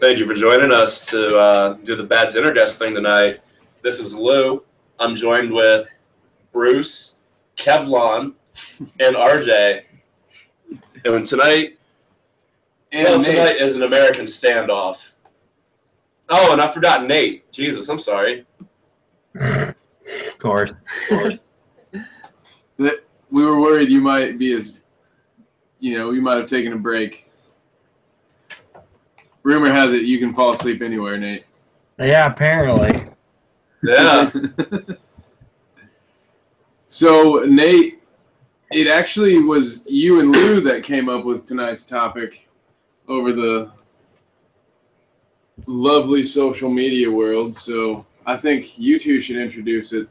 Thank you for joining us to uh, do the bad dinner guest thing tonight. This is Lou. I'm joined with Bruce, Kevlon, and RJ. And tonight, And well, Nate, tonight is an American standoff. Oh, and I forgot Nate. Jesus, I'm sorry. Of course. that we were worried you might be as, you know, you might have taken a break. Rumor has it you can fall asleep anywhere, Nate. Yeah, apparently. Yeah. so Nate, it actually was you and Lou that came up with tonight's topic over the lovely social media world. So I think you two should introduce it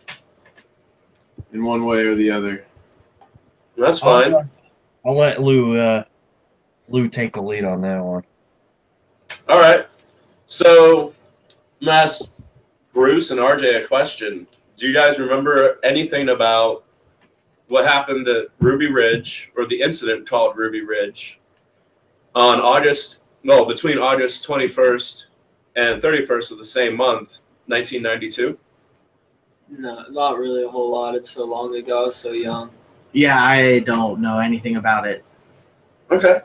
in one way or the other. That's fine. I'll, I'll let Lou uh Lou take the lead on that one. All right. So, I'm gonna ask Bruce and RJ a question. Do you guys remember anything about what happened at Ruby Ridge or the incident called Ruby Ridge on August, no, between August 21st and 31st of the same month, 1992? No, not really a whole lot. It's so long ago, I was so young. Yeah, I don't know anything about it. Okay.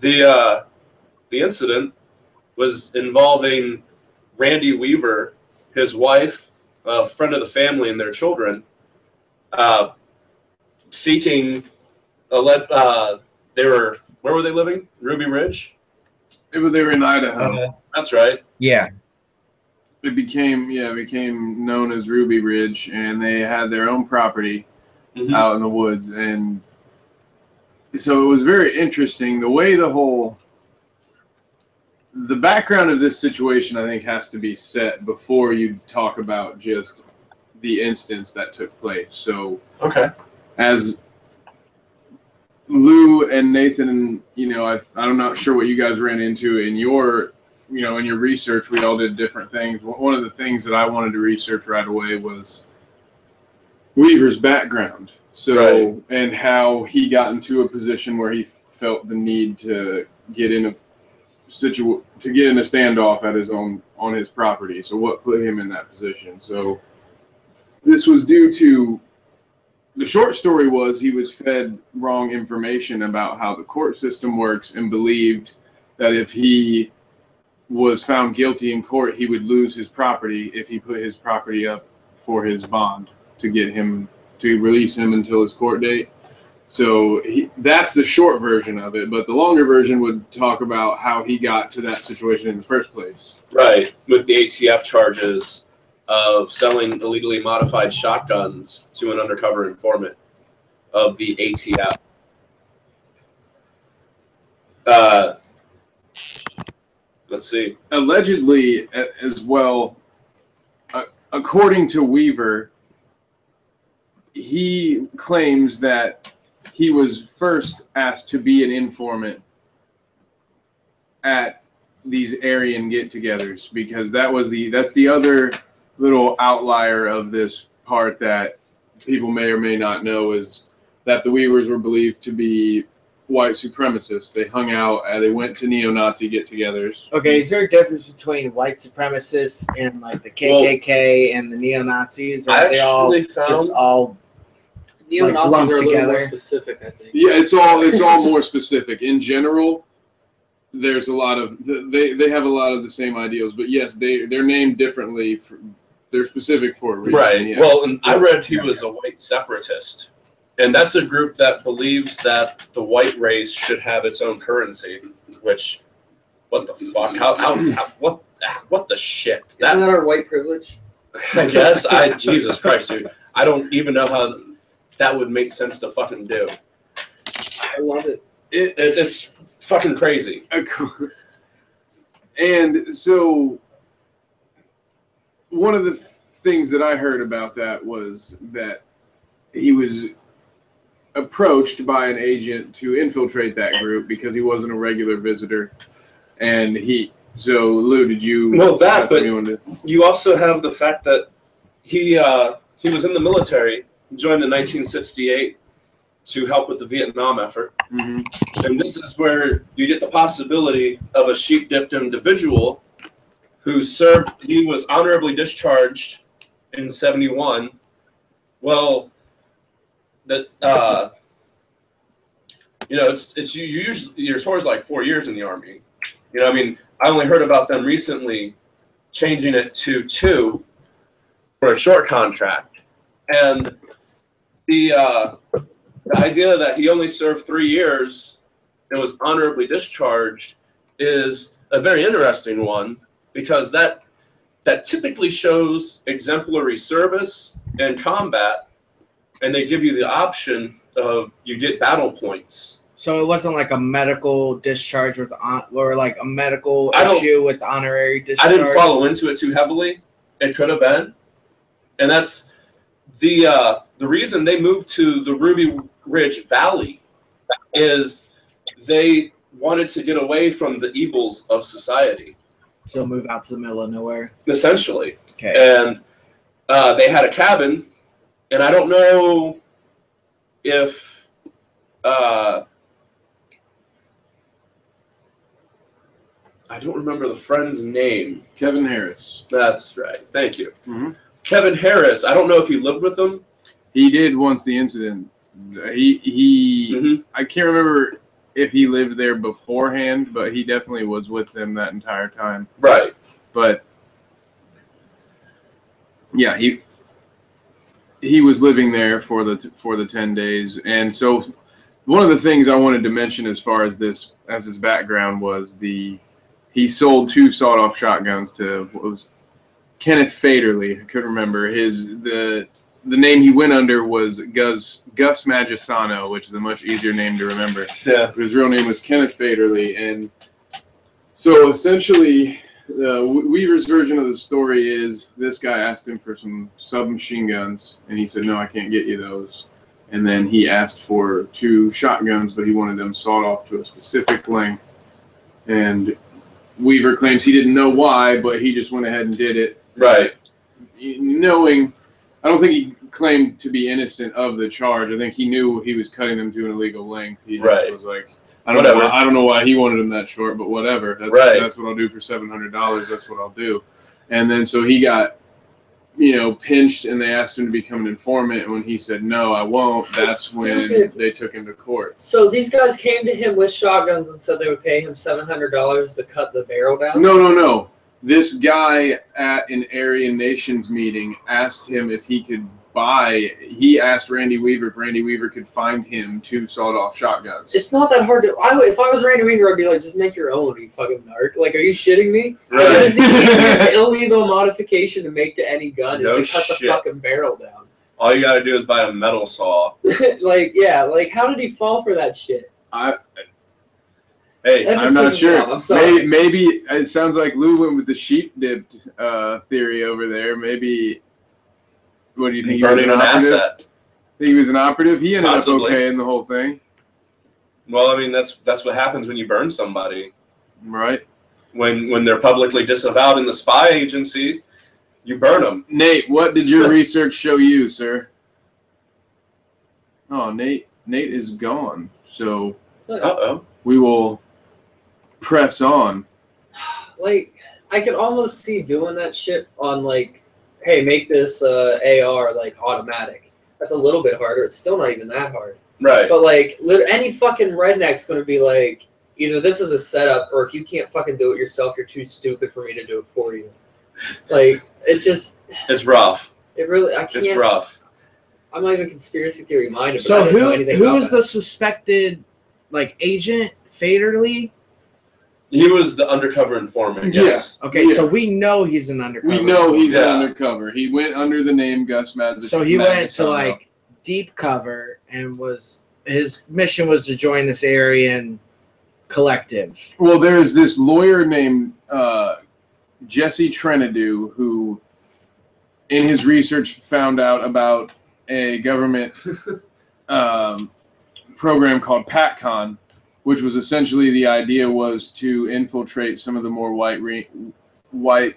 The uh, the incident was involving Randy Weaver, his wife, a friend of the family, and their children, uh, seeking a le- uh, they were where were they living? Ruby Ridge. Maybe they were in Idaho. Uh, That's right. yeah. it became yeah, it became known as Ruby Ridge, and they had their own property Mhm. out in the woods, and so it was very interesting the way the whole the background of this situation I think has to be set before you talk about just the instance that took place. So Okay. as Lou and Nathan, you know, I, I'm not sure what you guys ran into in your, you know, in your research. We all did different things. One of the things that I wanted to research right away was Weaver's background. So, Right. and how he got into a position where he felt the need to get in a situ to get in a standoff at his own on his property. So, what put him in that position? So, this was due to the short story was he was fed wrong information about how the court system works and believed that if he was found guilty in court, he would lose his property if he put his property up for his bond to get him to release him until his court date. So he, that's the short version of it, but the longer version would talk about how he got to that situation in the first place. Right. With the ATF charges of selling illegally modified shotguns to an undercover informant of the ATF. Uh, let's see. allegedly as well uh, according to weaver he claims that he was first asked to be an informant at these aryan get-togethers because that was the that's the other little outlier of this part that people may or may not know is that the weavers were believed to be white supremacists they hung out uh, they went to neo-nazi get-togethers Okay, is there a difference between white supremacists and like the KKK and the neo Nazis? Or are they all found- just all Neo Nazis lumped are a little more specific, I think. Yeah, it's all it's all more specific. In general, there's a lot of they they have a lot of the same ideals, but yes, they they're named differently. For, they're specific for a reason. Right. yeah. Well, and I read he was a white separatist. And that's a group that believes that the white race should have its own currency, which, what the fuck? How, how, how what, what the shit? Isn't That, that our white privilege? I guess, I, Jesus Christ, dude. I don't even know how that would make sense to fucking do. I love it. It, it, it's fucking crazy. and so one of the things that I heard about that was that he was approached by an agent to infiltrate that group because he wasn't a regular visitor, and he. So Lou, did you? Well, that, but- you also have the fact that he uh, he was in the military, joined in 1968, to help with the Vietnam effort. hmm And this is where you get the possibility of a sheep dipped individual who served, he was honorably discharged in 71. Well, that, uh, you know, it's, it's you, you usually, your tour is like four years in the Army. You know, I mean, I only heard about them recently changing it to two for a short contract. And the, uh, the idea that he only served three years and was honorably discharged is a very interesting one because that that typically shows exemplary service and combat and they give you the option of you get battle points. So it wasn't like a medical discharge with on, or like a medical issue with honorary discharge. i didn't follow into it too heavily. It could have been. And that's the uh, the reason they moved to the ruby ridge valley is they wanted to get away from the evils of society So move out to the middle of nowhere. essentially Okay. and uh, they had a cabin, and I don't know if uh, I don't remember the friend's name. Kevin Harris. That's right. Thank you, Mhm. Kevin Harris. I don't know if he lived with them. He did once the incident. He he. Mhm. I can't remember if he lived there beforehand, but he definitely was with them that entire time. Right. But yeah, he he was living there for the for the ten days, and so one of the things I wanted to mention as far as this as his background was the he sold two sawed off shotguns to what was Kenneth Fadeley. I couldn't remember his the the name he went under was Gus Gus Magisono, which is a much easier name to remember Yeah. his real name was Kenneth Fadeley, and so essentially, uh, Weaver's version of the story is this guy asked him for some submachine guns, and he said, "No, I can't get you those." And then he asked for two shotguns, but he wanted them sawed off to a specific length. And Weaver claims he didn't know why, but he just went ahead and did it, Right. knowing. I don't think he claimed to be innocent of the charge. I think he knew he was cutting them to an illegal length. He just Right. was like, I don't know. Why, I don't know why he wanted them that short, but whatever. That's, Right. That's what I'll do for seven hundred dollars. That's what I'll do. And then so he got, you know, pinched, and they asked him to become an informant. And when he said no, I won't, that's when they took him to court. So these guys came to him with shotguns and said they would pay him seven hundred dollars to cut the barrel down. No, no, no. This guy at an Aryan Nations meeting asked him if he could buy. He asked Randy Weaver if Randy Weaver could find him two sawed-off shotguns. It's not that hard to. I, would- if I was Randy Weaver, I'd be like, just make your own, you fucking narc. Like, are you shitting me? That Right. is the easiest illegal modification to make to any gun is No to cut the shit. fucking barrel down. All you gotta do is buy a metal saw. like, yeah, like, how did he fall for that shit? I, Hey, I'm not sure. I'm sorry. Maybe, maybe it sounds like Lou went with the sheep dipped uh, theory over there. Maybe. What do you think? He was burning an asset. Think he was an operative. He ended Possibly. up okay in the whole thing, Well, I mean that's that's what happens when you burn somebody. right? When when they're publicly disavowed in the spy agency, you burn them. Nate, what did your research show you, sir? Oh, Nate, Nate is gone. So Uh oh. we will press on. Like, I could almost see doing that shit on, like, hey, make this uh, AR, like, automatic. That's a little bit harder. It's still not even that hard. Right. But like, lit- any fucking redneck's gonna be like, either this is a setup, or if you can't fucking do it yourself, you're too stupid for me to do it for you. Like, it just, It's rough. it really, I It's can't. It's rough. I'm not even conspiracy theory minded. But I So didn't know who anything who about was that. the suspected like agent Fadeley? He was the undercover informant. Yes. Okay, Yeah. so we know he's an undercover. We know he's Yeah. undercover. He went under the name Gus Madison. So he went to like deep cover and was his mission was to join this Aryan collective. Well, there's this lawyer named uh, Jesse Trentadue who, in his research, found out about a government um, program called PatCon, which was essentially the idea was to infiltrate some of the more white re- white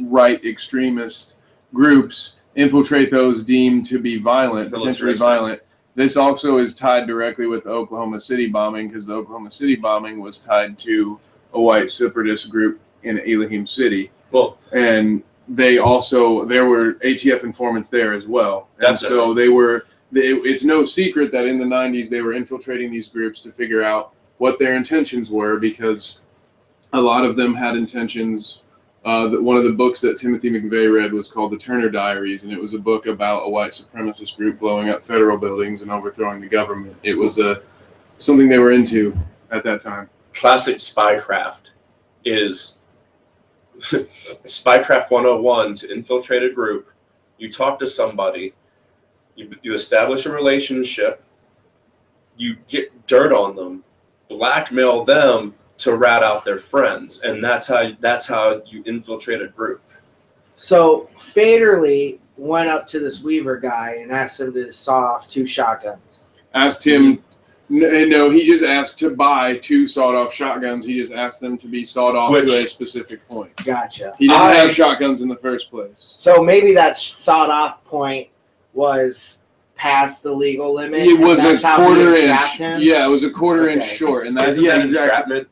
right extremist groups, infiltrate those deemed to be violent, potentially violent, this also is tied directly with the Oklahoma City bombing because the Oklahoma City bombing was tied to a white separatist group in Elohim City, Well, and they also there were ATF informants there as well. And so they were. They, it's no secret that in the '90s they were infiltrating these groups to figure out what their intentions were because a lot of them had intentions. Uh, that one of the books that Timothy McVeigh read was called The Turner Diaries, and it was a book about a white supremacist group blowing up federal buildings and overthrowing the government. It was a something they were into at that time. classic spycraft is spycraft 101 to infiltrate a group. You talk to somebody, you, you establish a relationship, you get dirt on them, blackmail them to rat out their friends, and that's how that's how you infiltrate a group. So Fadeley went up to this Weaver guy and asked him to saw off two shotguns. Asked him. n- eh, No, he just asked to buy two sawed-off shotguns. He just asked them to be sawed off Which- to a specific point. Gotcha. He didn't I- have shotguns in the first place. So maybe that sawed off point was past the legal limit. It and was a that's how he quarter inch. him? Yeah, it was a quarter inch short, and that's Isn't yeah that exactly. entrapment?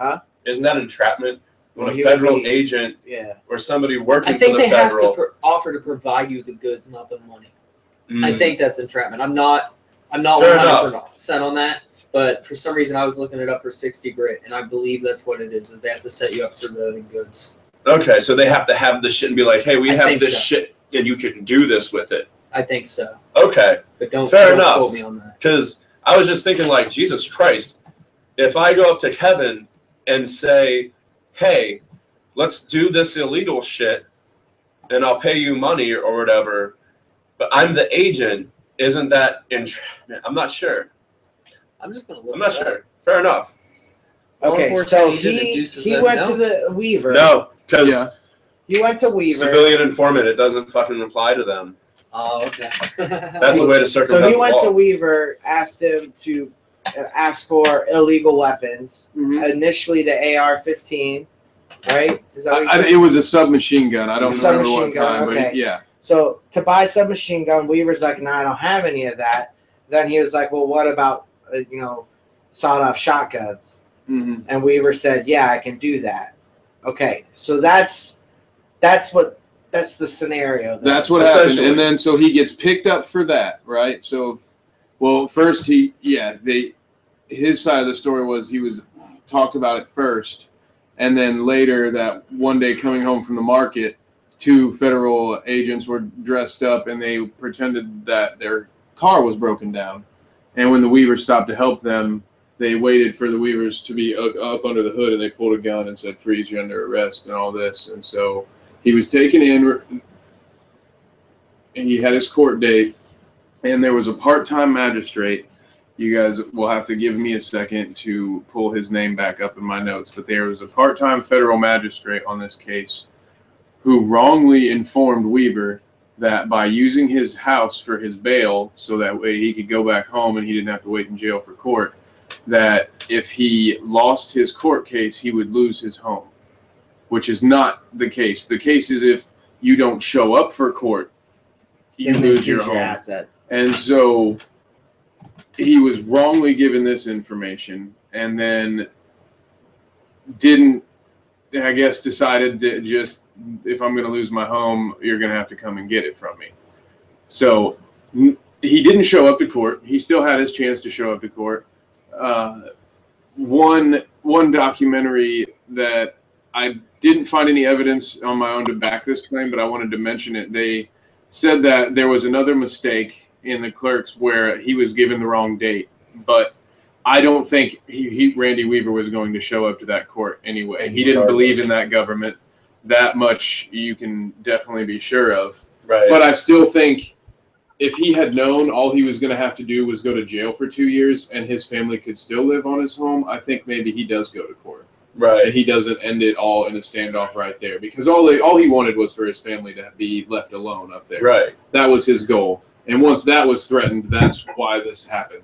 Huh? Isn't that entrapment? When Well, a federal be- agent Yeah. or somebody working I think for they the have federal. to pro- offer to provide you the goods, not the money. I Mm. think that's entrapment. I'm not. I'm not Fair 100 percent on that. But for some reason, I was looking it up for 60 grit, and I believe that's what it is. Is they have to set you up for the goods. Okay, so they have to have the shit and be like, "Hey, we I have this so. shit, and you can do this with it." I think so, Okay, but don't, Fair don't enough. quote me on that. because I was just thinking, like, Jesus Christ, if I go up to Kevin and say, "Hey, let's do this illegal shit, and I'll pay you money or whatever," but I'm the agent, isn't that entrapment? I'm not sure. I'm just gonna look. I'm not it up. sure. Fair enough. Law Okay, enforcement so agent he, induces he them- went no. to the Weaver. No, because Yeah. He went to Weaver. civilian informant, it doesn't fucking apply to them. Oh, okay. That's the way to circumvent. So he the went law. to Weaver, asked him to uh, ask for illegal weapons. Mhm. Initially, the AR-15, right? Is that what he I, I, said? it was a submachine gun. I don't remember Submachine what gun, kind, okay. but yeah. So to buy submachine gun, Weaver's like, no, I don't have any of that. Then he was like, well, what about uh, you know, sawed-off shotguns? hmm And Weaver said, yeah, I can do that. Okay, so that's that's what that's the scenario. then. That's what happened, and then so he gets picked up for that, right? So, well, first he, yeah, they, his side of the story was he was talked about it first, and then later that one day coming home from the market, two federal agents were dressed up and they pretended that their car was broken down, and when the Weavers stopped to help them, they waited for the Weavers to be up, up under the hood, and they pulled a gun and said, "Freeze, you're under arrest," and all this, and so he was taken in and he had his court date and there was a part-time magistrate. You guys will have to give me a second to pull his name back up in my notes but there was a part-time federal magistrate on this case who wrongly informed weaver that by using his house for his bail so that way he could go back home and he didn't have to wait in jail for court that if he lost his court case he would lose his home which is not the case the case is if you don't show up for court you lose your home assets. and so he was wrongly given this information and then didn't, I guess, decided to just, if I'm going to lose my home, you're going to have to come and get it from me. So he didn't show up to court. He still had his chance to show up to court. Uh, one one documentary that I didn't find any evidence on my own to back this claim, but I wanted to mention it. They said that there was another mistake in the clerks where he was given the wrong date, but I don't think he, he Randy Weaver was going to show up to that court anyway. He didn't believe in that government. That much you can definitely be sure of. Right. But I still think if he had known all he was going to have to do was go to jail for two years and his family could still live on his home, I think maybe he does go to court and he doesn't end it all in a standoff right there because all they, all he wanted was for his family to be left alone up there. Right. That was his goal, and once that was threatened, that's why this happened.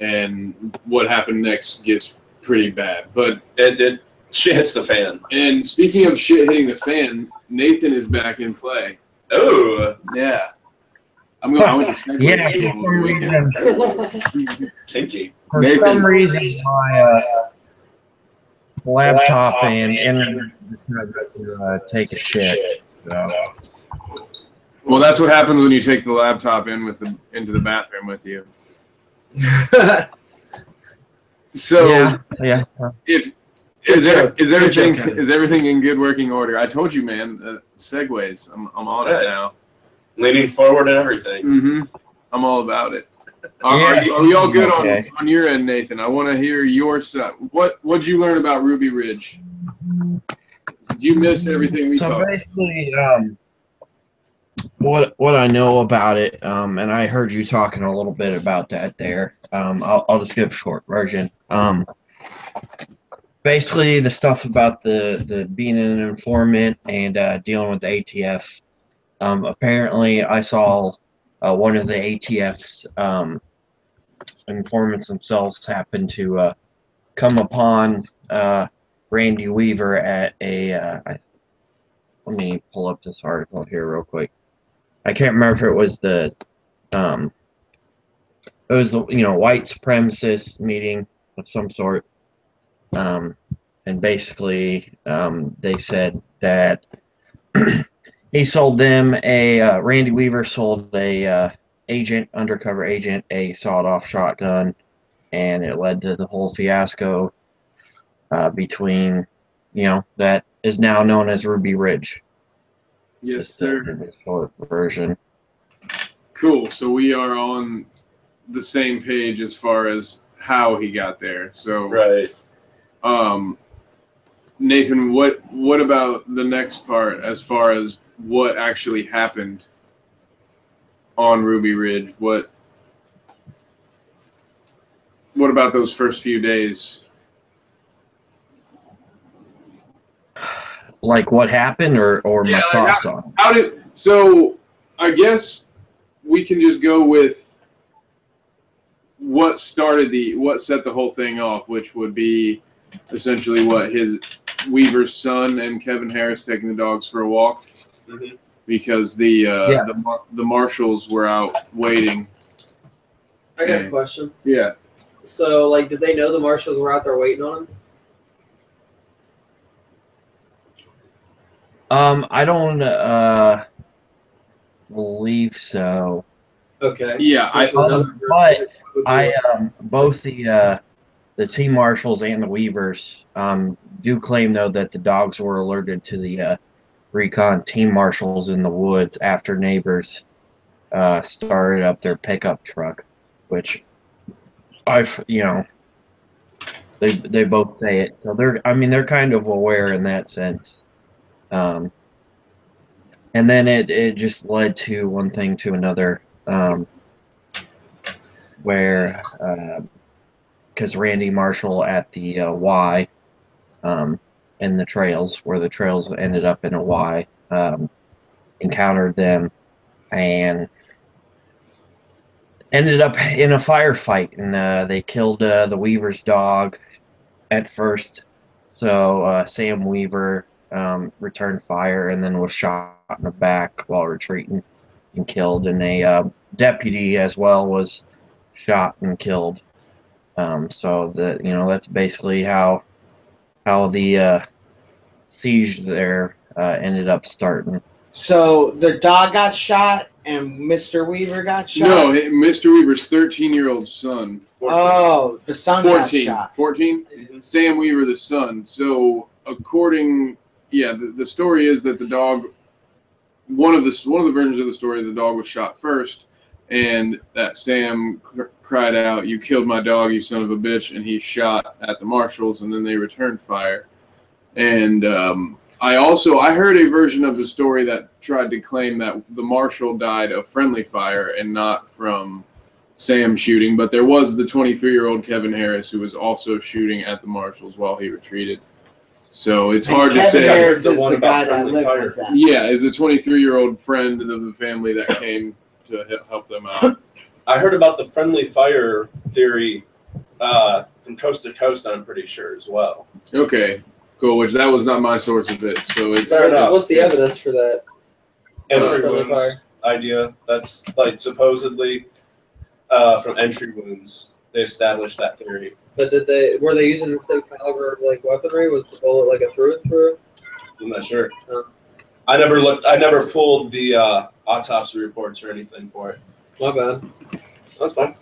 And what happened next gets pretty bad. But It, it shit hits the fan. and speaking of shit hitting the fan, Nathan is back in play. Oh, Yeah. I'm going. I went to Segway Yeah, school for over some the weekend. reason, Tinky. for Nathan. some reason, my uh, laptop and internet decided to uh, take a shit. So. Well, that's what happens when you take the laptop in with the into the bathroom with you. So yeah, yeah. if is, there, joke. is Good everything is everything in good working order? I told you, man. Uh, segways. I'm I'm on Right. it now. Leaning forward and everything. Mm-hmm. I'm all about it. Are, Yeah. are, you- are we all good Okay. on, on your end, Nathan? I want to hear your side. What what'd you learn about Ruby Ridge? Did you miss everything we So talked? basically, um, what what I know about it, um, and I heard you talking a little bit about that there. Um, I'll, I'll just give a short version. Um, basically, the stuff about the the being an informant and uh, dealing with the ATF. Um, apparently, I saw uh, one of the ATF's um, informants themselves happened to uh, come upon uh, Randy Weaver at a. Uh, let me pull up this article here real quick. I can't remember if it was the, um, it was the you know white supremacist meeting of some sort, um, and basically um, they said that he sold them a uh, Randy Weaver sold a uh, agent undercover agent a sawed off shotgun, and it led to the whole fiasco uh, between you know that is now known as Ruby Ridge. Yes, Just, sir. short version. Cool. So we are on the same page as far as how he got there. So Right. um Nathan, what what about the next part as far as what actually happened on Ruby Ridge? What what about those first few days? Like what happened, or or Yeah, my like thoughts on. it. How did so I guess we can just go with what started the what set the whole thing off, which would be essentially what his Weaver's son and Kevin Harris taking the dogs for a walk Mhm. because the uh, Yeah. the mar- the marshals were out waiting. I got Yeah. a question. Yeah. So, like, did they know the marshals were out there waiting on him? Um, I don't uh believe so. Okay. Yeah, I That's another but version would be I um both the uh the team marshals and the Weavers um do claim though that the dogs were alerted to the uh, recon team marshals in the woods after neighbors uh started up their pickup truck, which I've you know they they both say it so they're I mean they're kind of aware in that sense. Um, and then it, it just led to one thing to another. Um, where because Randy Marshall at the uh, Y um, in the trails, where the trails ended up in a Y, um, encountered them and ended up in a firefight, and uh, they killed uh, the Weaver's dog at first. So uh, Sam Weaver um, returned fire and then was shot in the back while retreating and killed, and a uh, deputy as well was shot and killed. Um, so that you know that's basically how how the uh, siege there uh, ended up starting. So the dog got shot and Mr. Weaver got shot. no, Mr. Weaver's 13 year old son, Oh, the son got 14, shot. 14. Mhm. Sam Weaver, the son. So, according, yeah, the, the story is that the dog, one of the one of the versions of the story is the dog was shot first, and that Sam cr- cried out, "You killed my dog, you son of a bitch!" and he shot at the marshals, and then they returned fire. And um, I also I heard a version of the story that tried to claim that the marshal died of friendly fire and not from Sam shooting, but there was the 23 year old Kevin Harris who was also shooting at the Marshals while he retreated. So it's And hard to Kevin say. Harris The one the about guy that friendly lived fire. with them. Yeah, is the 23 year old friend of the family that came to help them out. I heard about the friendly fire theory uh, from coast to coast. I'm pretty sure as well. Okay, cool. Which that was not my source of it. So it's Sorry, enough. what's the evidence for that? Entry Uh, friendly ones, fire. idea. That's like supposedly uh, from entry wounds. They established that theory. But did they were they using the same caliber like weaponry? Was the bullet like a through and through? I'm not sure. Oh. I never looked. I never pulled the uh, autopsy reports or anything for it. My bad. That's fine.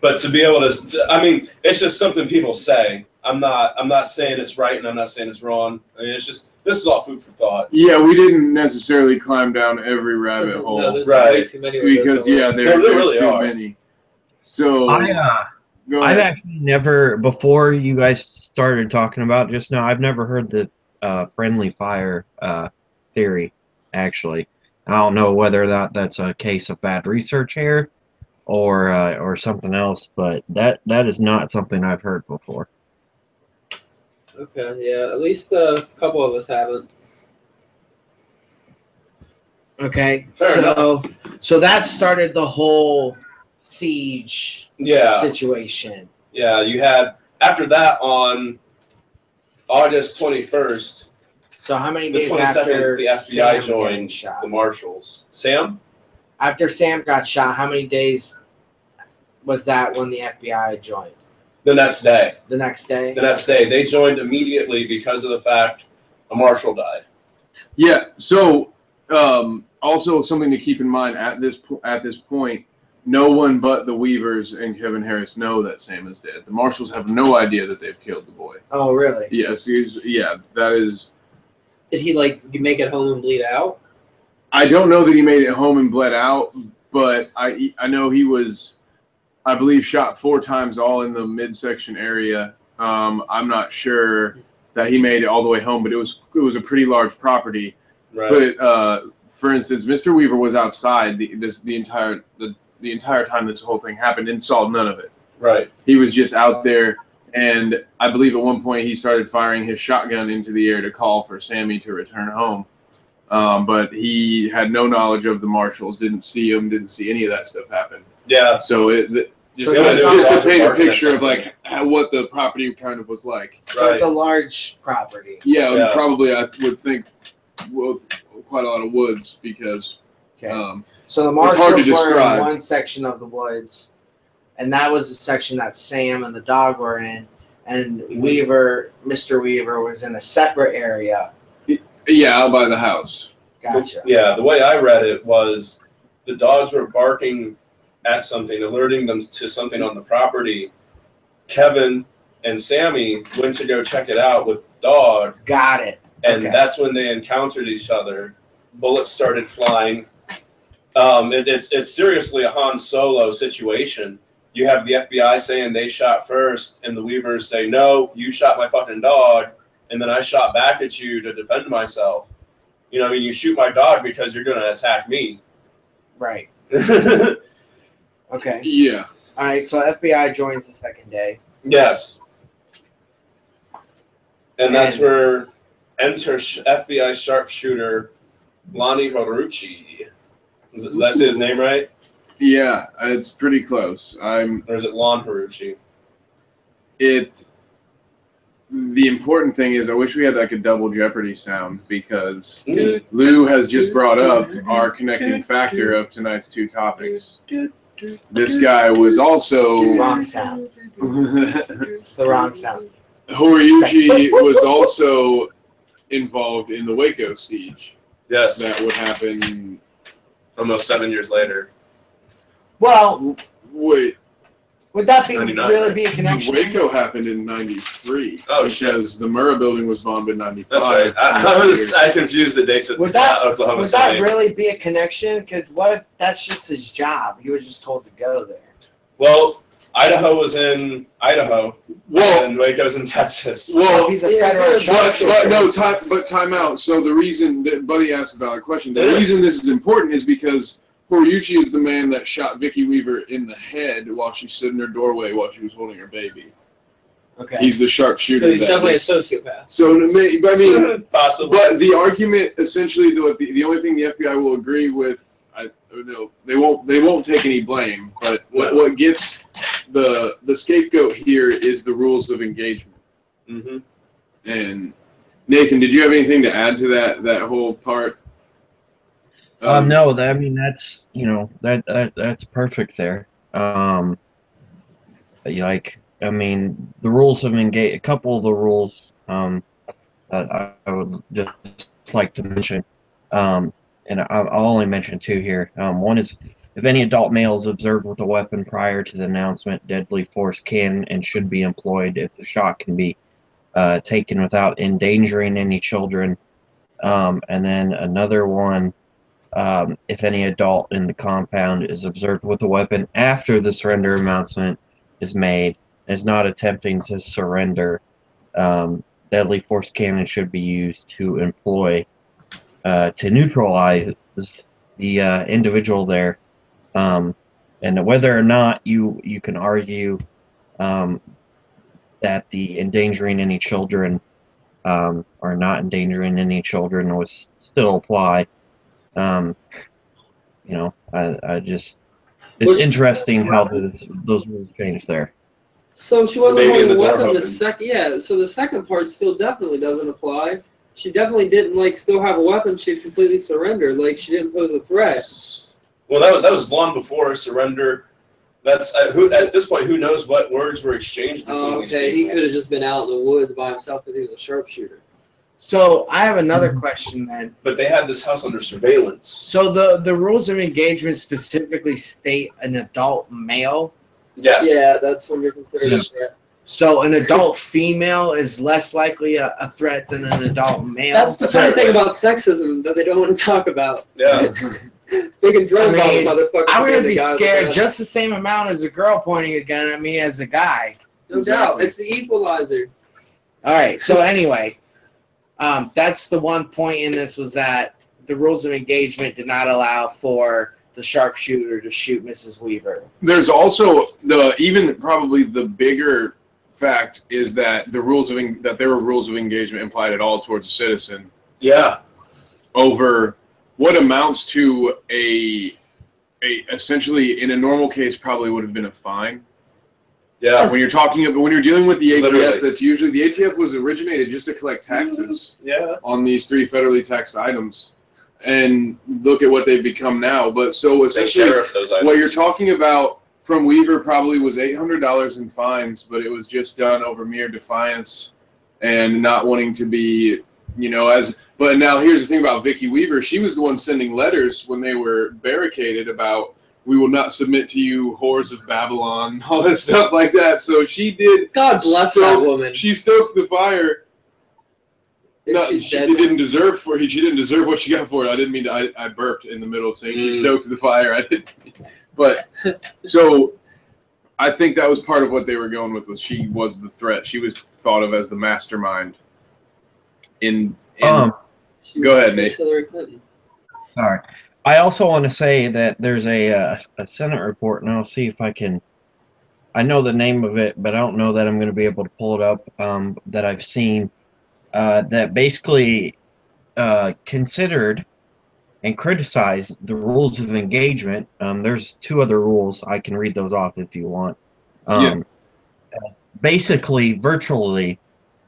But to be able to, to- I mean, it's just something people say. I'm not. I'm not saying it's right, and I'm not saying it's wrong. I mean, it's just this is all food for thought. Yeah, we didn't necessarily climb down every rabbit hole No, there's Right. way too many. because yeah, there. there, There there's really too are. many. So I uh, go I've actually never before you guys started talking about just now. I've never heard the uh, friendly fire uh, theory. Actually, I don't know whether or not that's a case of bad research here, or uh, or something else. But that that is not something I've heard before. Okay, yeah. At least uh, a couple of us haven't. Okay, Fair so so that started the whole siege Yeah, situation. yeah. You had after that on August 21st, So how many days 22nd, after the FBI Sam joined shot? the marshals. Sam. After Sam got shot, how many days was that when the FBI joined? The next day. The next day. The next day, they joined immediately because of the fact a marshal died. Yeah. So, um, also something to keep in mind at this po- at this point, no one but the Weavers and Kevin Harris know that Sam is dead. The Marshals have no idea that they've killed the boy. Oh, really? Yes. He's, yeah. That is. Did he like make it home and bleed out? I don't know that he made it home and bled out, but I I know he was, I believe, shot four times, all in the midsection area. Um, I'm not sure that he made it all the way home, but it was it was a pretty large property. Right. But uh, for instance, Mr. Weaver was outside the this the entire the, the entire time this whole thing happened and saw none of it. right. He was just out there, and I believe at one point he started firing his shotgun into the air to call for Sammy to return home. Um, but he had no knowledge of the marshals, didn't see him, didn't see any of that stuff happen. Yeah. So it just, So kinda- just to paint a picture of like how, what the property kind of was like. So it's a large property. Yeah, Yeah. probably I would think with quite a lot of woods because Okay. um, so the it's hard to marshals were in one section of the woods, and that was the section that Sam and the dog were in, and Mm-hmm. Weaver, Mr. Weaver, was in a separate area. yeah, out by the house. Gotcha. Yeah, the way I read it was the dogs were barking at something, alerting them to something on the property. Kevin and Sammy went to go check it out with the dog, Got it. and Okay. that's when they encountered each other. Bullets started flying. Um, it, it's it's seriously a Han Solo situation. You have the FBI saying they shot first, and the Weavers say, "No, you shot my fucking dog," and then I shot back at you to defend myself. You know, I mean, you shoot my dog because you're going to attack me. Right. Okay. Yeah, All right. So FBI joins the second day. Yes. And that's And- where enter FBI sharpshooter Lonnie Horiuchi. Is it, did I say his name right? yeah, it's pretty close. I'm Or is it Lon Horiuchi? it. The important thing is, I wish we had like a double Jeopardy sound because. Lou has just brought up our connecting factor of tonight's two topics. This guy was also Wrong sound. It's the wrong sound. Horiuchi was also involved in the Waco siege Yes. that would happen. Almost seven years later. Well, Wait, would that be 99, really be a connection? Waco happened in '93. Oh, shit. because the Murrah building was bombed in '95. That's right. I, I was I confused the dates with Would that- uh, Oklahoma Would that really be a connection? Because what if that's just his job? He was just told to go there. well, Idaho was in Idaho, Well, and Waco's in Texas. Well, well, he's a federal yeah, But, but no, time, but time out. So the reason that Buddy asked a valid question. The reason this is important is because Horiuchi is the man that shot Vicki Weaver in the head while she stood in her doorway while she was holding her baby. okay. He's the sharpshooter. So he's that definitely a sociopath. So to I mean, Possibly. but the argument essentially, though, the, the only thing the FBI will agree with, I no, they won't they won't take any blame. But what, No. what gets the the scapegoat here is the rules of engagement. Mm-hmm. And Nathan, did you have anything to add to that that whole part? Um, no, that, I mean that's you know that, that that's perfect there. Um, like I mean the rules of engage. A couple of the rules um, that I, I would just like to mention, um, and I, I'll only mention two here. Um, one is if any adult male is observed with a weapon prior to the announcement, deadly force can and should be employed if the shot can be uh, taken without endangering any children. Um, and then another one um, if any adult in the compound is observed with a weapon after the surrender announcement is made and is not attempting to surrender, um, deadly force cannon should be used to employ uh, to neutralize the uh, individual there. Um, and whether or not you you can argue um, that the endangering any children um, or not endangering any children was still apply. Um, you know, I, I just it's Was- interesting how those those rules changed there. So she wasn't Maybe holding a the weapon. The second, yeah. So the second part still definitely doesn't apply. She definitely didn't like still have a weapon. She completely surrendered. Like she didn't pose a threat. Well, that was that was long before surrender. That's uh, who at this point. Who knows what words were exchanged between Oh, these okay. He could have just been out in the woods by himself because he was a sharpshooter. So I have another mm-hmm. question then. But they had this house under surveillance. So the the rules of engagement specifically state an adult male. Yes. Yeah, that's when you're considered a threat. So an adult female is less likely a, a threat than an adult male. That's the funny thing about sexism that they don't want to talk about. Yeah. They can drug I bomb mean, motherfuckers. I with would the be scared just the same amount as a girl pointing a gun at me as a guy. that. no doubt. It's the equalizer. All right. So anyway, um, that's the one point in this was that the rules of engagement did not allow for the sharpshooter to shoot Mrs. Weaver. There's also the even probably the bigger fact is that the rules of en- that there were rules of engagement implied at all towards a citizen Yeah. over what amounts to a a essentially in a normal case probably would have been a fine. Yeah. When you're talking about when you're dealing with the ATF, Literally. that's usually the ATF was originated just to collect mhm. taxes Yeah. on these three federally taxed items, and look at what they've become now. But so essentially, sheriff those items. what you're talking about from Weaver probably was eight hundred dollars in fines, but it was just done over mere defiance and not wanting to be, you know, as. But now here's the thing about Vicki Weaver: she was the one sending letters when they were barricaded about. We will not submit to you, whores of Babylon, all that stuff like that. So she did. God bless that woman. She stoked the fire. If No, she dead didn't deserve for She didn't deserve what she got for it. I didn't mean to. I, I burped in the middle of saying she Mm. stoked the fire. I didn't. But so, I think that was part of what they were going with. Was she was the threat? She was thought of as the mastermind. In, in Um, Go was- ahead, she Nate. Hillary Clinton. Sorry. I also want to say that there's a uh, a Senate report, and I'll see if I can. I know the name of it, but I don't know that I'm going to be able to pull it up. Um, that I've seen uh, that basically uh, considered and criticized the rules of engagement. Um, there's two other rules. I can read those off if you want. Um, Basically, virtually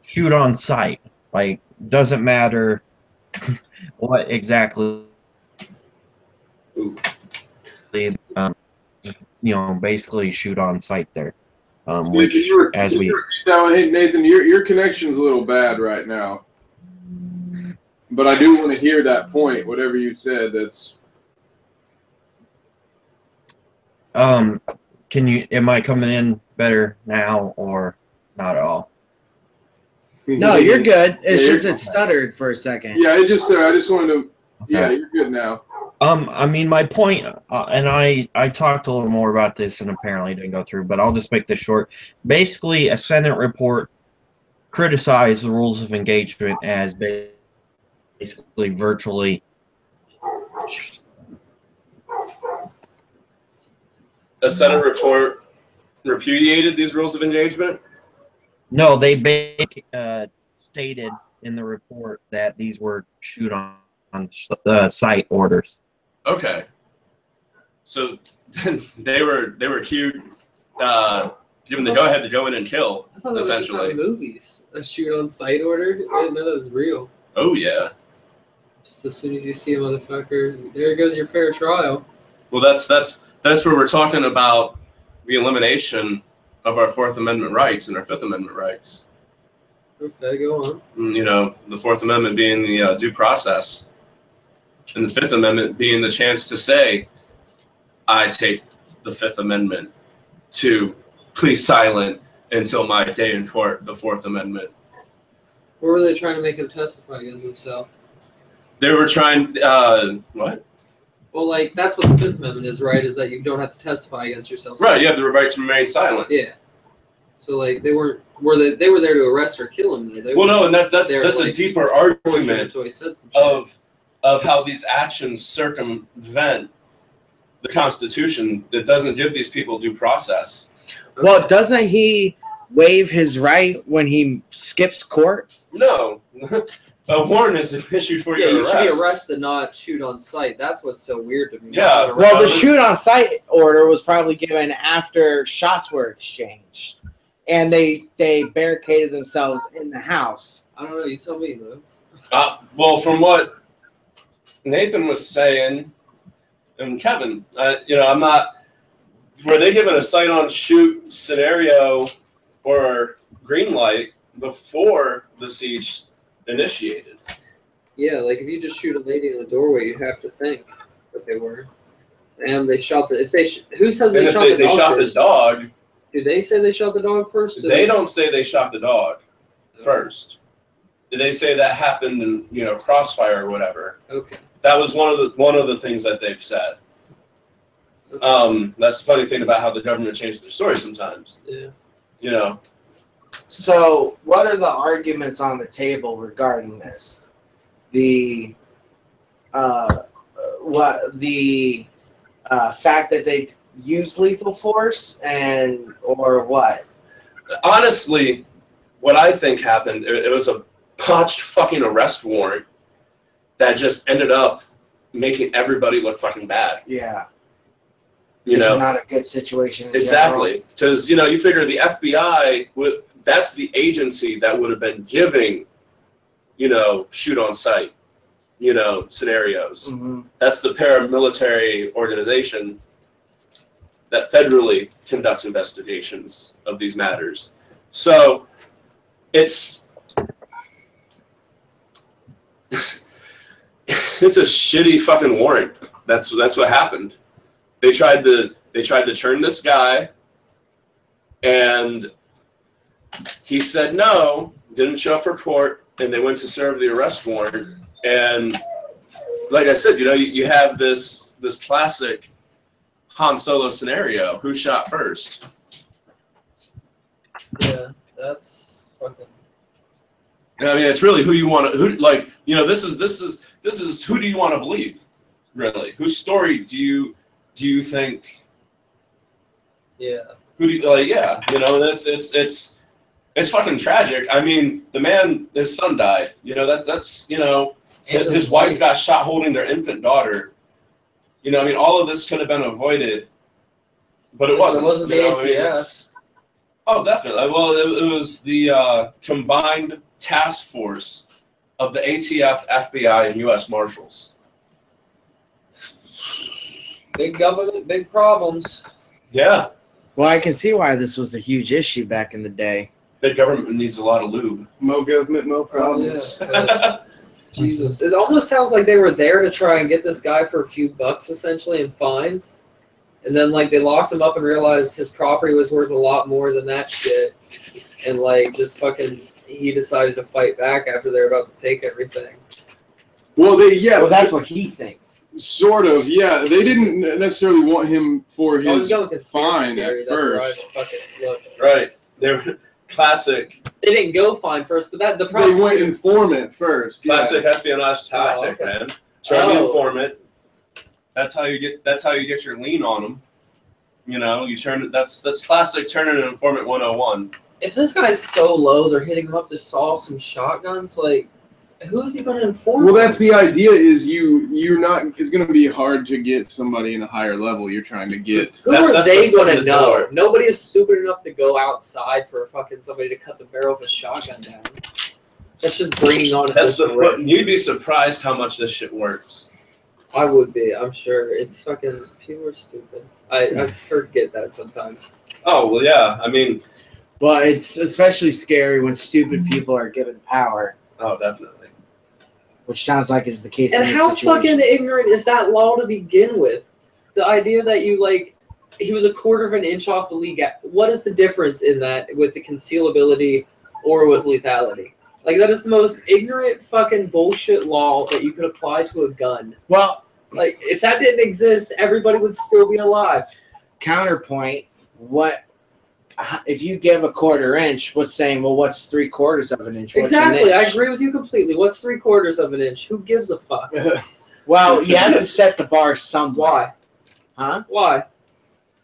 shoot on sight. Like doesn't matter what exactly Ooh. um, you know, basically shoot on sight there. Um, Nathan, which, you were- as you we, were- now, hey Nathan, your your connection's a little bad right now. But I do want to hear that point. Whatever you said, that's um, can you? Am I coming in better now or not at all? No, you're good. It's Yeah, just it stuttered for a second. Yeah, I just I just wanted to. Yeah, you're good now. Um, I mean, my point, uh, and I I talked a little more about this, and apparently didn't go through, but I'll just make this short. Basically, a Senate report criticized the rules of engagement as basically virtually. A Senate report repudiated these rules of engagement. No, they basically uh, stated in the report that these were shoot on on uh, sight orders. Okay. So they were they were cute, uh, given the go ahead to go in and kill. I thought that was just Essentially. on movies. A shoot on sight order. I didn't know that was real. Oh yeah. Just as soon as you see a motherfucker, there goes your fair trial. Well, that's that's that's where we're talking about the elimination of our Fourth Amendment rights and our Fifth Amendment rights. Okay, go on. Mm, You know, the Fourth Amendment being the uh, due process, and the Fifth Amendment being the chance to say, "I take the Fifth Amendment to please silent until my day in court." The Fourth Amendment. Or were they trying to make him testify against himself? They were trying. Uh, what? Well, like that's what the Fifth Amendment is, right? Is that you don't have to testify against yourself. Right. You have the right to remain silent. Yeah. So like they weren't were they they were there to arrest or kill him? They Well, no, and that's that's that's a deeper argument until he said some shit. of of how these actions circumvent the Constitution that doesn't give these people due process. Well, doesn't he waive his right when he skips court? No, a warrant is issued for yeah, your you should be arrested, not shoot on sight. That's what's so weird to me. Yeah, Well, the shoot on sight order was probably given after shots were exchanged, and they they barricaded themselves in the house. I don't know. You tell me though. Uh, well, from what Nathan was saying, and Kevin, uh, you know, I'm not. Were they given a sight on shoot scenario or green light before the siege initiated? Yeah, like if you just shoot a lady in the doorway, you'd have to think that they were. And they shot the. If they sh- who says they shot they, the they dog shot first? the dog, Do they say they shot the dog first? they don't say they shot the dog first. Did They say that happened in you know crossfire or whatever. Okay. That was one of the one of the things that they've said. Um, that's the funny thing about how the government changes their story sometimes. yeah. You know, So, what are the arguments on the table regarding this? The uh, what the uh, fact that they use lethal force and or what? honestly, what I think happened, it, it was a botched fucking arrest warrant that just ended up making everybody look fucking bad. Yeah, You is know, not a good situation. in exactly because you know you figure the FBI would that's the agency that would have been giving, you know, shoot on sight, you know, scenarios. Mhm. That's the paramilitary organization that federally conducts investigations of these matters. So it's it's a shitty fucking warrant. That's that's what happened. They tried to they tried to turn this guy and he said no, didn't show up for court, and they went to serve the arrest warrant. And like I said, you know, you, you have this this classic Han Solo scenario: who shot first? Yeah. That's fucking. I mean, it's really who you want to who like. You know, this is this is this is who do you want to believe? Really, whose story do you do you think? Yeah. Who do you like? Yeah, you know, that's it's it's it's fucking tragic. I mean, the man, his son died. You know, that's that's you know, And his wife got shot holding their infant daughter. You know, I mean, all of this could have been avoided, but it wasn't. It wasn't you the know, I mean, it's- oh, definitely. Well, it, it was the uh, combined task force of the ATF, FBI, and U.S. Marshals. Big government, big problems. Yeah, Well, I can see why this was a huge issue back in the day. the government needs a lot of lube. Mo government, mo problems. Oh, yeah, but Jesus. It almost sounds like they were there to try and get this guy for a few bucks essentially in fines. And then like they locked him up and realized his property was worth a lot more than that shit. And like just fucking he decided to fight back after they're about to take everything. Well, they yeah, Well, that's what he thinks. sort of yeah. They didn't necessarily want him for I was his. going conspiracy fine theory, at that's first. fucking right. They're classic, They didn't go fine first, but that the They prosecutor went informant first. yeah. classic espionage tactic, Oh, okay. man. Try to Oh. inform it. That's how you get. That's how you get your lean on them. You know, you turn it. That's that's classic turning an informant 101. If this guy's so low, they're hitting him up to saw some shotguns. Like, who is he going to inform? Well, that's the idea. Is you you're not. It's going to be hard to get somebody in a higher level. You're trying to get. Who That's- are that's they the going to the know? door. Nobody is stupid enough to go outside for fucking somebody to cut the barrel of a shotgun down. That's just bringing on. That's the risk. You'd be surprised how much this shit works. I would be. I'm sure. It's fucking. People are stupid. I, I forget that sometimes. Oh well, yeah. I mean, Well, it's especially scary when stupid people are given power, oh, definitely. which sounds like is the case. And in how situation. fucking ignorant is that law to begin with? The idea that you like, he was a quarter of an inch off the league. What is the difference in that with the concealability or with lethality? Like that is the most ignorant fucking bullshit law that you could apply to a gun. Well, Like if that didn't exist, everybody would still be alive. counterpoint, what if you give a quarter inch? What's saying? Well, what's three quarters of an inch? What's an exactly, I agree with you completely. What's three quarters of an inch? Who gives a fuck? Well, you have to set the bar somewhere, Why? huh? Why?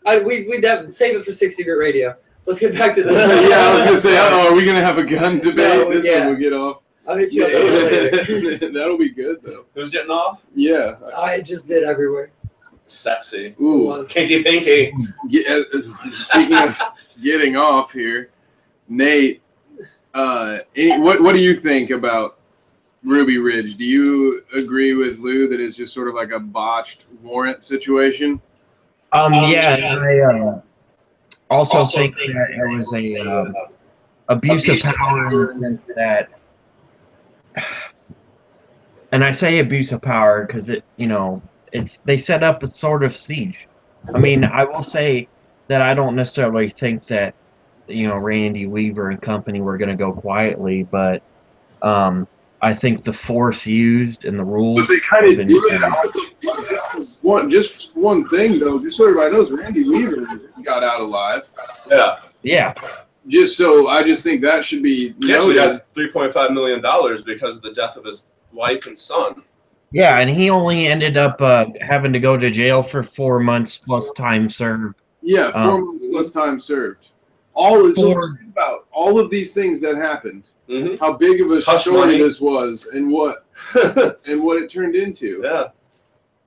I we we would save it for sixty bit radio. Let's get back to the. yeah, I was gonna say, oh, are we gonna have a gun debate? No, this yeah. one will get off. I'll hit you up. That'll be good though. Who's getting off? Yeah. I just did everywhere. Sexy. Ooh. Was. Kinky pinky. Get, uh, speaking of getting off here, Nate, uh, any, what what do you think about Ruby Ridge? Do you agree with Lou that it's just sort of like a botched warrant situation? Um, Um, yeah, yeah. I uh, also, Also think think that it was a um, abuse of Abuse of power in the sense that, and I say abuse of power because it, you know, it's they set up a sort of siege. I mean, I will say that I don't necessarily think that, you know, Randy Weaver and company were going to go quietly, but um, I think the force used and the rules. But they kind of been- do it. One, just one thing though, just so everybody knows, Randy Weaver got out alive. Yeah. Yeah, Just so I just think that should be He actually noted. got three point five million dollars because of the death of his wife and son. Yeah, and he only ended up uh, having to go to jail for four months plus time served. Yeah, four Um, months plus time served. All is about all of these things that happened. hmm How big of a Hush story money. this was, and what and what it turned into. yeah.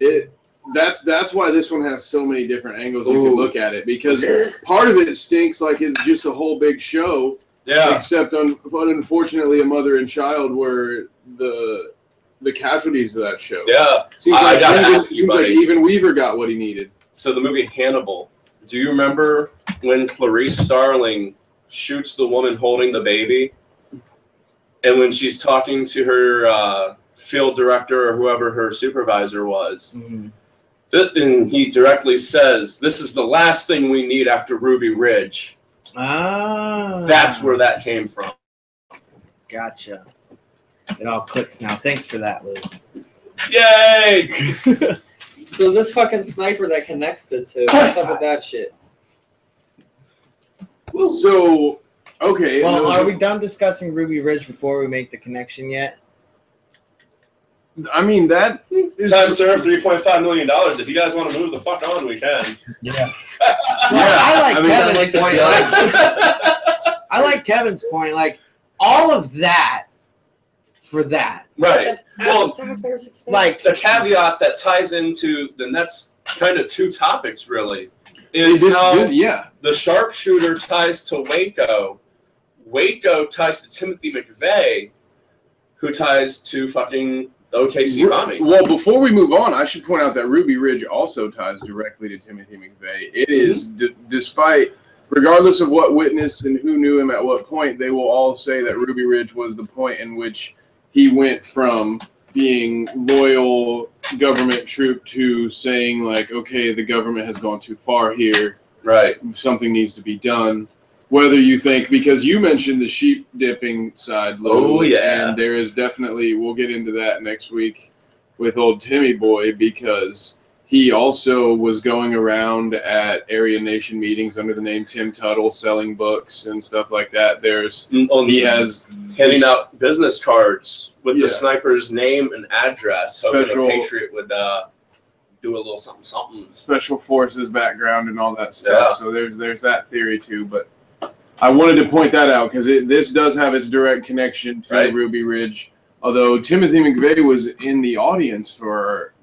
It that's that's why this one has so many different angles you can look at it because part of it stinks like it's just a whole big show, Yeah. except un, but unfortunately a mother and child were the the casualties of that show. Yeah. Seems I- I like, gotta even, ask you, seems like even Weaver got what he needed. So the movie Hannibal. Do you remember when Clarice Starling shoots the woman holding the baby, and when she's talking to her uh, field director or whoever her supervisor was, Mhm. and he directly says, "This is the last thing we need after Ruby Ridge." Ah, That's where that came from. Gotcha. It all clicks now. Thanks for that, Lou. Yay! So this fucking sniper that connects the two. What's up with that shit? So okay, and Well, those are we done discussing Ruby Ridge before we make the connection yet? I mean that is Time served, three point five million dollars. If you guys want to move the fuck on, we can. Yeah. Well, I like I mean, Kevin's like the point. Like, I like Kevin's point. Like all of that for that. right. Well. Like the caveat that ties into the next kind of two topics really is this, how this- yeah. the sharpshooter ties to Waco. Waco ties to Timothy McVeigh, who ties to fucking the OKC bombing. Well, before we move on, I should point out that Ruby Ridge also ties directly to Timothy McVeigh. It is, mm-hmm. d- despite, regardless of what witness and who knew him at what point, they will all say that Ruby Ridge was the point in which he went from being loyal government troop to saying like, okay, the government has gone too far here. Right. Something needs to be done. Whether you think because you mentioned the sheep dipping side, Lou, Oh, yeah. and there is definitely we'll get into that next week with old Timmy Boy because he also was going around at Aryan Nation meetings under the name Tim Tuttle, selling books and stuff like that. There's On he has handing out business cards with Yeah. the sniper's name and address, hoping Special- a patriot would uh, do a little something, something. special forces background and all that stuff. Yeah. So there's there's that theory too, but I wanted to point that out because this does have its direct connection to Right. Ruby Ridge. Although Timothy McVeigh was in the audience for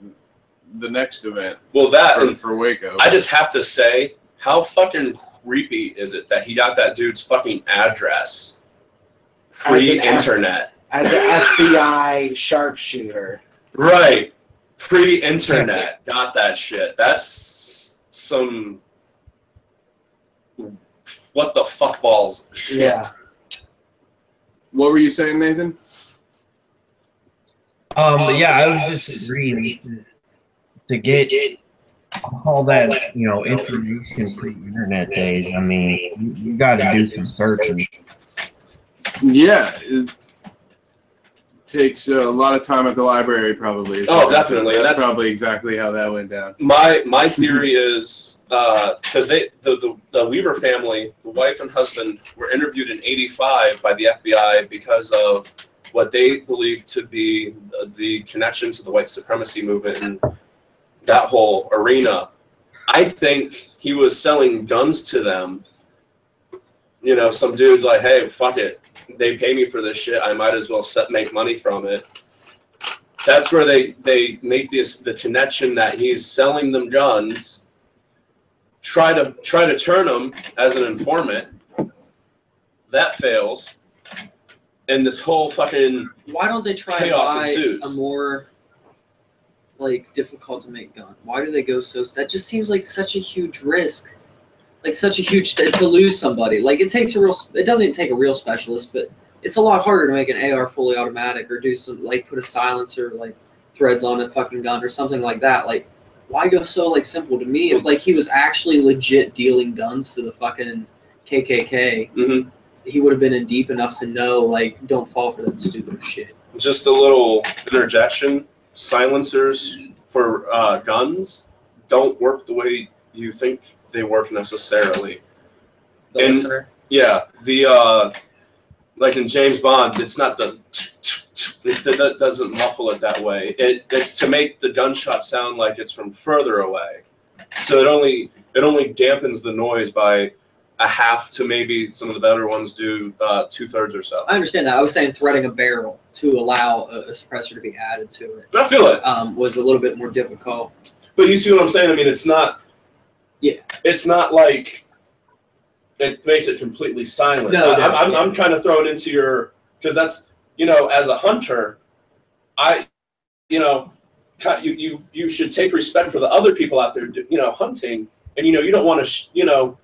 the next event Well, that for, and for Waco. I just have to say, how fucking creepy is it that he got that dude's fucking address As an pre-internet? as an FBI sharpshooter. Right. Pre-internet, got that shit. That's some what the fuck balls shit. Yeah. What were you saying, Nathan? Um, but yeah, I was just reading to get all that, you know, information pre-internet days. I mean, you, you got to do some searching. Yeah, it takes a lot of time at the library, probably. Oh, definitely. That's, That's- probably exactly how that went down. My my theory is uh, because they the, the the Weaver family, the wife and husband, were interviewed in '85 by the FBI because of what they believed to be the, the connection to the white supremacy movement and that whole arena. I think he was selling guns to them. You know, some dude's like, "Hey, fuck it, they pay me for this shit. I might as well set make money from it." That's where they they make this the connection that he's selling them guns. Try to try to turn him as an informant. That fails, and this whole fucking Why don't they try Chaos buy ensues. a more like difficult to make gun? Why do they go so? That just seems like such a huge risk, like such a huge to, to lose somebody. Like it takes a real. It doesn't even take a real specialist, but it's a lot harder to make an AR fully automatic or do some like put a silencer like threads on a fucking gun or something like that. Like why go so like simple to me? If like he was actually legit dealing guns to the fucking KKK, mhm, he would have been in deep enough to know like don't fall for that stupid shit. just a little interjection. Silencers for uh, guns don't work the way you think they work necessarily. The And- listener. Yeah, the uh, like in James Bond, it's not the it, that doesn't muffle it that way. It it's to make the gunshot sound like it's from further away. So it only it only dampens the noise by a half to maybe some of the better ones do uh, two thirds or so. I understand that. I was saying threading a barrel to allow a, a suppressor to be added to it I feel it, um, was a little bit more difficult. but you see what I'm saying? I mean, it's not. Yeah. It's not like it makes it completely silent. No, I, I'm, I'm. I'm kind of thrown into your because that's you know as a hunter, I you know you you you should take respect for the other people out there you know hunting and you know you don't want to sh- you know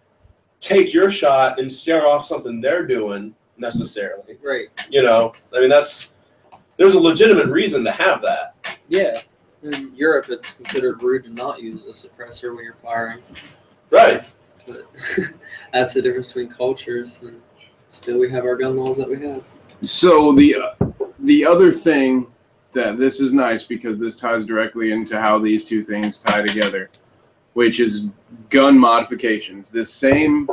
take your shot and scare off something they're doing necessarily. Right. You know, I mean that's there's a legitimate reason to have that. Yeah. In Europe, it's considered rude to not use a suppressor when you're firing. Right. But that's the difference between cultures, and still we have our gun laws that we have. So the uh, the other thing that this is nice because this ties directly into how these two things tie together, which is gun modifications. This same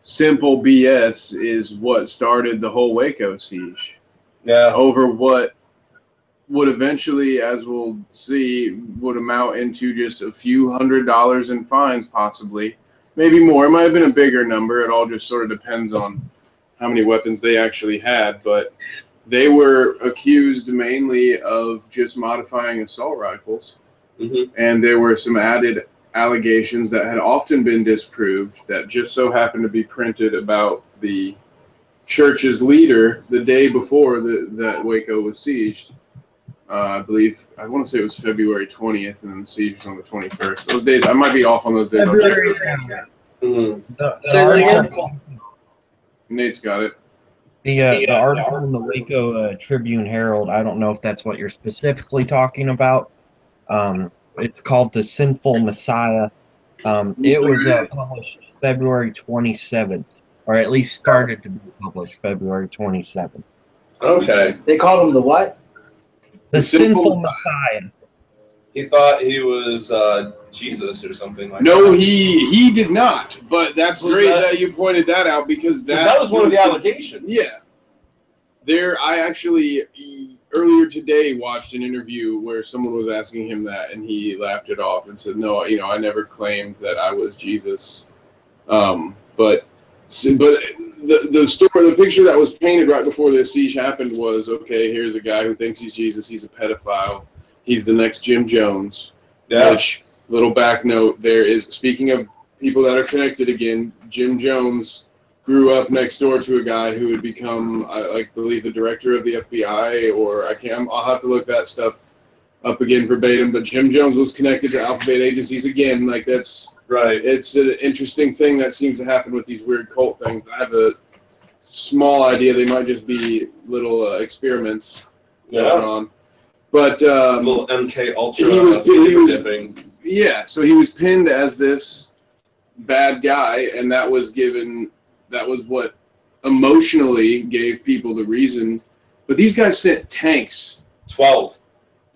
simple BS is what started the whole Waco siege Yeah. over what would eventually, as we'll see, would amount into just a few hundred dollars in fines, possibly, maybe more. It might have been a bigger number. It all just sort of depends on how many weapons they actually had. But they were accused mainly of just modifying assault rifles, hmm and there were some added allegations that had often been disproved that just so happened to be printed about the church's leader the day before the, that Waco was sieged. Uh, I believe I want to say it was February 20th, and then the siege was on the 21st. Those days, I might be off on those days. I'll check February, those. hmm The, the Say that again? article, Nate's got it. the, uh, the article in the Waco uh, Tribune Herald. I don't know if that's what you're specifically talking about. Um, it's called "The Sinful Messiah." Um, it was uh, published February 27th, or at least started to be published February 27th. Okay. They called him the what? The, The Sinful, Sinful Messiah. He thought he was uh, Jesus or something like No, that. he he did not. But that's Was great that- that, you pointed that out because that, that was one of the was allegations. Yeah. There, I actually earlier today watched an interview where someone was asking him that, and he laughed it off and said, "No, you know, I never claimed that I was Jesus." Um, but, but the the story, the picture that was painted right before the siege happened was, okay, here's a guy who thinks he's Jesus. He's a pedophile. He's the next Jim Jones. Yeah. Which little back note there is speaking of people that are connected again, Jim Jones grew up next door to a guy who would become, I like believe, the director of the FBI, or I can't. I'll have to look that stuff up again verbatim. But Jim Jones was connected to alphabet agencies again. Like that's Right. it's an interesting thing that seems to happen with these weird cult things. I have a small idea they might just be little uh, experiments going Yeah. on. But um, little MK Ultra He was- he was- dipping. yeah, so he was pinned as this bad guy, and that was given. That was what emotionally gave people the reason. But these guys sent tanks, 12.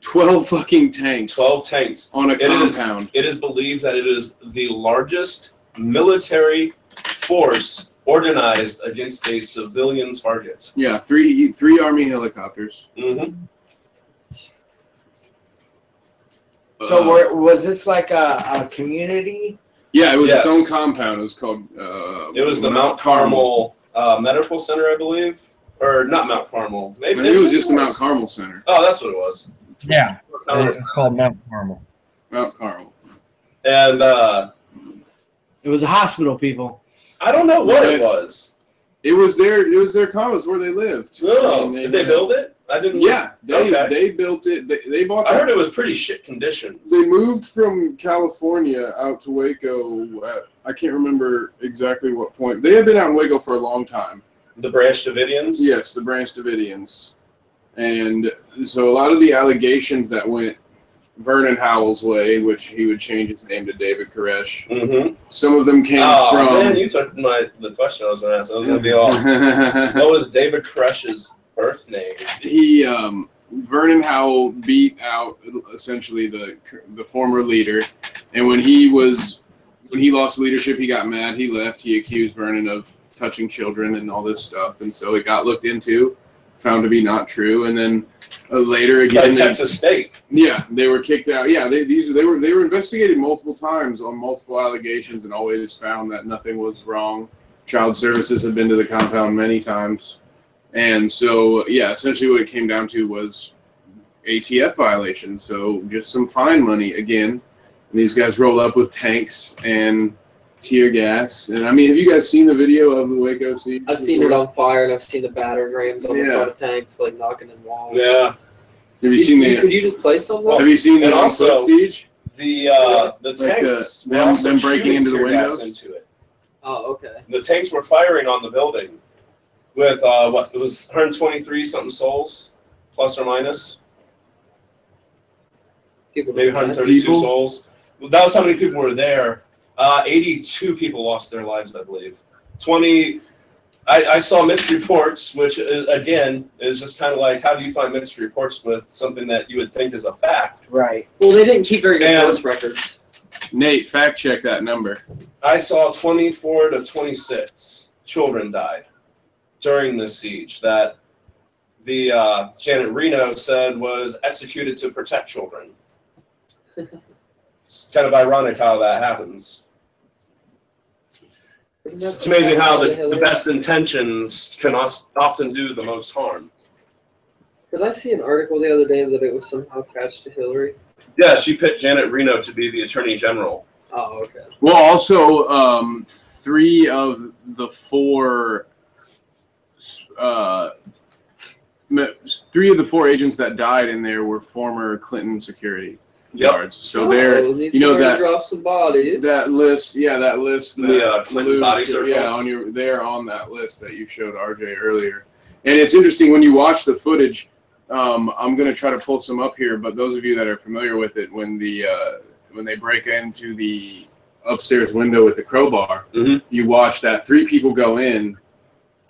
twelve fucking tanks, 12 tanks. on a It is- compound. It is believed that it is the largest military force organized against a civilian target. Yeah, three three army helicopters. hmm So Uh, were, was this like a, a community? Yeah, it was Yes. its own compound. It was called. Uh, It was the Mount Carmel uh, Medical Center, I believe. Or not Mount Carmel. Maybe Maybe it was just the Mount Carmel Center. Oh, that's what it was. Yeah, Carmel it's called Mount Carmel. Mount Carmel. And uh, It was a hospital, people. I don't know what it Yeah. was. It was their it was their commons where they lived. No, I mean, did they had- build it? I didn't. Yeah, they Okay. they built it. They, they bought. I heard it was pretty shit conditions. They moved from California out to Waco. At, I can't remember exactly what point. They had been out in Waco for a long time. The Branch Davidians. Yes, the Branch Davidians, and so a lot of the allegations that went Vernon Howell's way, which he would change his name to David Koresh. Mm-hmm. Some of them came Oh from. man, you took my the question I was going to ask. I was going to be all. what was David Koresh's birth name? he um, Vernon Howell beat out essentially the the former leader, and when he was when he lost leadership, he got mad. He left. He accused Vernon of touching children and all this stuff, and so it got looked into, found to be not true, and then uh, later again, they- Texas State. yeah, they were kicked out. Yeah, they these they were they were investigated multiple times on multiple allegations and always found that nothing was wrong. Child services had been to the compound many times, and so yeah, essentially what it came down to was ATF violation. So just some fine money again. And these guys roll up with tanks and tear gas. And I mean, have you guys seen the video of the Waco siege? I've seen it on fire and I've seen the battering rams on the front of tanks like knocking in walls. Yeah. Have you seen the? Could you just play some? Have you seen the And on also- foot siege? The uh, the Like the- tanks were them- them breaking into the tear gas window? into it. Oh, okay. The tanks were firing on the building with uh, what it was 123 something souls, plus or minus, People maybe 132 People? souls. Well, that was how many people were there. Uh, 82 people lost their lives, I believe. 20. I, I saw mixed reports, which is, again is just kind of like how do you find mixed reports with something that you would think is a fact? Right. Well, they didn't keep very good And- records. Nate, fact check that number. I saw 24 to 26 children died during the siege that the uh, Janet Reno said was executed to protect children. it's kind of ironic how that happens. Isn't It's amazing how the, the best intentions can os- often do the most harm. Did I see an article the other day that it was somehow attached to Hillary? Yeah, she picked Janet Reno to be the attorney general. Oh, okay. Well, also, um, three of the four, uh, three of the four agents that died in there were former Clinton security Yep. guards. So they're oh, needs you know that- drop some bodies. that list. Yeah, that list. The, uh, Clinton Lou- body circle? Yeah, on your they're on that list that you showed RJ earlier. And it's interesting when you watch the footage. Um, I'm gonna try to pull some up here, but those of you that are familiar with it, when the uh, when they break into the upstairs window with the crowbar, Mhm. you watch that three people go in,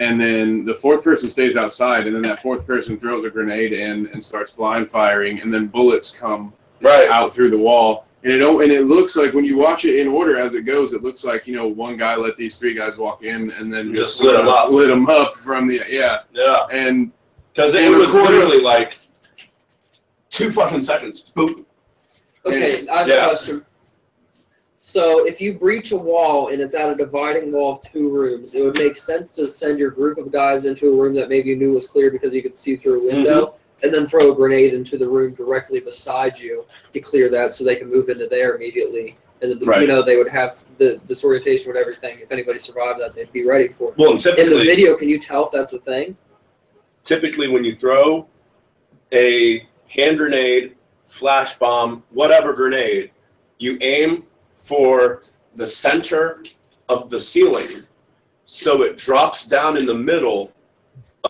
and then the fourth person stays outside, and then that fourth person throws a grenade in and starts blind firing, and then bullets come Right. out through the wall. And it and it looks like when you watch it in order as it goes, it looks like you know one guy let these three guys walk in and then Just lit 'em up. lit them up from the yeah. Yeah. And Because it And was recording- literally like two fucking seconds. Boom. Okay, I have Yeah. a question. So, if you breach a wall and it's at a dividing wall of two rooms, it would make sense to send your group of guys into a room that maybe you knew was clear because you could see through a mm-hmm. window, and then throw a grenade into the room directly beside you to clear that so they can move into there immediately and then, Right. you know they would have the disorientation with everything. If anybody survived that, they'd be ready for it. Well, and In the video, can you tell if that's a thing? typically when you throw a hand grenade, flash bomb, whatever grenade, you aim for the center of the ceiling so it drops down in the middle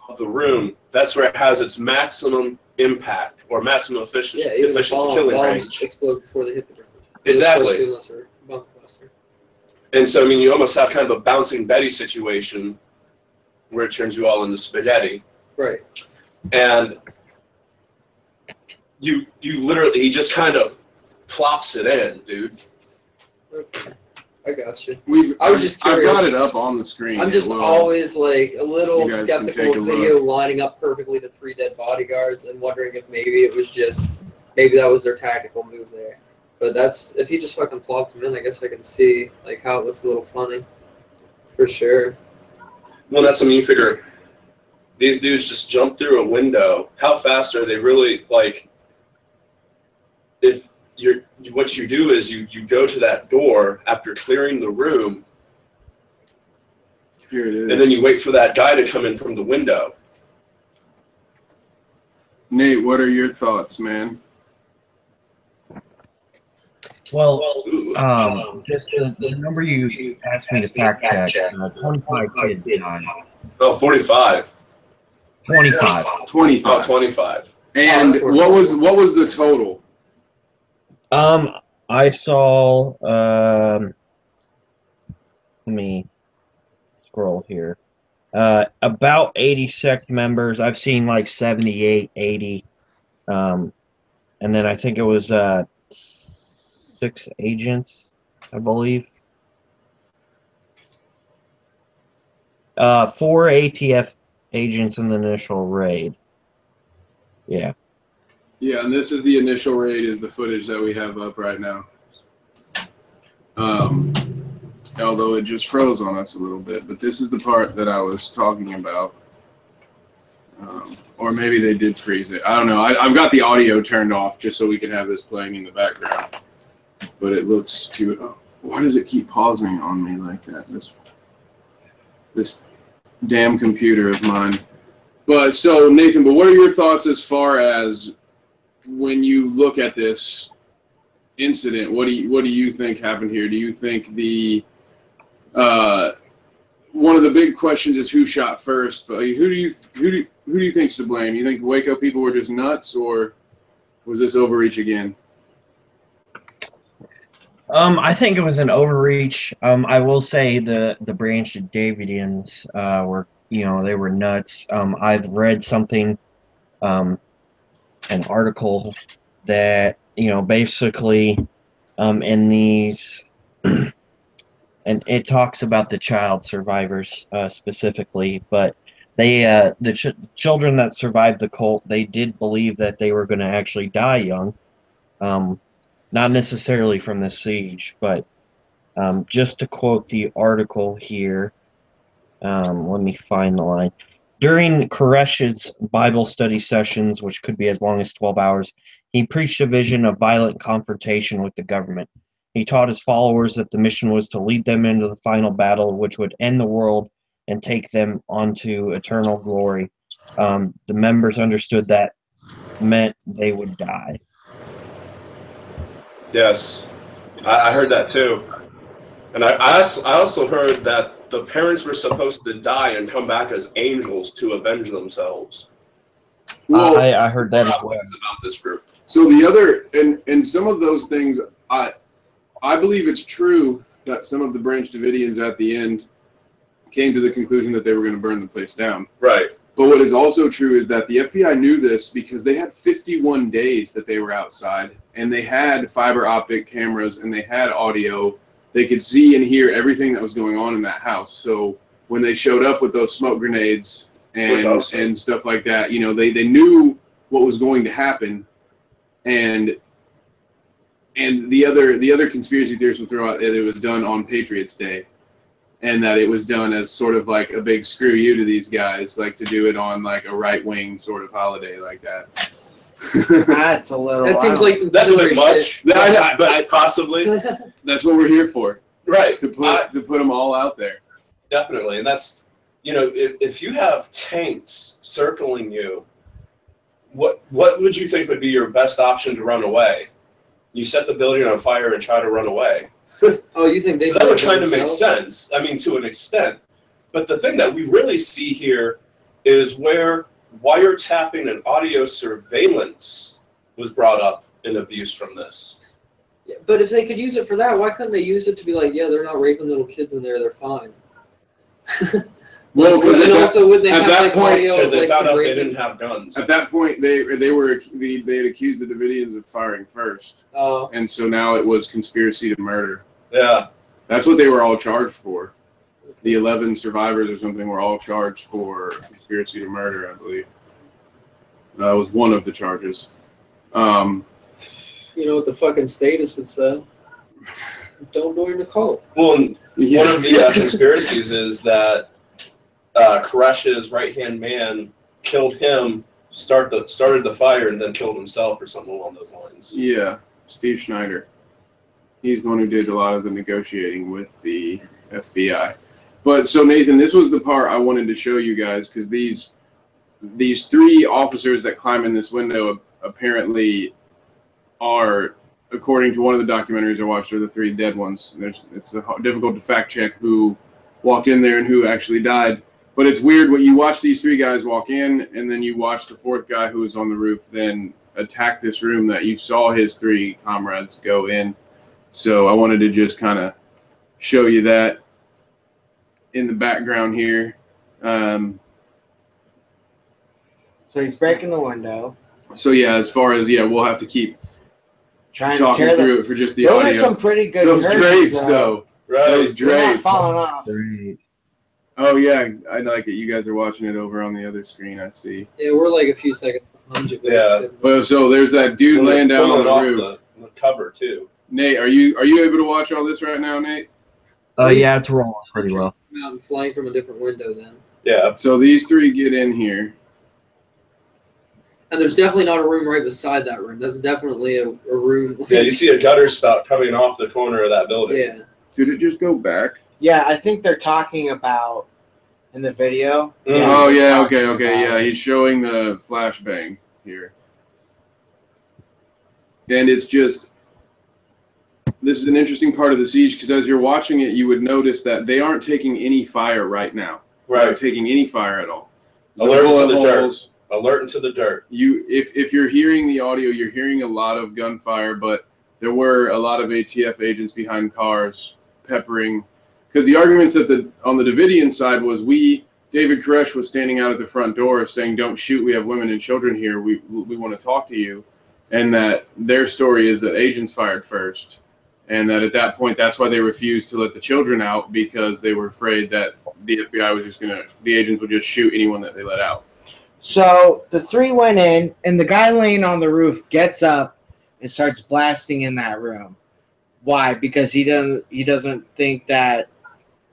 of the room. That's where it has its maximum impact or maximum efficiency, Yeah, efficiency bomb, killing range. explode before they hit the ground. Exactly. Explosive or bomb buster. And so, I mean, you almost have kind of a bouncing Betty situation where it turns you all into spaghetti. Right. and you you literally he just kind of plops it in, dude. Okay. I got you. We've. I was just I've got it up on the screen. I'm just will. always like a little You guys can skeptical take of a video lining up perfectly to three dead bodyguards and wondering if maybe it was just maybe that was their tactical move there. But that's if he just fucking plopped him in, I guess I can see like how it looks a little funny. For sure. Well, that's I mean, you figure these dudes just jump through a window. How fast are they really like? If you're what you do is you you go to that door after clearing the room, Here it is. and then you wait for that guy to come in from the window. Nate, what are your thoughts, man? Well, um, just the, the number you asked me to fact check, uh, 25 kids died. oh, 45. 25. Oh, 25. 25. And what was what was the total? Um, I saw. Um, let me scroll here. Uh, about 80 sect members. I've seen like 78, 80. Um, and then I think it was uh six agents, I believe. Uh, four ATF agents in the initial raid. Yeah. Yeah, and this is the initial raid is the footage that we have up right now. Um, although it just froze on us a little bit, but this is the part that I was talking about. Um, or maybe they did freeze it. I don't know. I, I've got the audio turned off just so we can have this playing in the background. But it looks too. Oh, why does it keep pausing on me like that? This this damn computer of mine. But so Nathan, but what are your thoughts as far as when you look at this incident? What do you what do you think happened here? Do you think the uh, one of the big questions is who shot first? But who do you who do who do you think's to blame? You think the Waco people were just nuts, or was this overreach again? Um, I think it was an overreach. Um, I will say the the Branch Davidians uh, were, you know, they were nuts. Um, I've read something, um, an article that you know basically, um, in these, and it talks about the child survivors uh, specifically, but they uh, the ch- children that survived the cult, they did believe that they were going to actually die young. Um, not necessarily from the siege, but um, just to quote the article here, um, let me find the line. During Koresh's Bible study sessions, which could be as long as 12 hours, he preached a vision of violent confrontation with the government. He taught his followers that the mission was to lead them into the final battle, which would end the world and take them onto eternal glory. Um, the members understood that meant they would die. Yes, I, I heard that too, and I, I also, I also heard that the parents were supposed to die and come back as angels to avenge themselves. Well, I, I heard that as well. About this group. So the other and and some of those things, I I believe it's true that some of the Branch Davidians at the end came to the conclusion that they were going to burn the place down. Right. But what is also true is that the FBI knew this because they had 51 days that they were outside and they had fiber optic cameras and they had audio. They could see and hear everything that was going on in that house. So when they showed up with those smoke grenades and also- and stuff like that, you know, they they knew what was going to happen. And and the other the other conspiracy theorists will throw out that it was done on Patriots Day and that it was done as sort of like a big screw you to these guys, like to do it on like a right wing sort of holiday like that. That's a little. That seems like some That's a bit much, shit. I- I- but possibly. That's what we're here for. right. To put I- to put them all out there. Definitely, and that's you know if, if you have tanks circling you, what what would you think would be your best option to run away? You set the building on fire and try to run away. oh, you think they? so that would kind of make sense. I mean, to an extent. But the thing that we really see here is where wiretapping and audio surveillance was brought up in abuse from this. Yeah, but if they could use it for that, why couldn't they use it to be like, yeah, they're not raping little kids in there, they're fine. Well, because and at, also, would they at have that like point- audio Because they like, found the out they didn't have guns. at that point they they were they, they had accused the Davidians of firing first, Oh, and so now it was conspiracy to murder. Yeah. That's what they were all charged for. The eleven survivors or something were all charged for conspiracy to murder, I believe. That was one of the charges. Um, you know what the fucking status would say? Don't join the cult. Well, yeah. One of the uh, conspiracies is that uh, Koresh's right hand man killed him, start the started the fire, and then killed himself or something along those lines. Yeah, Steve Schneider. He's the one who did a lot of the negotiating with the FBI. But so Nathan, this was the part I wanted to show you guys because these these three officers that climb in this window apparently are, according to one of the documentaries I watched, are the three dead ones. There's it's difficult to fact check who walked in there and who actually died. But it's weird when you watch these three guys walk in, and then you watch the fourth guy who was on the roof then attack this room that you saw his three comrades go in. So I wanted to just kind of show you that in the background here. Um, So he's breaking the window, so yeah, as far as yeah, we'll have to keep trying to talking tear the. through it for just the Those audio. are some pretty good. Those curses, drapes, though. Right. Those They're not drapes. falling off. Great. Oh yeah, I like it. You guys are watching it over on the other screen. I see. Yeah, we're like a few seconds behind you. Yeah. it's. Well, so there's that dude Well, they're laying down on the off roof. The, the cover too. Nate, are you are you able to watch all this right now, Nate? Oh yeah, it's rolling pretty well. Out and flying from a different window then. Yeah. So these three get in here. And there's definitely not a room right beside that room. That's definitely a, a room. Yeah. You see a gutter spout coming off the corner of that building. yeah. Did it just go back? Yeah, I think they're talking about in the video. Mm. Oh they're yeah, okay, okay, about- yeah. He's showing the flashbang here, and it's just this is an interesting part of the siege because as you're watching it, you would notice that they aren't taking any fire right now. They're Right. taking any fire at all. Alert to bullet the dirt. holes. Alert into the dirt. You, if if you're hearing the audio, you're hearing a lot of gunfire, but there were a lot of ATF agents behind cars peppering. Because the arguments that the on the Davidian side was we David Koresh was standing out at the front door saying, "Don't shoot. We have women and children here. We we want to talk to you," and that their story is that agents fired first, and that at that point that's why they refused to let the children out because they were afraid that the FBI was just gonna the agents would just shoot anyone that they let out. So the three went in, and the guy laying on the roof gets up and starts blasting in that room. Why? Because he doesn't he doesn't think that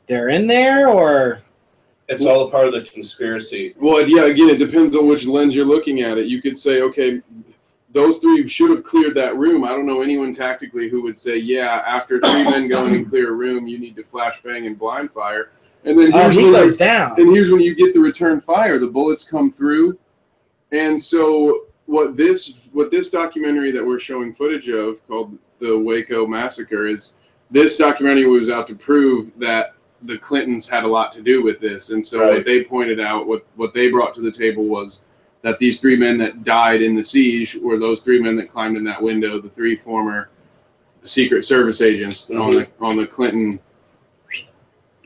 they're in there, or It's all a part of the conspiracy. Well, yeah, again, it depends on which lens you're looking at it. You could say, okay, those three should have cleared that room. I don't know anyone tactically who would say, yeah, after three men go in and clear a room, you need to flashbang and blind fire. And then oh, here's, he when, goes down. and here's when you get the return fire. The bullets come through. And so what this what this documentary that we're showing footage of called the Waco massacre is this documentary was out to prove that the Clintons had a lot to do with this. And so Right. what they pointed out, what what they brought to the table was that these three men that died in the siege were those three men that climbed in that window, the three former Secret Service agents on mm-hmm. the on the Clinton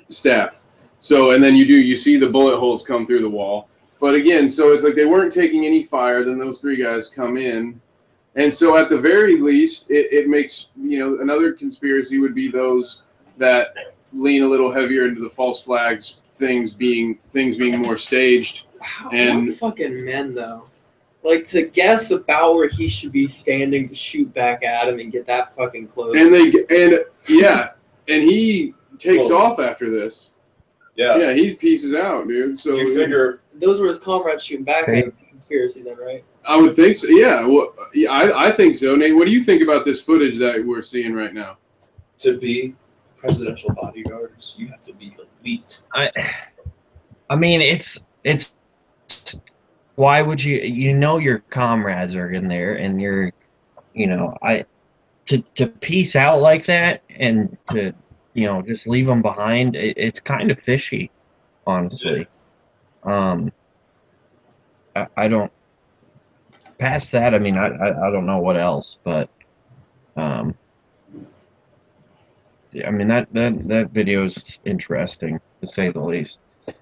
staff. So and then you do you see the bullet holes come through the wall. But again, so it's like they weren't taking any fire. Then those three guys come in, and so at the very least, it, it makes you know another conspiracy would be those that lean a little heavier into the false flags things being things being more staged. Wow, And- fucking men though. Like to guess about where he should be standing to shoot back at him and get that fucking close. And they and yeah, and he takes Well- off after this. Yeah. Yeah, he pieces out, dude. So You figure those were his comrades shooting back at him. Conspiracy then, right? I would think so. Yeah. Well, yeah, I, I think so. Nate, what do you think about this footage that we're seeing right now? To be presidential bodyguards, you have to be elite. I, I mean, it's it's. Why would you? You know your comrades are in there, and you're, you know, I, to to piece out like that and to, you know, just leave them behind. It, it's kind of fishy, honestly. Um. I, I don't. Past that, I mean, I, I I don't know what else, but, um. yeah, I mean that that that video is interesting to say the least,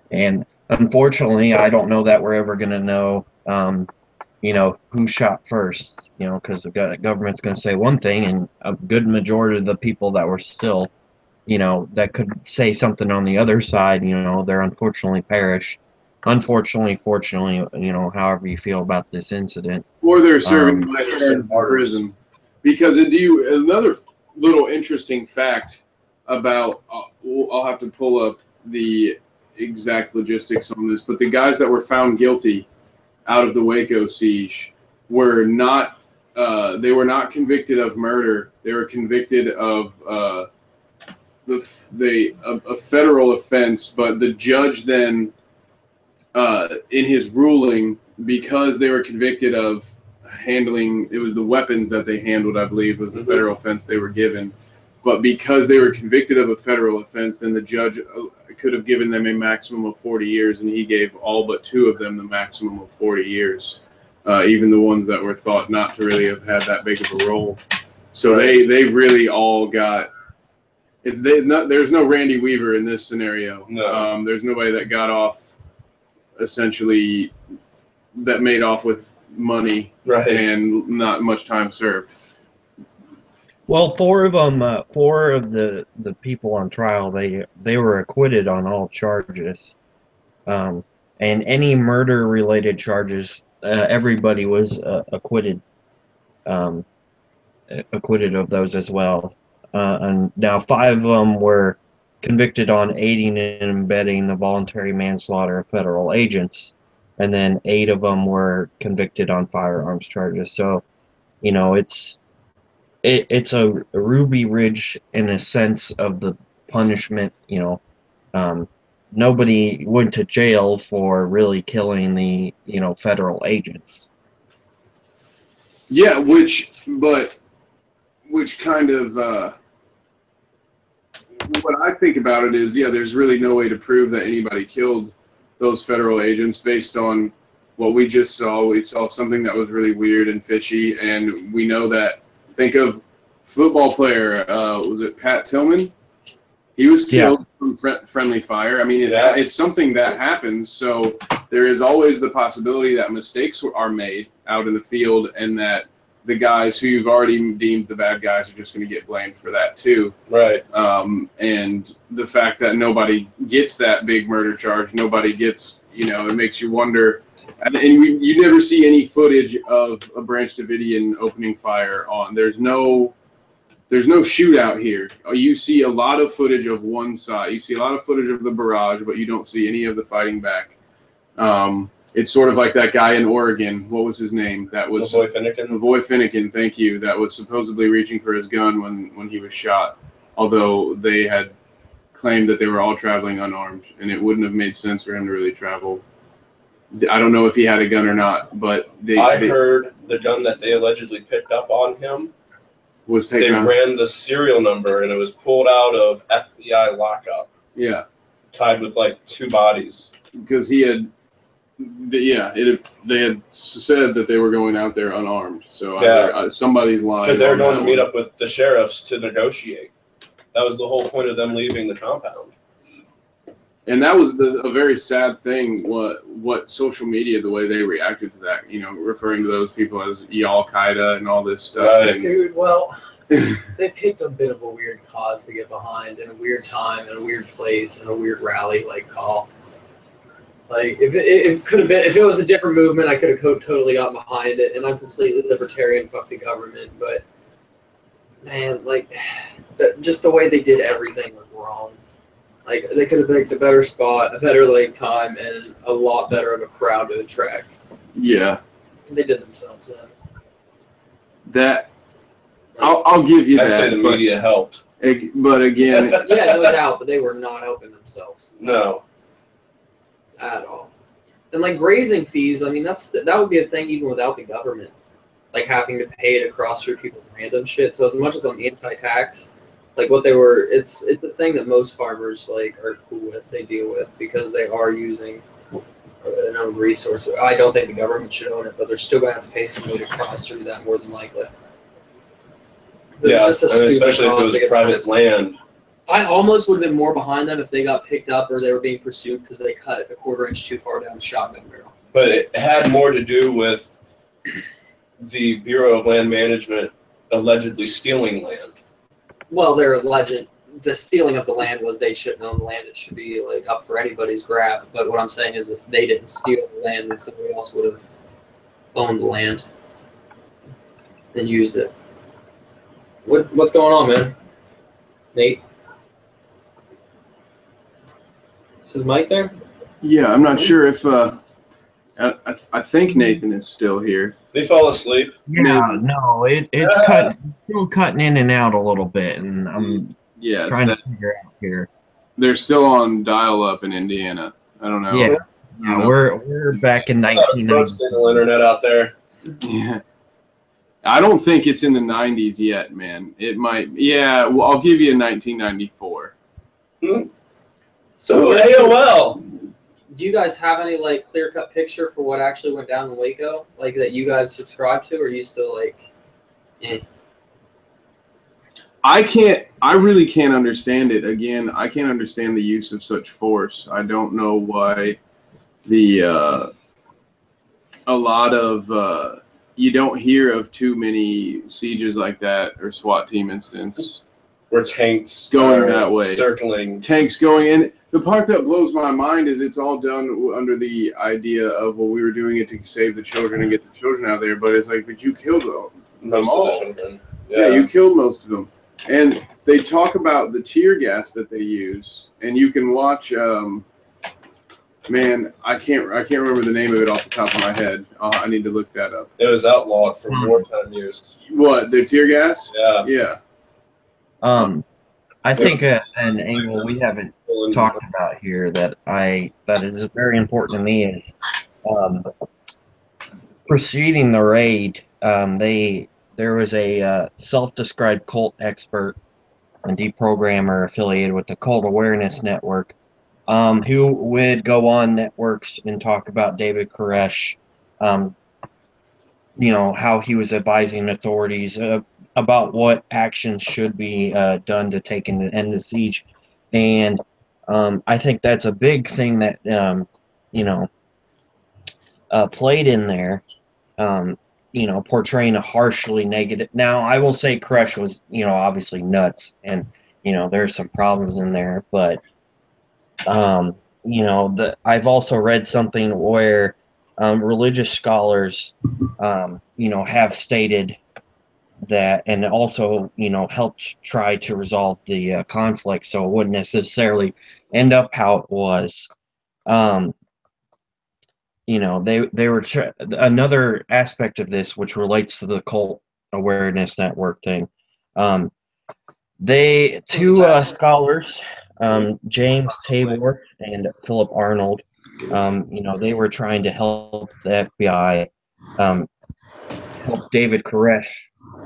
and unfortunately, I don't know that we're ever going to know, um, you know, who shot first. You know, because the government's going to say one thing, and a good majority of the people that were still, you know, that could say something on the other side, you know, they're unfortunately perished. Unfortunately, fortunately, you know, however you feel about this incident. Or they're serving Um, life in prison. Because do you, another little interesting fact about, uh, I'll have to pull up the exact logistics on this, but the guys that were found guilty out of the Waco siege were not, uh, they were not convicted of murder. They were convicted of, uh, the, they, a, a federal offense, but the judge then, uh, in his ruling, because they were convicted of handling it was the weapons that they handled i believe was the Mhm. federal offense they were given but because they were convicted of a federal offense then the judge could have given them a maximum of 40 years and he gave all but two of them the maximum of 40 years uh, even the ones that were thought not to really have had that big of a role so they they really all got it's they not, there's no randy weaver in this scenario No. um, there's nobody that got off essentially that made off with money Right. and not much time served. Well, four of them, uh, four of the the people on trial, they they were acquitted on all charges, um, and any murder related charges, uh, everybody was uh, acquitted, um, acquitted of those as well. Uh, and now five of them were convicted on aiding and abetting the voluntary manslaughter of federal agents, and then eight of them were convicted on firearms charges. So, you know, it's it, it's a, Ruby Ridge in a sense of the punishment. You know, um, nobody went to jail for really killing the you know federal agents. Yeah, which but which kind of uh, what I think about it is yeah, there's really no way to prove that anybody killed those federal agents based on what we just saw. We saw something that was really weird and fishy, and we know that. Think of football player. Uh, was it Pat Tillman? He was Yeah. killed from fr- friendly fire. I mean, it, Yeah. it's something that happens. So there is always the possibility that mistakes are made out in the field, and that the guys who you've already deemed the bad guys are just going to get blamed for that too. Right. Um, and the fact that nobody gets that big murder charge, nobody gets, you know, it makes you wonder. And, and we, you never see any footage of a Branch Davidian opening fire on. There's no, there's no shootout here. You see a lot of footage of one side. You see a lot of footage of the barrage, but you don't see any of the fighting back. Um, it's sort of like that guy in Oregon. What was his name? That was Boy Finnegan. LaVoy Finnegan, thank you, that was supposedly reaching for his gun when, when he was shot, although they had claimed that they were all traveling unarmed, and it wouldn't have made sense for him to really travel. I don't know if he had a gun or not, but they, I they heard the gun that they allegedly picked up on him. was They taken on. ran the serial number and it was pulled out of FBI lockup, Yeah, tied with like two bodies. because he had, yeah, it had, they had said that they were going out there unarmed. So either, uh, somebody's lying. Because they were going to meet one. up with the sheriffs to negotiate. That was the whole point of them leaving the compound. And that was the, a very sad thing what what social media the way they reacted to that you know referring to those people as Al Qaeda and all this stuff Right. and, Dude, well, they picked a bit of a weird cause to get behind in a weird time, in a weird place, in a weird rally like call. Like if it, it could have been, if it was a different movement, I could have co- totally got behind it. And I'm completely libertarian, fuck the government. But man, like just the way they did everything was wrong. Like they could have picked a better spot, a better lake time, and a lot better of a crowd to attract. yeah They did themselves then. That I'll, I'll give you I'd that. say the but, media helped. ag- but again, yeah, no doubt, but they were not helping themselves No. at all. And like grazing fees, I mean, that's that would be a thing even without the government, like having to pay to cross through people's land and shit. So as much as I'm anti-tax, like what they were, it's it's a thing that most farmers like are cool with, they deal with because they are using an own resource. I don't think the government should own it, but they're still going to have to pay somebody to cross through that more than likely. Yeah, just a I mean, especially if it was private land. I almost would have been more behind them if they got picked up or they were being pursued because they cut a quarter inch too far down the shotgun barrel. But it had more to do with the Bureau of Land Management allegedly stealing land. Well, their legend, the stealing of the land was they shouldn't own the land. It should be like up for anybody's grab. But what I'm saying is, if they didn't steal the land, then somebody else would have owned the land and used it. What what's going on, man? Nate. Is his mic there? yeah, I'm not sure if uh, I, I, I think Nathan is still here. They fell asleep. Yeah, no, it, it's cut, still cutting in and out a little bit, and I'm Yeah, trying that, to figure out here. they're still on dial-up in Indiana. I don't know. Yeah, yeah, we're we're back in Oh, slow 1990. signal internet out there. Yeah. I don't think it's in the 90s yet, man. It might. Yeah, well, I'll give you a 1994. Hmm? So AOL. Oh Do you guys have any like clear cut picture for what actually went down in Waco, like that you guys subscribe to, or are you still like, I can't. I really can't understand it. Again, I can't understand the use of such force. I don't know why the uh, a lot of uh, you don't hear of too many sieges like that or SWAT team incidents. Where tanks Going that way. circling. tanks going in. The part that blows my mind is it's all done under the idea of well, we were doing it to save the children and get the children out there. But it's like, but you killed them. Most all. of the children. Yeah. you killed most of them. And they talk about the tear gas that they use, and you can watch. Um, man, I can't. I can't remember the name of it off the top of my head. Uh, I need to look that up. It was outlawed for Hmm. wartime use. What the tear gas? Yeah. Yeah. Um, I think uh, an angle we haven't talked about here that I that is very important to me is um, preceding the raid. Um, they there was a uh, self-described cult expert and deprogrammer affiliated with the Cult Awareness Network, um, who would go on networks and talk about David Koresh, um, you know how he was advising authorities uh, about what actions should be uh, done to take in the end the siege, and um, I think that's a big thing that um, you know uh, played in there. Um, you know, portraying a harshly negative. Now, I will say Koresh was, you know, obviously nuts, and you know, there's some problems in there, but um, you know, the I've also read something where um, religious scholars, um, you know, have stated that, and also, you know, helped try to resolve the uh, conflict, so it wouldn't necessarily end up how it was. Um, you know, they they were another aspect of this, which relates to the cult awareness network thing. Um, they two uh, scholars, um, James Tabor and Philip Arnold, um, you know, they were trying to help the FBI um, help David Koresh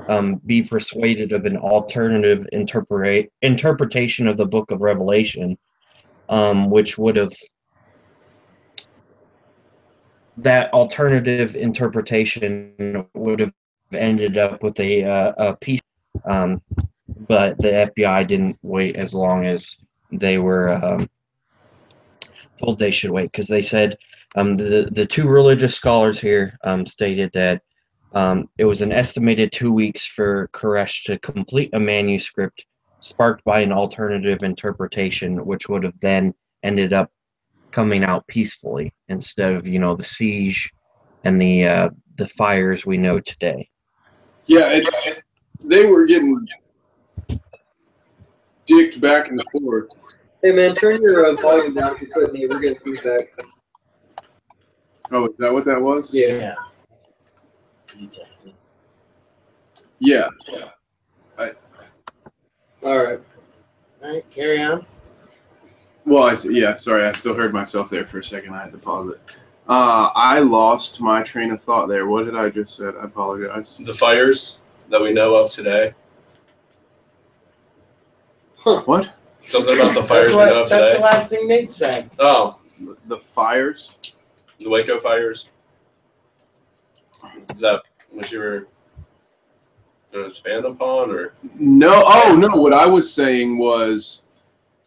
um, be persuaded of an alternative interpret interpretation of the Book of Revelation, um, which would have that alternative interpretation would have ended up with a, uh, a peace, um, but the FBI didn't wait as long as they were um, told they should wait because they said um, the the two religious scholars here um, stated that um, it was an estimated two weeks for Koresh to complete a manuscript sparked by an alternative interpretation, which would have then ended up coming out peacefully instead of you know the siege and the uh, the fires we know today. Yeah, it, it- they were getting dicked back and forth. Hey man, turn your uh, volume down if you could, Nate. We're getting feedback. Oh, is that what that was? Yeah. Yeah. All right. All right, carry on. Well, I s- yeah. Sorry, I still heard myself there for a second. I had to pause it. Uh, I lost my train of thought there. What did I just said? I apologize. The fires that we know of today. What? Something about the fires That's, we know what, of that's the last thing Nate said. Oh, The fires? the Waco fires. Is that what you were going to expand upon, or No. Oh no. What I was saying was,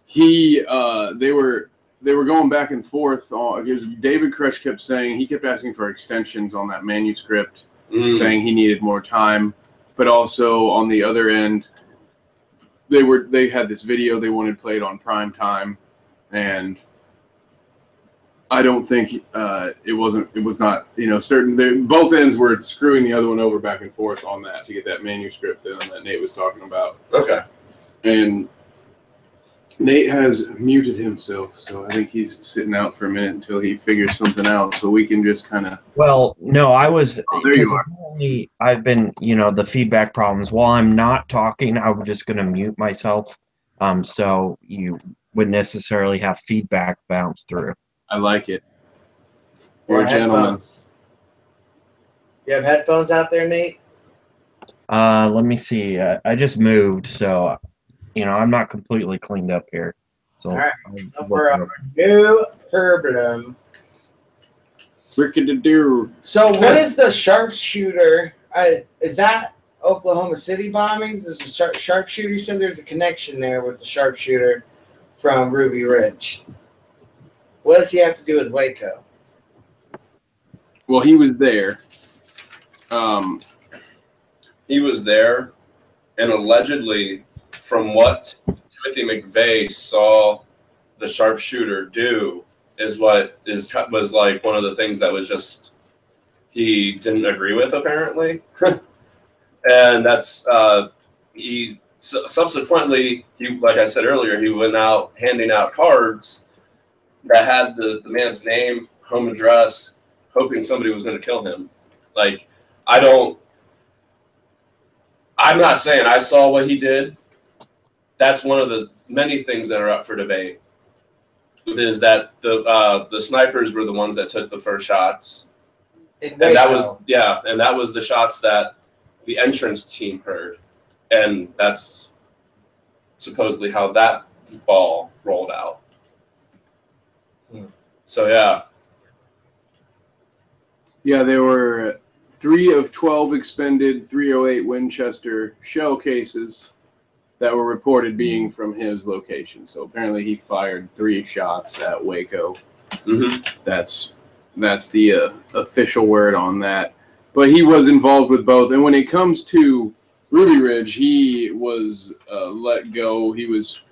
he. Uh, they were. They were going back and forth. On, because David Koresh kept saying he kept asking for extensions on that manuscript. Mm, saying he needed more time, but also on the other end, they were they had this video they wanted played on prime time, and I don't think uh, it wasn't it was not you know certain they, both ends were screwing the other one over back and forth on that to get that manuscript in that Nate was talking about, okay? and Nate has muted himself, so I think he's sitting out for a minute until he figures something out, so we can just kind of Well, no, I was. Oh, there you 'cause are. I've been, you know, the feedback problems. While I'm not talking, I'm just going to mute myself. Um, so you wouldn't necessarily have feedback bounce through. I like it. You're Or a gentleman. headphones. You have headphones out there, Nate? Uh, let me see. Uh, I just moved, so you know I'm not completely cleaned up here. So All right, I'll no work problem. on it. No problem. Rickety-doo. So, what is the sharpshooter? I, is that Oklahoma City bombings? Is the sharp, sharpshooter? You said there's a connection there with the sharpshooter from Ruby Ridge. What does he have to do with Waco? Well, he was there. Um, He was there, and allegedly, from what Timothy McVeigh saw the sharpshooter do, is what is was like one of the things that was just he didn't agree with apparently, and that's uh, he su- subsequently he like I said earlier he went out handing out cards that had the, the man's name, home address, hoping somebody was going to kill him. Like I don't. I'm not saying I saw what he did. That's one of the many things that are up for debate. Is that the uh, the snipers were the ones that took the first shots, and that was yeah, and that was the shots that the entrance team heard, and that's supposedly how that ball rolled out. So yeah, yeah, there were three of 12 expended 308 Winchester shell cases that were reported being from his location. So apparently he fired three shots at Waco. hmm That's that's the uh, official word on that. But he was involved with both. And when it comes to Ruby Ridge, he was uh, let go. He was.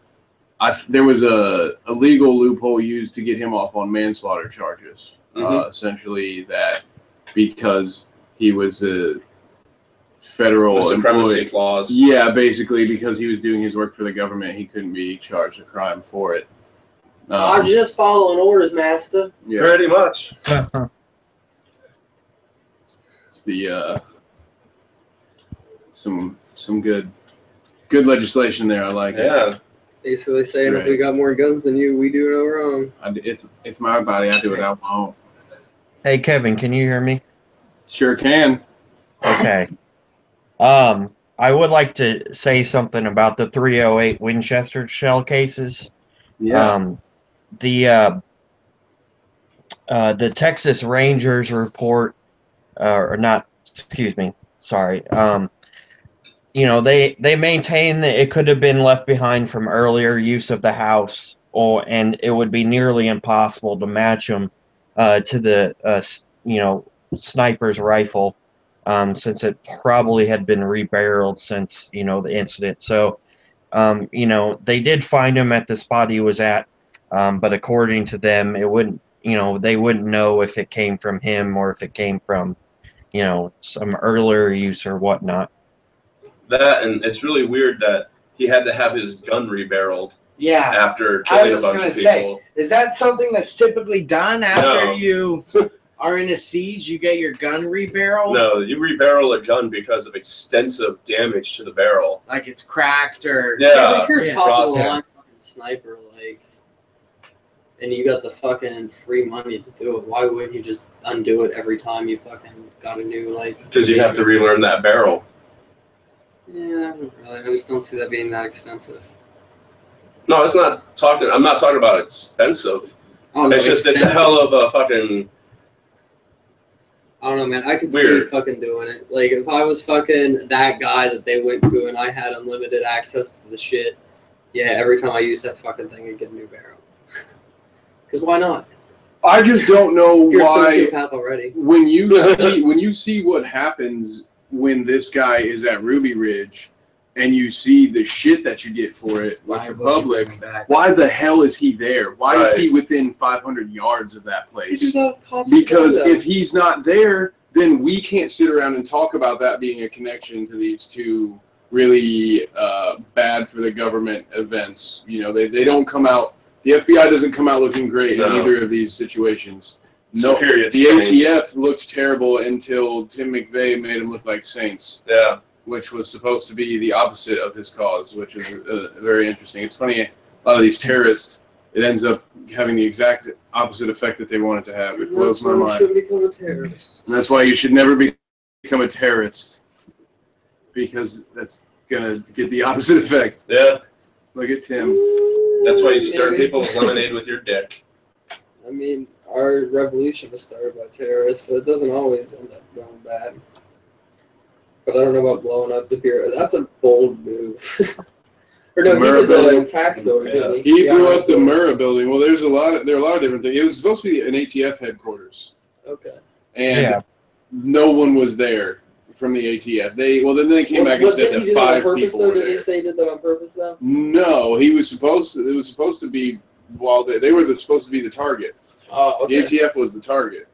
I, there was a, a legal loophole used to get him off on manslaughter charges. Uh, essentially, that because he was a federal the supremacy employee. clause. Yeah, basically because he was doing his work for the government, he couldn't be charged a crime for it. I'm Um, just following orders, Master. yeah, Pretty much. it's the uh, some some good good legislation there. I like it. Yeah. Basically saying if Right. we got more guns than you, we do no wrong. I, it's it's my body. I do it out my own. Hey Kevin, can you hear me? Sure can. Okay. Um, I would like to say something about the 308 Winchester shell cases. Yeah. Um, the uh, uh, the Texas Rangers report, uh, or not? Excuse me. Sorry. Um, you know they they maintain that it could have been left behind from earlier use of the house, or and it would be nearly impossible to match them uh, to the uh, you know sniper's rifle, um, since it probably had been rebarreled since you know the incident. So. Um, you know, they did find him at the spot he was at, um, but according to them, it wouldn't. You know, they wouldn't know if it came from him or if it came from, you know, some earlier use or whatnot. That and it's really weird that he had to have his gun rebarreled Yeah. after I killing a was bunch gonna of say, people. Is that something that's typically done after No. you? are in a siege, you get your gun rebarreled. No, you rebarrel a gun because of extensive damage to the barrel. Like it's cracked or Yeah. Yeah, if you're a Yeah. top of the line fucking sniper, like, and you got the fucking free money to do it, why wouldn't you just undo it every time you fucking got a new like? Because you have to relearn that barrel. Yeah, I really. I just don't see that being that extensive. No, it's not talking. I'm not talking about expensive. Oh, no, It's just it's a hell of a fucking. I don't know, man. I could Weird. see fucking doing it. Like if I was fucking that guy that they went to and I had unlimited access to the shit, yeah, every time I use that fucking thing, I get a new barrel. Because why not? I just don't know If you're why. a sociopath already. when you see when you see what happens when this guy is at Ruby Ridge, and you see the shit that you get for it, like the public. Why the hell is he there? Why is he within 500 yards of that place? that with cops too, Because though. if he's not there, then we can't sit around and talk about that being a connection to these two really uh, bad for the government events. You know, they, they don't come out. The FBI doesn't come out looking great in either of these situations. No, Superior the stinks. ATF looked terrible until Tim McVeigh made him look like saints, Yeah. which was supposed to be the opposite of his cause, which is uh, very interesting. It's funny, a lot of these terrorists, it ends up having the exact opposite effect that they wanted to have. It blows That's my why you mind. shouldn't become a terrorist. And that's why you should never be, become a terrorist, because that's gonna get the opposite effect. Yeah. Look at Tim. That's why you stir Maybe. people's lemonade with your dick. I mean, our revolution was started by terrorists, so it doesn't always end up going bad. But I don't know about blowing up the bureau. That's a bold move. or no, he did the building. tax building, didn't he? He blew up the. Murrah building. Well, there's a lot of there are a lot of different things. It was supposed to be an ATF headquarters, Okay. and Yeah. no one was there from the ATF. They well then they came What- back and what, said did he that do that on five purpose, people though? were Did he there. say he did that on purpose, though? No, he was supposed to. It was supposed to be while they, they were the, supposed to be the target. Oh, okay. The ATF was the target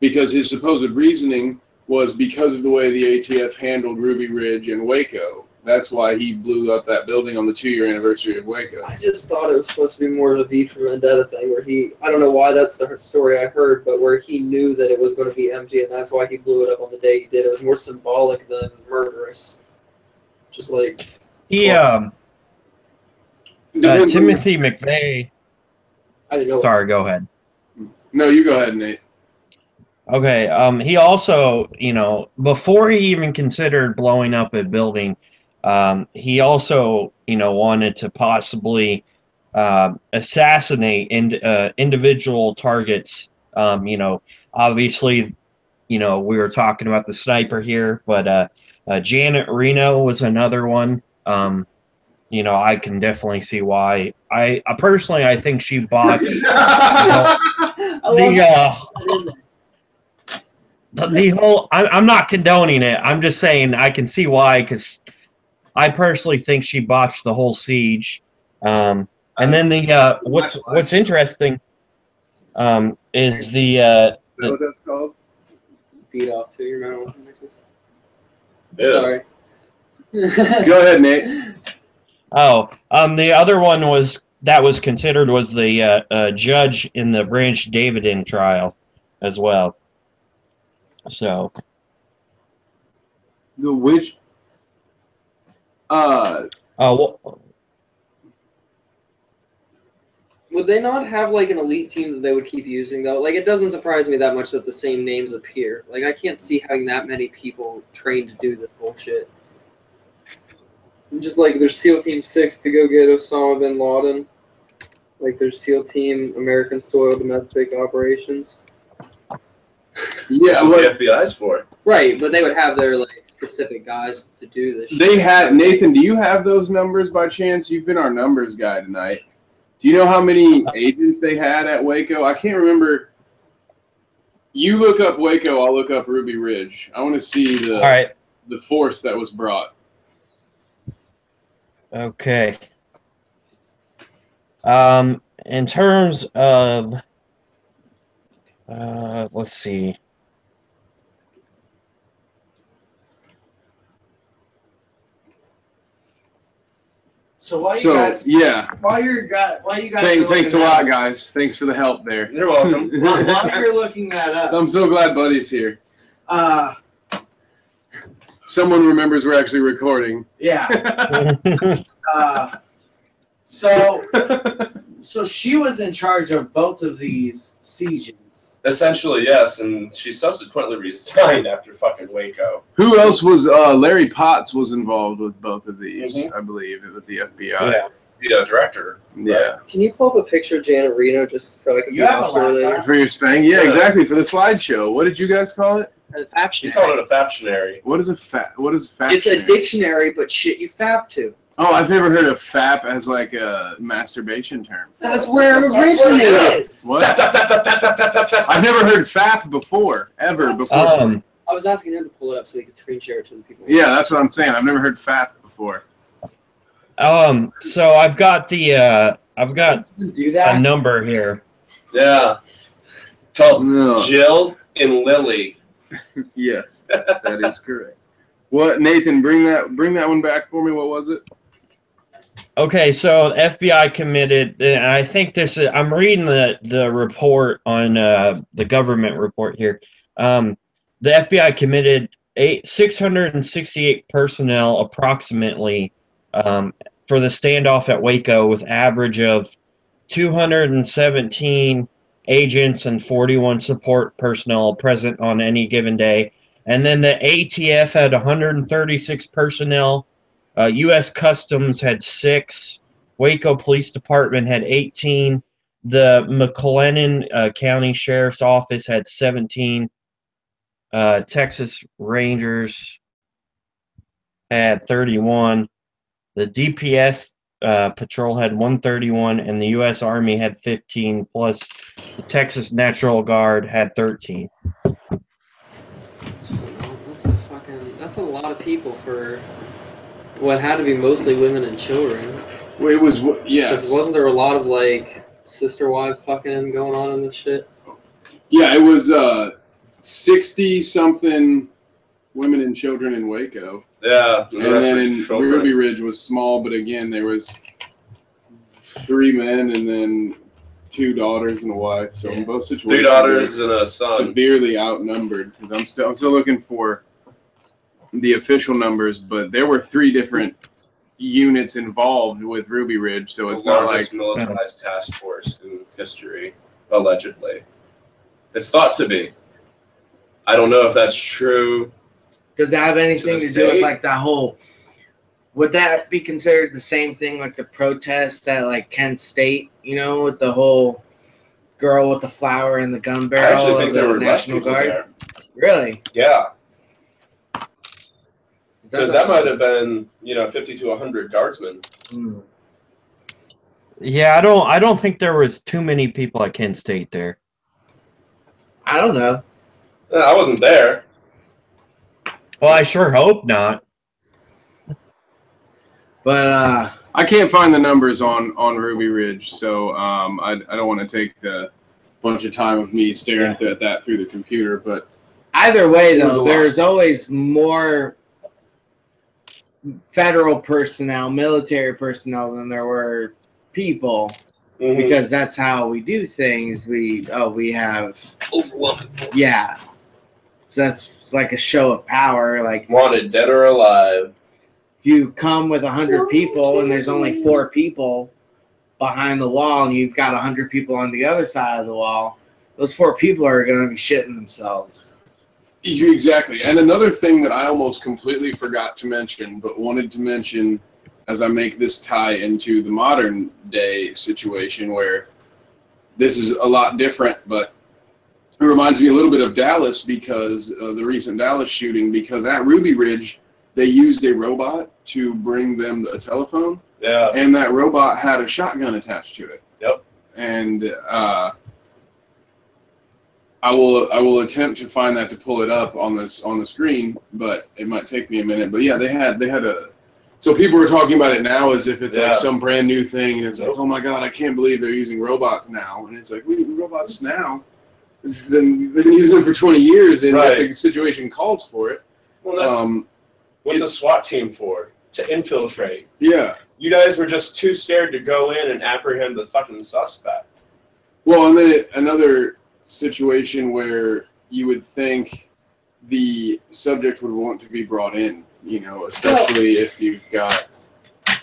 because his supposed reasoning was because of the way the ATF handled Ruby Ridge and Waco. That's why he blew up that building on the two-year anniversary of Waco. I just thought it was supposed to be more of a V for Vendetta thing, where he, I don't know why that's the story I heard, but where he knew that it was going to be empty, and that's why he blew it up on the day he did. It was more symbolic than murderous. Just like, He, um, uh, Timothy McVeigh. I didn't know. Sorry, go ahead. No, you go ahead, Nate. Okay. Um, he also, you know, before he even considered blowing up a building, um, he also, you know, wanted to possibly um, assassinate in, uh, individual targets. Um, you know, obviously, you know, we were talking about the sniper here, but uh, uh, Janet Reno was another one. Um, you know, I can definitely see why. I, I personally, I think she botched I love the uh, the, the whole. I'm, I'm not condoning it. I'm just saying I can see why because I personally think she botched the whole siege. Um, and then the uh, what's what's interesting um, is the uh, Is that what that's called? beat off to your mental. Yeah. Sorry. Go ahead, Nate. oh um, the other one was that was considered was the uh, uh, judge in the Branch Davidian trial as well. So The which? Uh, oh well, Would they not have like an elite team that they would keep using though? Like it doesn't surprise me that much that the same names appear. Like I can't see having that many people trained to do this bullshit. Just like there's SEAL Team Six to go get Osama bin Laden. Like there's SEAL Team American Soil Domestic Operations. yeah, That's but what the FBI's for. Right, but they would have their like specific guys to do this. they shit. had Nathan. Do you have those numbers by chance? You've been our numbers guy tonight. Do you know how many agents they had at Waco? I can't remember. You look up Waco. I'll look up Ruby Ridge. I want to see the all right. the force that was brought. Okay. Um, in terms of, uh, let's see. So while you So guys, yeah, while you're got, while you guys, thank, thanks a lot, that- guys. Thanks for the help there. You're welcome. While, while you're looking that up, I'm so glad Buddy's here. uh, Someone remembers we're actually recording. yeah. Uh, so, so she was in charge of both of these sieges. Essentially, yes, and she subsequently resigned after fucking Waco. Who else was? Uh, Larry Potts was involved with both of these, Mhm. I believe, with the FBI. yeah. The uh, director. Yeah. Can you pull up a picture of Janet Reno just so I can You be have a off her later? laptop? For your spang? Yeah, Yeah. exactly. For the slideshow. What did you guys call it? A She Faptionary. called it a factionary. What is a fat? What is fat? It's a dictionary, but shit you fap to. Oh, I've never heard of FAP as like a masturbation term. That's where it originated. What? I've never heard FAP before, ever before. Um, I was asking him to pull it up so he could screen share it to the people. Yeah, that's what I'm saying. I've never heard FAP before. Um, so I've got the uh, I've got do that? a number here. Yeah, called no. Jill and Lily. yes, that is correct. What Nathan? Bring that bring that one back for me. What was it? Okay, so FBI committed. and I think this is. I'm reading the the report on uh, the government report here. Um, the FBI committed eight 668 personnel approximately um, for the standoff at Waco, with average of 217 agents and 41 support personnel present on any given day. And then the ATF had 136 personnel uh, U.S. Customs had six. Waco Police Department had 18. The McLennan uh, County Sheriff's Office had 17. Uh, Texas Rangers had 31. The DPS uh, patrol had 131, and the U.S. Army had 15. Plus, the Texas Natural Guard had 13. That's, that's a fucking. That's a lot of people for what had to be mostly women and children. Well, it was what? Because Yes. wasn't there a lot of like sister wife fucking going on in this shit? Yeah, it was uh, sixty something women and children in Waco, Yeah. and then in children. Ruby Ridge was small, but again there was three men and then two daughters and a wife. So in both situations, Three daughters and a son. severely outnumbered because I'm still I'm still looking for the official numbers, but there were three different units involved with Ruby Ridge, so it's the not like largest militarized task force in history, allegedly. It's thought to be. I don't know if that's true. Does that have anything To to, do with like that whole? Would that be considered the same thing like the protest at like Kent State? You know, with the whole girl with the flower and the gun I barrel actually think the there were National people Guard. there. Really? Yeah, Is because that might have been, you know, 50 to 100 guardsmen. Hmm. Yeah, I don't. I don't think there was too many people at Kent State there. I don't know. I wasn't there. Well, I sure hope not. But uh I can't find the numbers on on Ruby Ridge, so um, I I don't want to take the bunch of time of me staring at, that that through the computer, but either way It was a though, there's always more federal personnel, military personnel than there were people Mhm. because that's how we do things. We oh we have Overwhelming. force. yeah. So that's like a show of power. Like Wanted dead or alive. if you come with a hundred people and there's only four people behind the wall and you've got a hundred people on the other side of the wall, those four people are gonna be shitting themselves. You- Exactly. And another thing that I almost completely forgot to mention, but wanted to mention as I make this tie into the modern day situation where this is a lot different, but it reminds me a little bit of Dallas because of the recent Dallas shooting, because at Ruby Ridge, they used a robot to bring them a telephone, Yeah. and that robot had a shotgun attached to it. Yep. And uh, I will I will attempt to find that to pull it up on this on the screen, but it might take me a minute. But yeah, they had they had a so people are talking about it now as if it's Yeah. like some brand new thing, and it's like, oh my god, I can't believe they're using robots now, and it's like we robots now. They've been, been using them for 20 years, and Right. the situation calls for it. Well, that's Um, what's a SWAT team for? to infiltrate. Yeah. You guys were just too scared to go in and apprehend the fucking suspect. Well, and then another situation where you would think the subject would want to be brought in, you know, especially if you've got.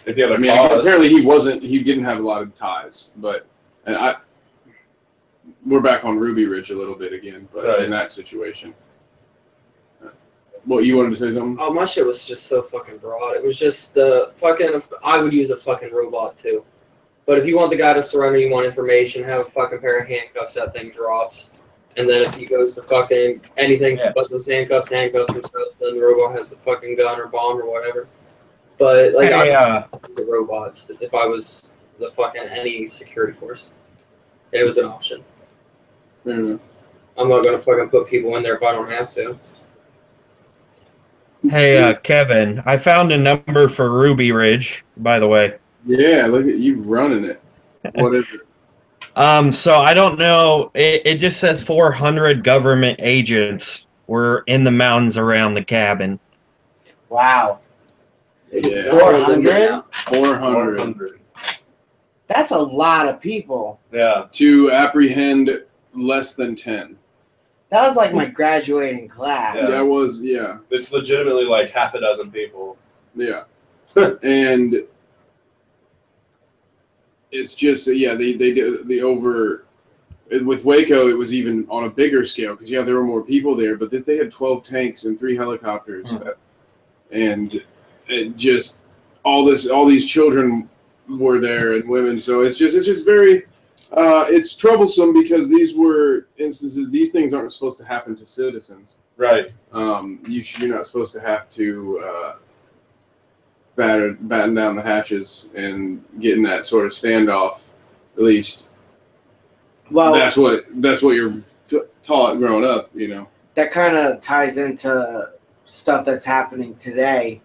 If you have I a mean, cause. apparently he wasn't. He didn't have a lot of ties, but and I. We're back on Ruby Ridge a little bit again, but Right. in that situation. What you wanted to say something? Oh, my shit was just so fucking broad. It was just the fucking. I would use a fucking robot too. But if you want the guy to surrender, you want information, have a fucking pair of handcuffs. That thing drops. And then if he goes to fucking anything Yeah. but those handcuffs, handcuffs himself, then the robot has the fucking gun or bomb or whatever. But like Hey, I uh, the robots if I was the fucking any security force. It was an option. Fair enough. I'm not gonna fucking put people in there if I don't have to. hey, uh, Kevin, I found a number for Ruby Ridge, by the way. Yeah, look at you running it. What is it? Um, so I don't know. It, it just says 400 government agents were in the mountains around the cabin. Wow. Yeah. 400? Four hundred 100. That's a lot of people. Yeah. to apprehend less than ten. That was like my graduating class. Yeah. That was yeah. It's legitimately like half a dozen people. Yeah. and it's just yeah they they did the over with Waco it was even on a bigger scale because yeah there were more people there but they had 12 tanks and three helicopters Hmm. that, and it just all this all these children were there and women so it's just it's just very uh, it's troublesome because these were instances these things aren't supposed to happen to citizens Right. um, you sh- you're not supposed to have to uh, batter, batten down the hatches and getting that sort of standoff. At least Well, that's what that's what you're t- taught growing up. You know. that kind of ties into stuff that's happening today.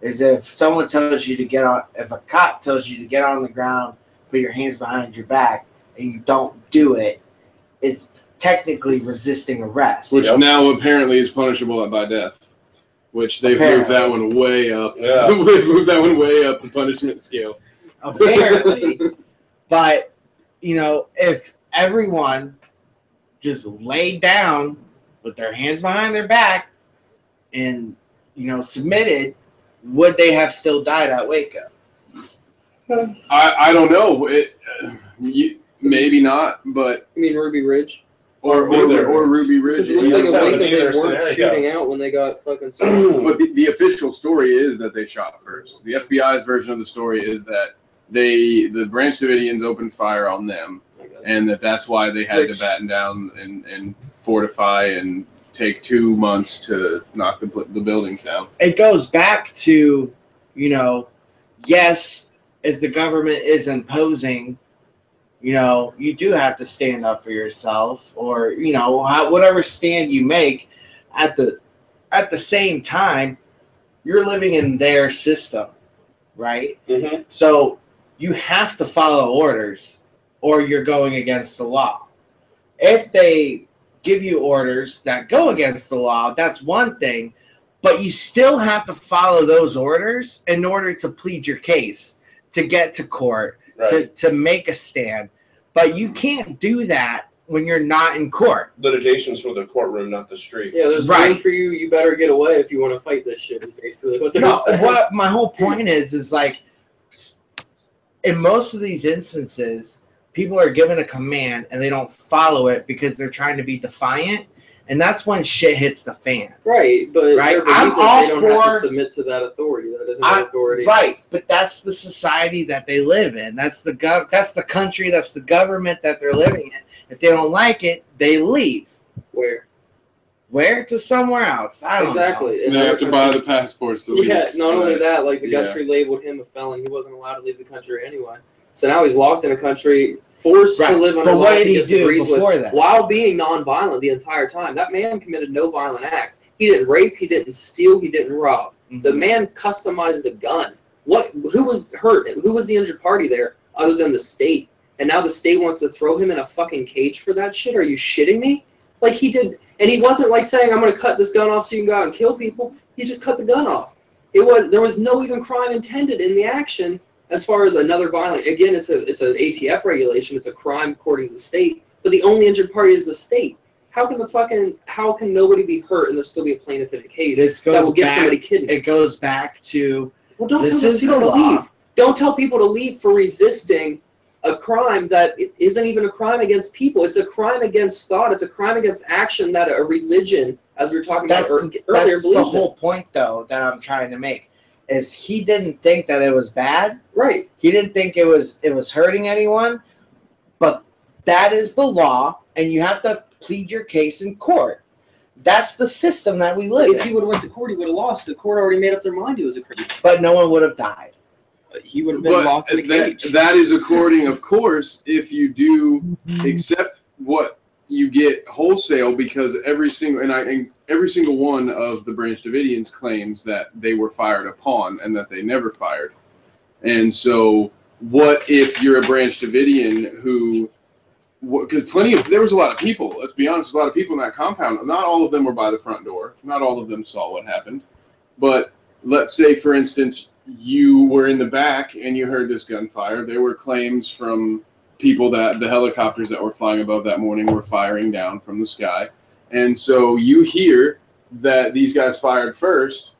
Is if someone tells you to get on, if a cop tells you to get on the ground, put your hands behind your back, and you don't do it, it's technically resisting arrest. Which Yep. now apparently is punishable by death. Which they've moved that one way up. Yeah. they've moved that one way up the punishment scale. apparently. but you know, if everyone just laid down with their hands behind their back and you know submitted, would they have still died at Waco? I, I don't know. It, uh, you, maybe not, but You mean Ruby Ridge? Or or, Either. or Ruby Ridge. Because it looks like a Waco they weren't scenario. shooting out when they got fucking. stopped. But the, the official story is that they shot first. The FBI's version of the story is that they the Branch Davidians opened fire on them, and that that's why they had Which- to batten down and, and fortify and take two months to knock the, the buildings down. It goes back to, you know, yes, if the government is imposing, you know, you do have to stand up for yourself, or you know, how, whatever stand you make. At the at the same time, you're living in their system, right? Mm-hmm. So you have to follow orders or you're going against the law. If they give you orders that go against the law, that's one thing, but you still have to follow those orders in order to plead your case, to get to court, Right. to, to make a stand. But you can't do that when you're not in court. Litigation's for the courtroom, not the street. Yeah, there's Right. room for you. You better get away if you want to fight this shit. Is basically what they're No, saying. what my whole point is is like in most of these instances, people are given a command and they don't follow it because they're trying to be defiant, and that's when shit hits the fan. Right, but Right, I'm all they don't have for- to submit to that authority. That isn't I- authority. Right, but that's the society that they live in. That's the gov. That's the country. That's the government that they're living in. If they don't like it, they leave. Where Where to somewhere else? I don't exactly? And they have to buy the passports to leave. Yeah, not only that, like the Yeah. country labeled him a felon. He wasn't allowed to leave the country anyway. So now he's locked in a country, forced Right, to live under but laws he he disagrees with, that? while being nonviolent the entire time. That man committed no violent act. He didn't rape. He didn't steal. He didn't rob. know. The mhm. man customized the gun. What? Who was hurt? Who was the injured party there, other than the state? And now the state wants to throw him in a fucking cage for that shit. Are you shitting me? Like he did, and he wasn't like saying, "I'm going to cut this gun off so you can go out and kill people." He just cut the gun off. it was there was no even crime intended in the action as far as another violent. Again, it's a it's an ATF regulation. It's a crime according to the state, but the only injured party is the state. How can the fucking how can nobody be hurt and there still be a plaintiff in a case that will get back- somebody kidnapped? It goes back to Well, don't This tell is people to leave. Don't tell people to leave for resisting a crime that isn't even a crime against people. It's a crime against thought. It's a crime against action that a religion, as we were talking that's about ear- earlier, that's the believes in. whole point though that I'm trying to make is he didn't think that it was bad. Right. He didn't think it was it was hurting anyone, but that is the law, and you have to plead your case in court. That's the system that we live If he would have went to court, he would have lost. The court already made up their mind he was a criminal. But no one would have died. He would have been But locked in a that, cage. that is according, of course, if you do mm-hmm. accept what you get wholesale, because every single and I and every single one of the Branch Davidians claims that they were fired upon and that they never fired. And so, what if you're a Branch Davidian who because plenty of there was a lot of people. Let's be honest, a lot of people in that compound. Not all of them were by the front door. Not all of them saw what happened. But let's say, for instance, you were in the back and you heard this gunfire. There were claims from people that the helicopters that were flying above that morning were firing down from the sky, and so you hear that these guys fired first.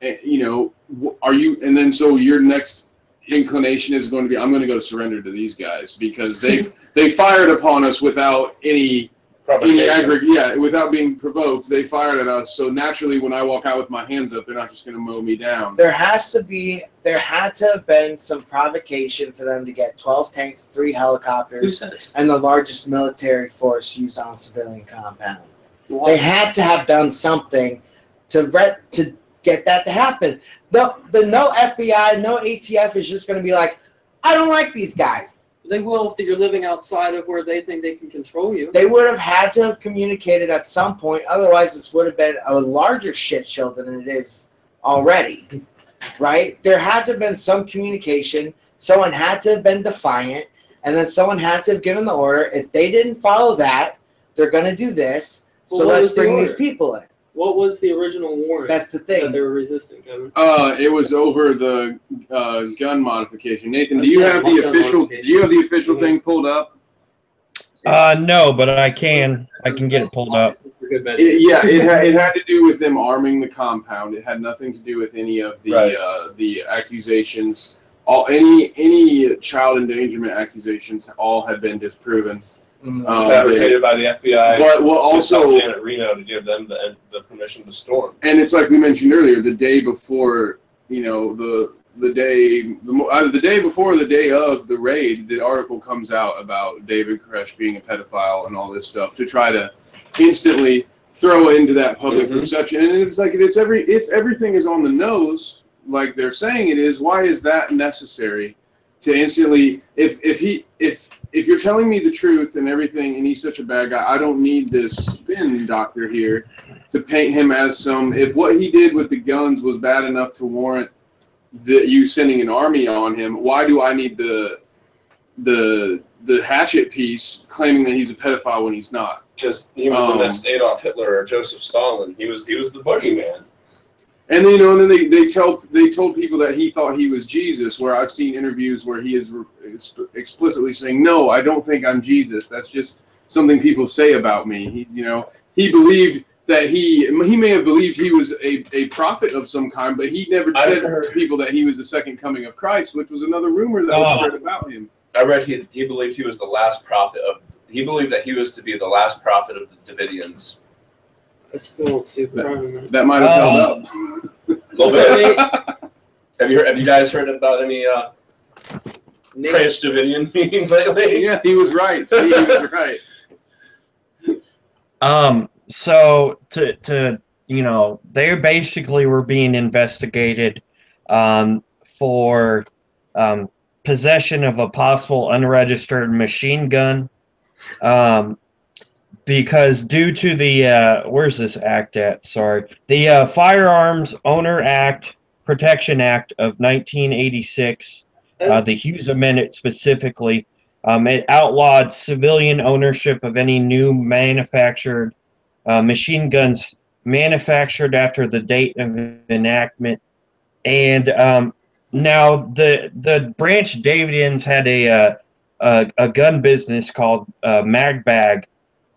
And, you know, are you? And then so your next inclination is going to be, I'm going to go to surrender to these guys because they they fired upon us without any any Provocation. aggregate, yeah, without being provoked. They fired at us. So naturally, when I walk out with my hands up, they're not just going to mow me down. There has to be there had to have been some provocation for them to get twelve tanks, three helicopters, and the largest military force used on a civilian compound. They had to have done something to re- to get that to happen. The the no FBI, no ATF is just going to be like, I don't like these guys. They will if you're living outside of where they think they can control you. They would have had to have communicated at some point. Otherwise, this would have been a larger shit show than it is already. Right? There had to have been some communication. Someone had to have been defiant, and then someone had to have given the order. If they didn't follow that, they're going to do this. Well, so let's was the bring these people in. What was the original warrant That's the that thing. they were resisting, Kevin? Uh, it was over the uh, gun modification. Nathan, do Okay, you have the official? Do you have the official thing pulled up? Uh, no, but I can. I can get it pulled up. For good measure. It, yeah, it had, it had to do with them arming the compound. It had nothing to do with any of the Right. uh, the accusations. All any any child endangerment accusations all had been disproven. Mm. Uh, Fabricated by the FBI. But what also also Janet Reno to give them the, the permission to storm. and it's like we mentioned earlier, the day before, you know, the the day the, mo- uh, the day before the day of the raid, the article comes out about David Koresh being a pedophile and all this stuff to try to instantly throw into that public Mhm. perception. And it's like it's every if everything is on the nose, like they're saying it is, why is that necessary to instantly if if he if if you're telling me the truth and everything and he's such a bad guy, I don't need this spin doctor here to paint him as some if what he did with the guns was bad enough to warrant the you sending an army on him why do i need the the the hatchet piece claiming that he's a pedophile when he's not Just he was Um, the next Adolf Hitler or Joseph Stalin. He was he was the boogeyman. And then you know and then they, they tell they told people that he thought he was jesus where i've seen interviews where he is explicitly saying no i don't think i'm jesus that's just something people say about me he, you know he believed that he he may have believed he was a, a prophet of some kind, but he never said to people that he was the second coming of Christ, which was another rumor that was Oh. spread about him. I read he he believed he was the last prophet of. He believed that he was to be the last prophet of the Davidians. I still don't see the crime in that. That might have held up. Little bit. have you heard, have you guys heard about any uh, Nick, Branch Davidian meetings lately? yeah, he was right. See, he was right. Um, so to to you know, they basically were being investigated um, for um, possession of a possible unregistered machine gun. Um, because due to the uh, where's this act at? Sorry, the uh, Firearms Owner Act Protection Act of 1986, uh, the Hughes Amendment specifically, um, it outlawed civilian ownership of any new manufactured uh, machine guns manufactured after the date of enactment and um, now the the Branch Davidians had a uh, a, a gun business called uh, Magbag,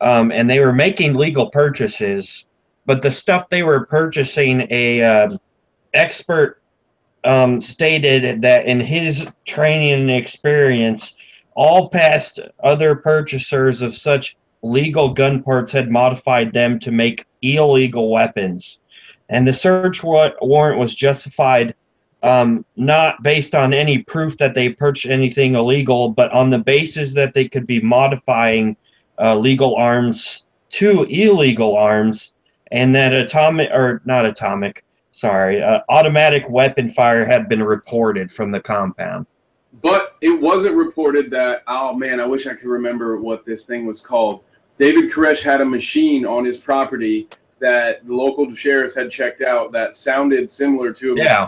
um, and they were making legal purchases, but the stuff they were purchasing, a um expert um, stated that in his training and experience, all past other purchasers of such legal gun parts had modified them to make illegal weapons. And the search wa- warrant was justified um, not based on any proof that they purchased anything illegal, but on the basis that they could be modifying uh, legal arms to illegal arms, and that atomic or not atomic, sorry, uh, automatic weapon fire had been reported from the compound. But it wasn't reported that. Oh man, I wish I could remember what this thing was called. David Koresh had a machine on his property that the local sheriffs had checked out that sounded similar to a Yeah.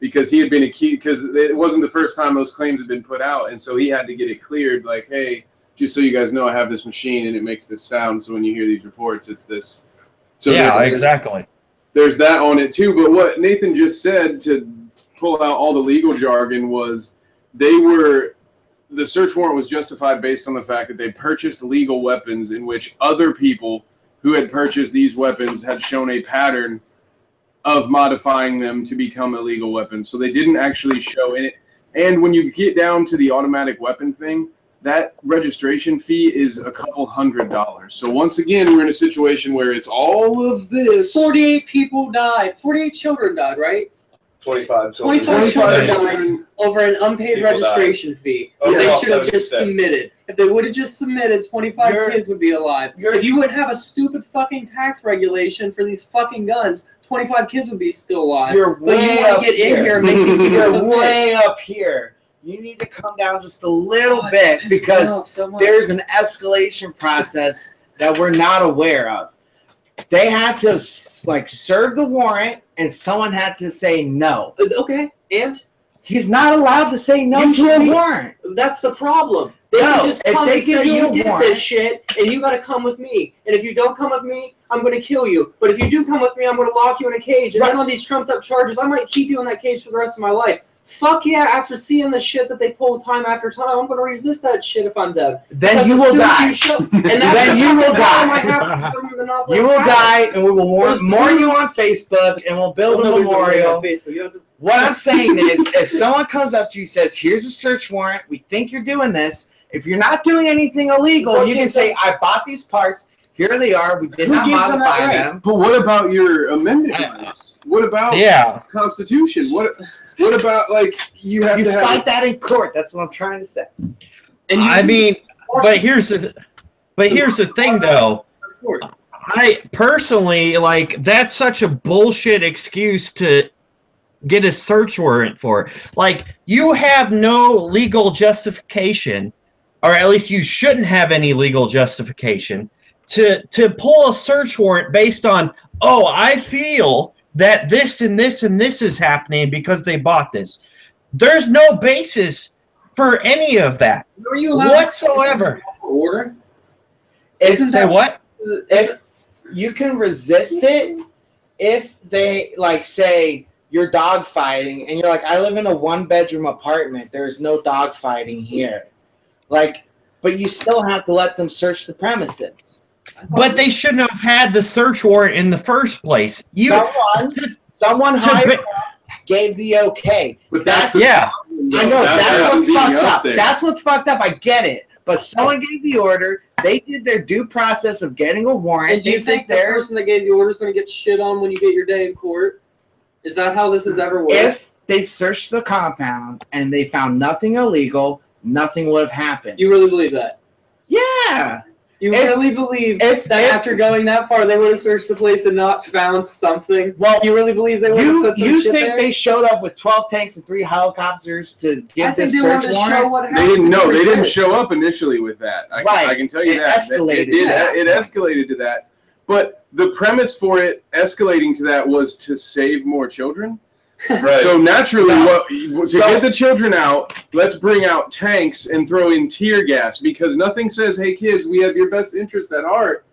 because he had been accused because it wasn't the first time those claims had been put out, and so he had to get it cleared. Like, hey, just so you guys know, I have this machine and it makes this sound. So when you hear these reports, it's this. So yeah, exactly. there's that on it too. But what Nathan just said to pull out all the legal jargon was they were the search warrant was justified based on the fact that they purchased legal weapons in which other people who had purchased these weapons had shown a pattern of modifying them to become illegal weapons. So they didn't actually show in it. And when you get down to the automatic weapon thing, that registration fee is a couple hundred dollars. So once again, we're in a situation where it's all of this. 48 people died. 48 children died, right? 25 25 children. children 25 died over an unpaid People died. registration fee. Overall, they should have just 76. submitted. If they would have just submitted, 25 You're- kids would be alive. you're- If you wouldn't have a stupid fucking tax regulation for these fucking guns, 25 kids would be still alive. You're but you way want up to get here. in here and make these people You're submit. way up here. You need to come down just a little Oh, bit because so there's an escalation process that we're not aware of. They had to like serve the warrant, and someone had to say no. Uh, okay, and He's not allowed to say no You to a warrant. That's the problem. They No, can just come they and say you did warrant- this shit, and you got to come with me. And if you don't come with me, I'm going to kill you. But if you do come with me, I'm going to lock you in a cage. And then on these trumped up charges, I might keep you in that cage for the rest of my life. Fuck yeah! After seeing the shit that they pull time after time, I'm going to resist that shit if I'm dead. Then Because you will die. You, show, and Then the you will die. I have with the You will die, and we will warn, mourn you on Facebook, and we'll build Well, a nobody's gonna read memorial. my Facebook. To What I'm saying is, if someone comes up to you and says, "Here's a search warrant. We think you're doing this. If you're not doing anything illegal, you can say, I bought these parts. Here they are. We did Who not gives them modify right? them." But what about your amended I- rights? What about Yeah. Constitution? What what about like you have You to have fight that in court. That's what I'm trying to say. And you I mean, but here's the, but here's the thing though. I personally like that's such a bullshit excuse to get a search warrant for. Like you have no legal justification, or at least you shouldn't have any legal justification to to pull a search warrant based on oh I feel that this and this and this is happening because they bought this. There's no basis for any of that Are you whatsoever. order? Isn't that what? if you can resist it if they like say you're dog fighting and you're like i live in a one bedroom apartment there's no dog fighting here like but you still have to let them search the premises But they shouldn't have had the search warrant in the first place. You, someone someone to higher ba- up gave the okay But that's That's- yeah, i know That that's what's fucked up up there. that's what's fucked up i get it but someone gave the order they did their due process of getting a warrant And do you They think the person that gave the order is going to get shit on when you get your day in court? Is that how this has ever worked? if they searched the compound and they found nothing illegal, nothing would have happened. you really believe that? yeah. You If- really believe if- that if- after going that far, they would have searched the place and not found something? Well, You really believe they would have put some you shit think there? they showed up with twelve tanks and three helicopters to give I think this they search wanted to show warrant? what happened. They didn't know. They didn't show up initially with that. I, Right. I can tell you It that. escalated It, did. to that It escalated to that. But the premise for it escalating to that was to save more children. Right. So naturally, what to So- get the children out, let's bring out tanks and throw in tear gas because nothing says, "Hey kids, we have your best interest at heart."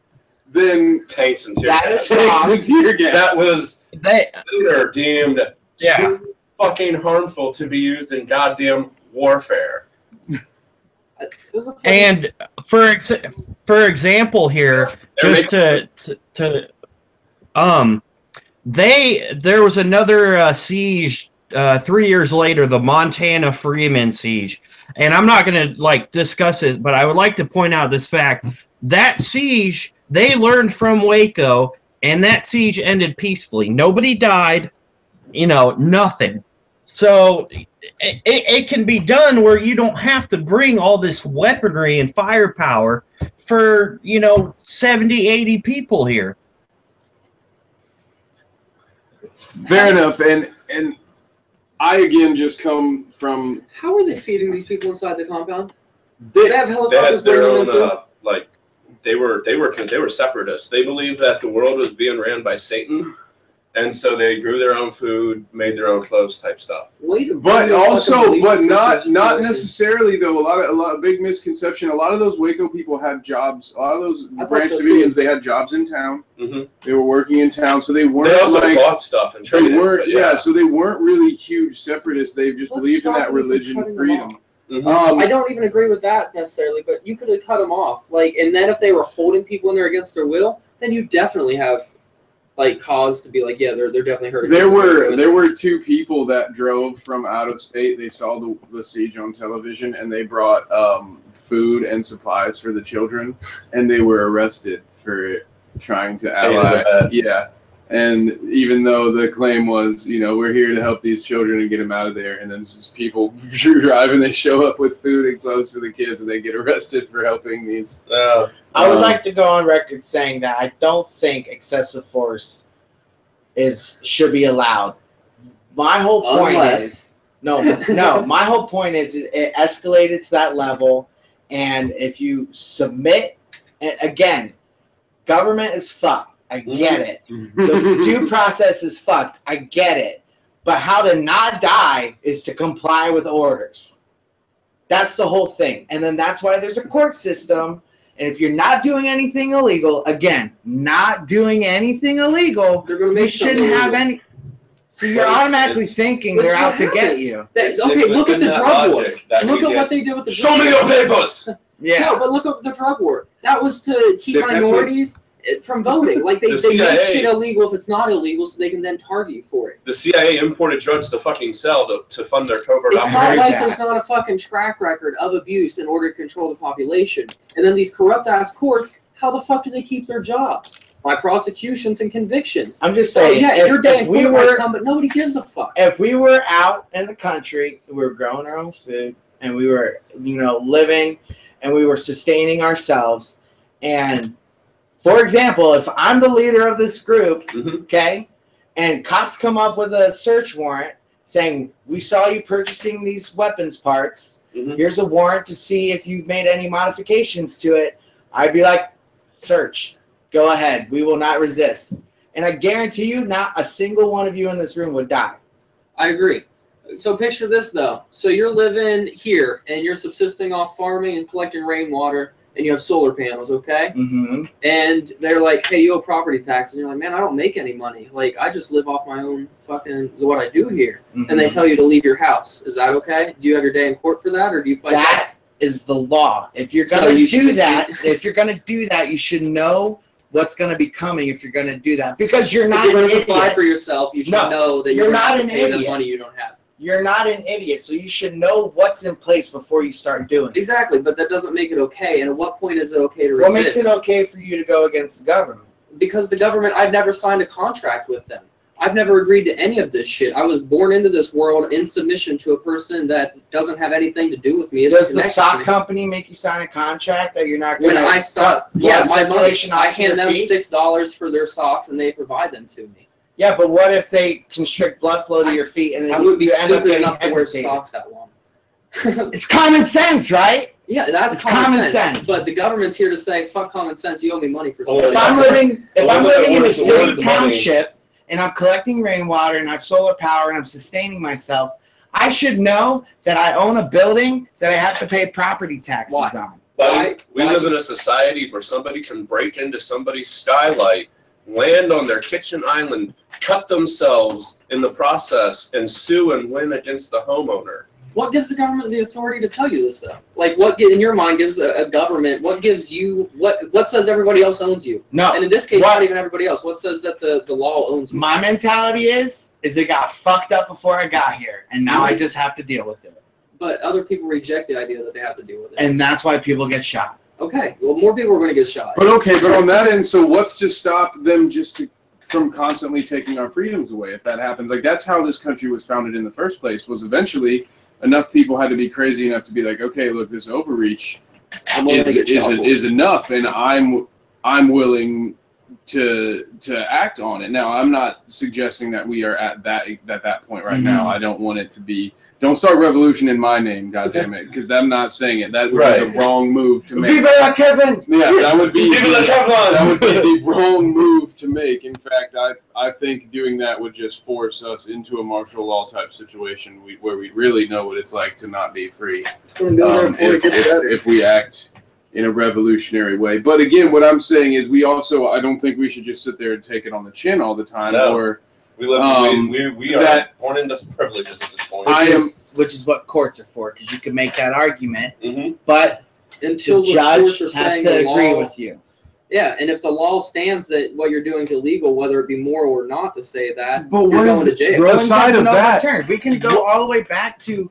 Than tanks and tear That gas. tanks and tear gas. That was they they are deemed Yeah. too fucking harmful to be used in goddamn warfare. It was a funny- And for ex- for example, here, They're just to, to to um, they there was another uh, siege uh, three years later, the Montana Freemen siege, and I'm not going to like discuss it, but I would like to point out this fact: that siege they learned from Waco, and that siege ended peacefully. Nobody died, you know, nothing. So it, it, can be done where you don't have to bring all this weaponry and firepower for you know 70 80 people here Fair enough, and and I again just come from How are they feeding these people inside the compound? they, They have They helicopters had their own them uh, like they were they were they were separatists. They believed that the world was being ran by Satan, and so they grew their own food, made their own clothes, type stuff. Way but also but not not necessarily though a lot of a lot of big misconception a lot of those waco people had jobs a lot of those I thought branch so, davidians they had jobs in town hmm they were working in town so they weren't They also like bought stuff and they weren't but yeah. so they weren't really huge separatists they just What's believed in that stopping you from religion freedom off? Mhm. um I don't even agree with that necessarily, but you could have cut them off. Like, and then if they were holding people in there against their will, then you definitely have like cause to be like, yeah, they're they're definitely hurting. there were there were two people that drove from out of state. They saw the, the siege on television, and they brought um, food and supplies for the children, and they were arrested for trying to ally. Yeah, and even though the claim was, you know, we're here to help these children and get them out of there, and then this is people drive and they show up with food and clothes for the kids, and they get arrested for helping these. Uh, I would Um, like to go on record saying that I don't think excessive force is should be allowed. My whole point is no, no. My whole point is it, it escalated to that level, and if you submit, again, government is fucked. I get it. The due process is fucked. I get it. But how to not die is to comply with orders. That's the whole thing. And then that's why there's a court system. And if you're not doing anything illegal, again, not doing anything illegal, they're you shouldn't something have any. So you're It's- automatically thinking they're out what to get you. That- okay, look at the drug war. Look at get. what they did with the Show drug me war. your papers. Yeah. No, but look at the drug war. That was to keep Sip minorities from voting. Like they, The they make CIA shit illegal if it's not illegal, so they can then target you for it. The CIA imported drugs to fucking sell to, to fund their covert It's I not heard like there's not a fucking track record of abuse in order to control the population. And then these corrupt ass courts, how the fuck do they keep their jobs? By prosecutions and convictions. I'm just So saying, yeah, if, your day if we were come, but nobody gives a fuck. if we were out in the country, we were growing our own food, and we were, you know, living, and we were sustaining ourselves. And for example, if I'm the leader of this group, Mhm. okay, and cops come up with a search warrant saying we saw you purchasing these weapons parts. Mhm. Here's a warrant to see if you've made any modifications to it. I'd be like, search, go ahead. We will not resist. And I guarantee you, not a single one of you in this room would die. I agree. So picture this though. So you're living here and you're subsisting off farming and collecting rainwater and you have solar panels, okay? Mm-hmm. And they're like, hey, you owe property taxes. And you're like, man, I don't make any money. Like, I just live off my own fucking what I do here. And Mm-hmm. they tell you to leave your house. Is that okay? Do you have your day in court for that, or do you fight that back? is the law. If you're gonna you do that, if you're gonna do that, you should know what's gonna be coming if you're gonna do that because you're If not you're going to apply for yourself, you should No, know that you're you're, not an the idiot. money you don't have. You're not an idiot, so you should know what's in place before you start doing it. Exactly, but that doesn't make it okay. And at what point is it okay to What makes it okay for you to go against the government? because the government I've never signed a contract with them. I've never agreed to any of this shit. I was born into this world in submission to a person that doesn't have anything to do with me. Isn't Does the sock company make you sign a contract that you're not when gonna I saw cut yeah, my money I hand them feet? six dollars for their socks and they provide them to me. Yeah, but what if they constrict blood flow to your feet and then I you, wouldn't be you end up stupid getting enough to wear socks that long. It's common sense, right? yeah, that's It's common, common sense. sense. But the government's here to say, fuck common sense, you owe me money for something. If I'm living if I'm living in a is the- what city is money? township and I'm collecting rainwater and I have solar power and I'm sustaining myself, I should know that I own a building that I have to pay property taxes Why? on. But Why- we why- live in a society where somebody can break into somebody's skylight land on their kitchen island, cut themselves in the process, and sue and win against the homeowner. What gives the government the authority to tell you this stuff? Like, what in your mind gives a, a government? What gives you what? What says everybody else owns you? No, And in this case, What- not even everybody else. What says that the, the law owns you? my mentality is is it got fucked up before I got here, and now I mm-hmm. just have to deal with it, But other people reject the idea that they have to deal with it. and that's why people get shot. Okay, well, more people are going to get shot. But okay, but on that end, so what's to stop them just to, from constantly taking our freedoms away if that happens? Like that's how this country was founded in the first place. Was eventually enough people had to be crazy enough to be like, okay, look, this overreach is, is, shot for it. is enough, and I'm I'm willing to to act on it. Now, I'm not suggesting that we are at that at that point right now. I don't want it to be. Don't start revolution in my name, goddamn it, because I'm not saying it. That would be the wrong move to make. Viva la Kevin! Yeah, that would be Viva la Teflon! that would be the wrong move to make. In fact, I I think doing that would just force us into a martial law type situation we, where we really know what it's like to not be free It's going to there um, if, if, if we act in a revolutionary way. But again, what I'm saying is we also I don't think we should just sit there and take it on the chin all the time. No. Or We live. Um, we, we, we are born into privileges at this point. I am- which is what courts are for, because you can make that argument, mm-hmm. but Until the the judge are has saying to the agree law, with you. yeah, and if the law stands that what you're doing is illegal, whether it be moral or not, to say that, but you're going to jail. Rulings aside have of that? overturned. we can go all the way back to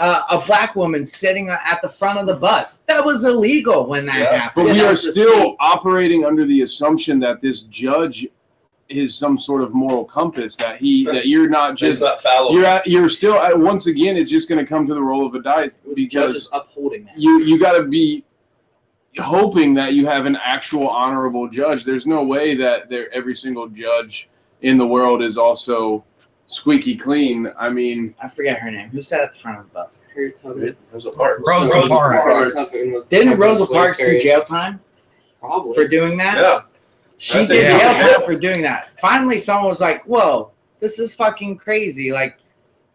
uh, a black woman sitting at the front of the bus. That was illegal when that Yeah. happened. But we are still state. operating under the assumption that this judge is some sort of moral compass that he that you're not Just just not fallible. you're at you're still at, once again it's just going to come to the roll of a dice It the judges because upholding that. you you got to be hoping that you have an actual honorable judge. There's no way that there every single judge in the world is also squeaky clean. I mean, I forget her name. Who sat at the front of the bus? Harriet Tubman. Rosa Parks. Rosa Rosa Parks. Tubman was the Didn't Rosa Parks do jail time Probably. for doing that? Yeah. She I did jail so. time for doing that. Finally, someone was like, "Whoa, this is fucking crazy! Like,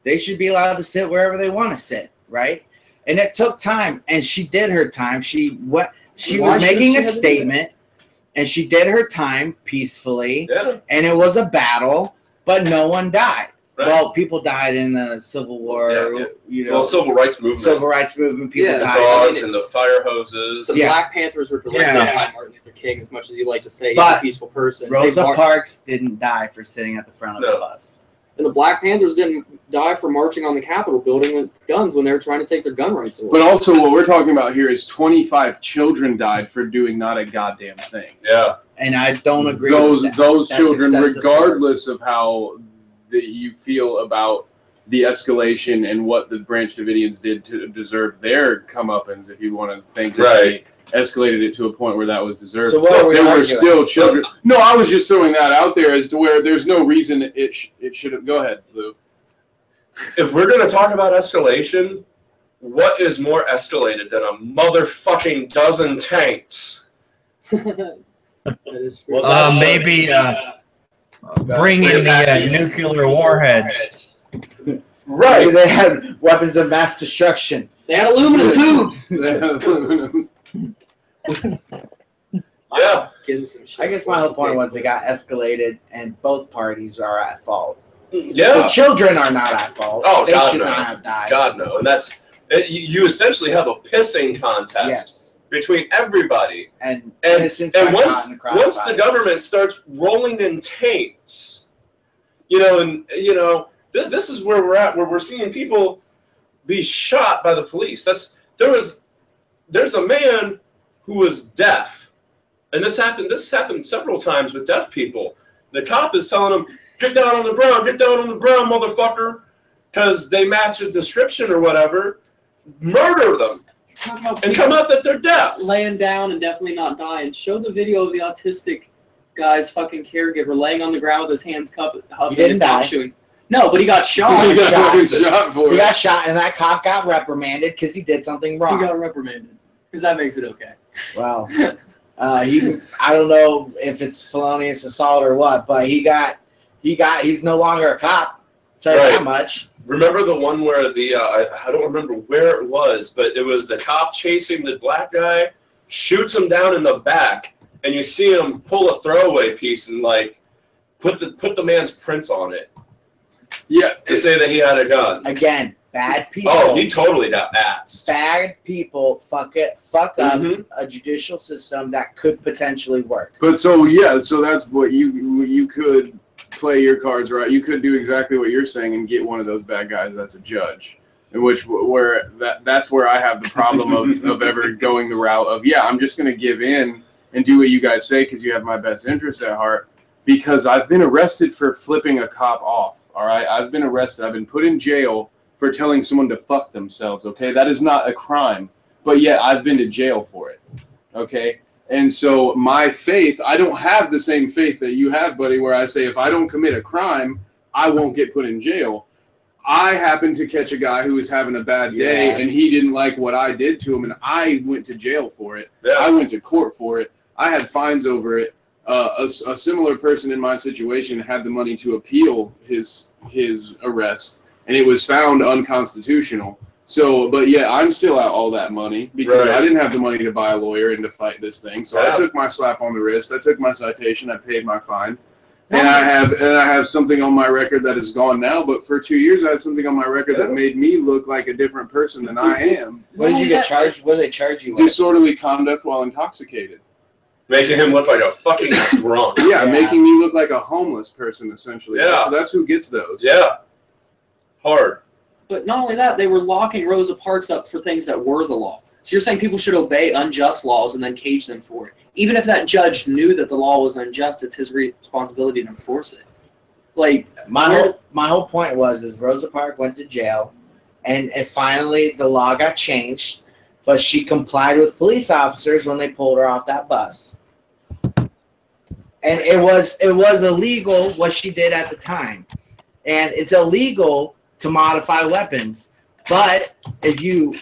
they should be allowed to sit wherever they want to sit, right?" And it took time, and she did her time. She what? She Why was making she a have to do that? statement, and she did her time peacefully, Yeah. and it was a battle, but no one died. Right. Well, people died in the Civil War. Yeah, yeah. You know, well, civil rights movement. civil rights movement. People Yeah, the died. dogs and the fire hoses. the Yeah. Black Panthers were directed Yeah. by Martin Luther King, as much as you like to say he's But a peaceful person. Rosa mar- Parks didn't die for sitting at the front of No. the bus. And the Black Panthers didn't die for marching on the Capitol building with guns when they were trying to take their gun rights away. but also what we're talking about here is 25 children died for doing not a goddamn thing. Yeah. And I don't agree those with that. those That's children, excessive regardless of how the, you feel about the escalation and what the Branch Davidians did to deserve their comeuppance, if you want to think that Right. they escalated it to a point where that was deserved. So what are we there were still children. No, I was just throwing that out there as to where there's no reason it sh- it should have. Go ahead, Lou. If we're gonna talk about escalation, what is more escalated than a motherfucking dozen tanks? That is true. Well, Uh, maybe uh, bringing the uh, nuclear warheads. Maybe Right. they had weapons of mass destruction. they had aluminum tubes. Yeah. Getting some shit I guess my whole point was it got escalated, and both parties are at fault. Yeah. The children are not at fault. Oh, they God, should no. not have died. God no. And that's it, you, you essentially have a pissing contest Yes, between everybody. and And- innocents And once the once the crossfire. government starts rolling in tanks, you know, and you know, this this is where we're at, where we're seeing people be shot by the police. That's there was there's a man who was deaf, and this happened. This happened several times with deaf people. The cop is telling them, "Get down on the ground, get down on the ground, motherfucker," because they match a description or whatever. Murder them and come out that they're deaf. laying down and definitely not dying. Show the video of the autistic guy's fucking caregiver laying on the ground with his hands cupped, uh, huffing didn't and die. chewing. No, but he got shot. He he got got shot. shot for He it. got shot, and that cop got reprimanded because he did something wrong. He got reprimanded because that makes it okay. Well, uh, he I don't know if it's felonious assault or what, but he got he got he's no longer a cop. Tell you Right. that much. Remember the one where the uh, I, I don't remember where it was, but it was the cop chasing the black guy, shoots him down in the back, and you see him pull a throwaway piece and like put the put the man's prints on it Yeah, to say that he had a gun. Again, bad people. Oh, he totally got axed. bad people fuck it, fuck up Mhm. a judicial system that could potentially work. But so yeah, so that's what you you could play your cards right. You could do exactly what you're saying and get one of those bad guys that's a judge. In which where that that's where I have the problem of, of ever going the route of yeah, I'm just gonna give in and do what you guys say because you have my best interest at heart. Because I've been arrested for flipping a cop off. All right, I've been arrested. I've been put in jail for telling someone to fuck themselves. Okay, that is not a crime, but yet I've been to jail for it. Okay, and so my faith, I don't have the same faith that you have, buddy, where I say if I don't commit a crime, I won't get put in jail. I happened to catch a guy who was having a bad day Yeah. and he didn't like what I did to him and I went to jail for it. I went to court for it. I had fines over it. Uh, a, a similar person in my situation had the money to appeal his his arrest, and it was found unconstitutional. So, but yeah, I'm still out all that money because Right. I didn't have the money to buy a lawyer and to fight this thing. So Yeah. I took my slap on the wrist. I took my citation. I paid my fine. And I have and I have something on my record that is gone now. But for two years, I had something on my record that made me look like a different person than I mm-hmm. am. What did you get charged? What did they charge you with? Disorderly conduct while intoxicated. Making him look like a fucking drunk. Yeah, Yeah. making me look like a homeless person essentially. Yeah. So that's who gets those. Yeah. Hard. But not only that, they were locking Rosa Parks up for things that were the law. So you're saying people should obey unjust laws and then cage them for it. Even if that judge knew that the law was unjust, it's his responsibility to enforce it. Like, My whole my whole point was is Rosa Parks went to jail, and it finally the law got changed, but she complied with police officers when they pulled her off that bus. And it was it was illegal what she did at the time, and it's illegal to modify weapons. But if you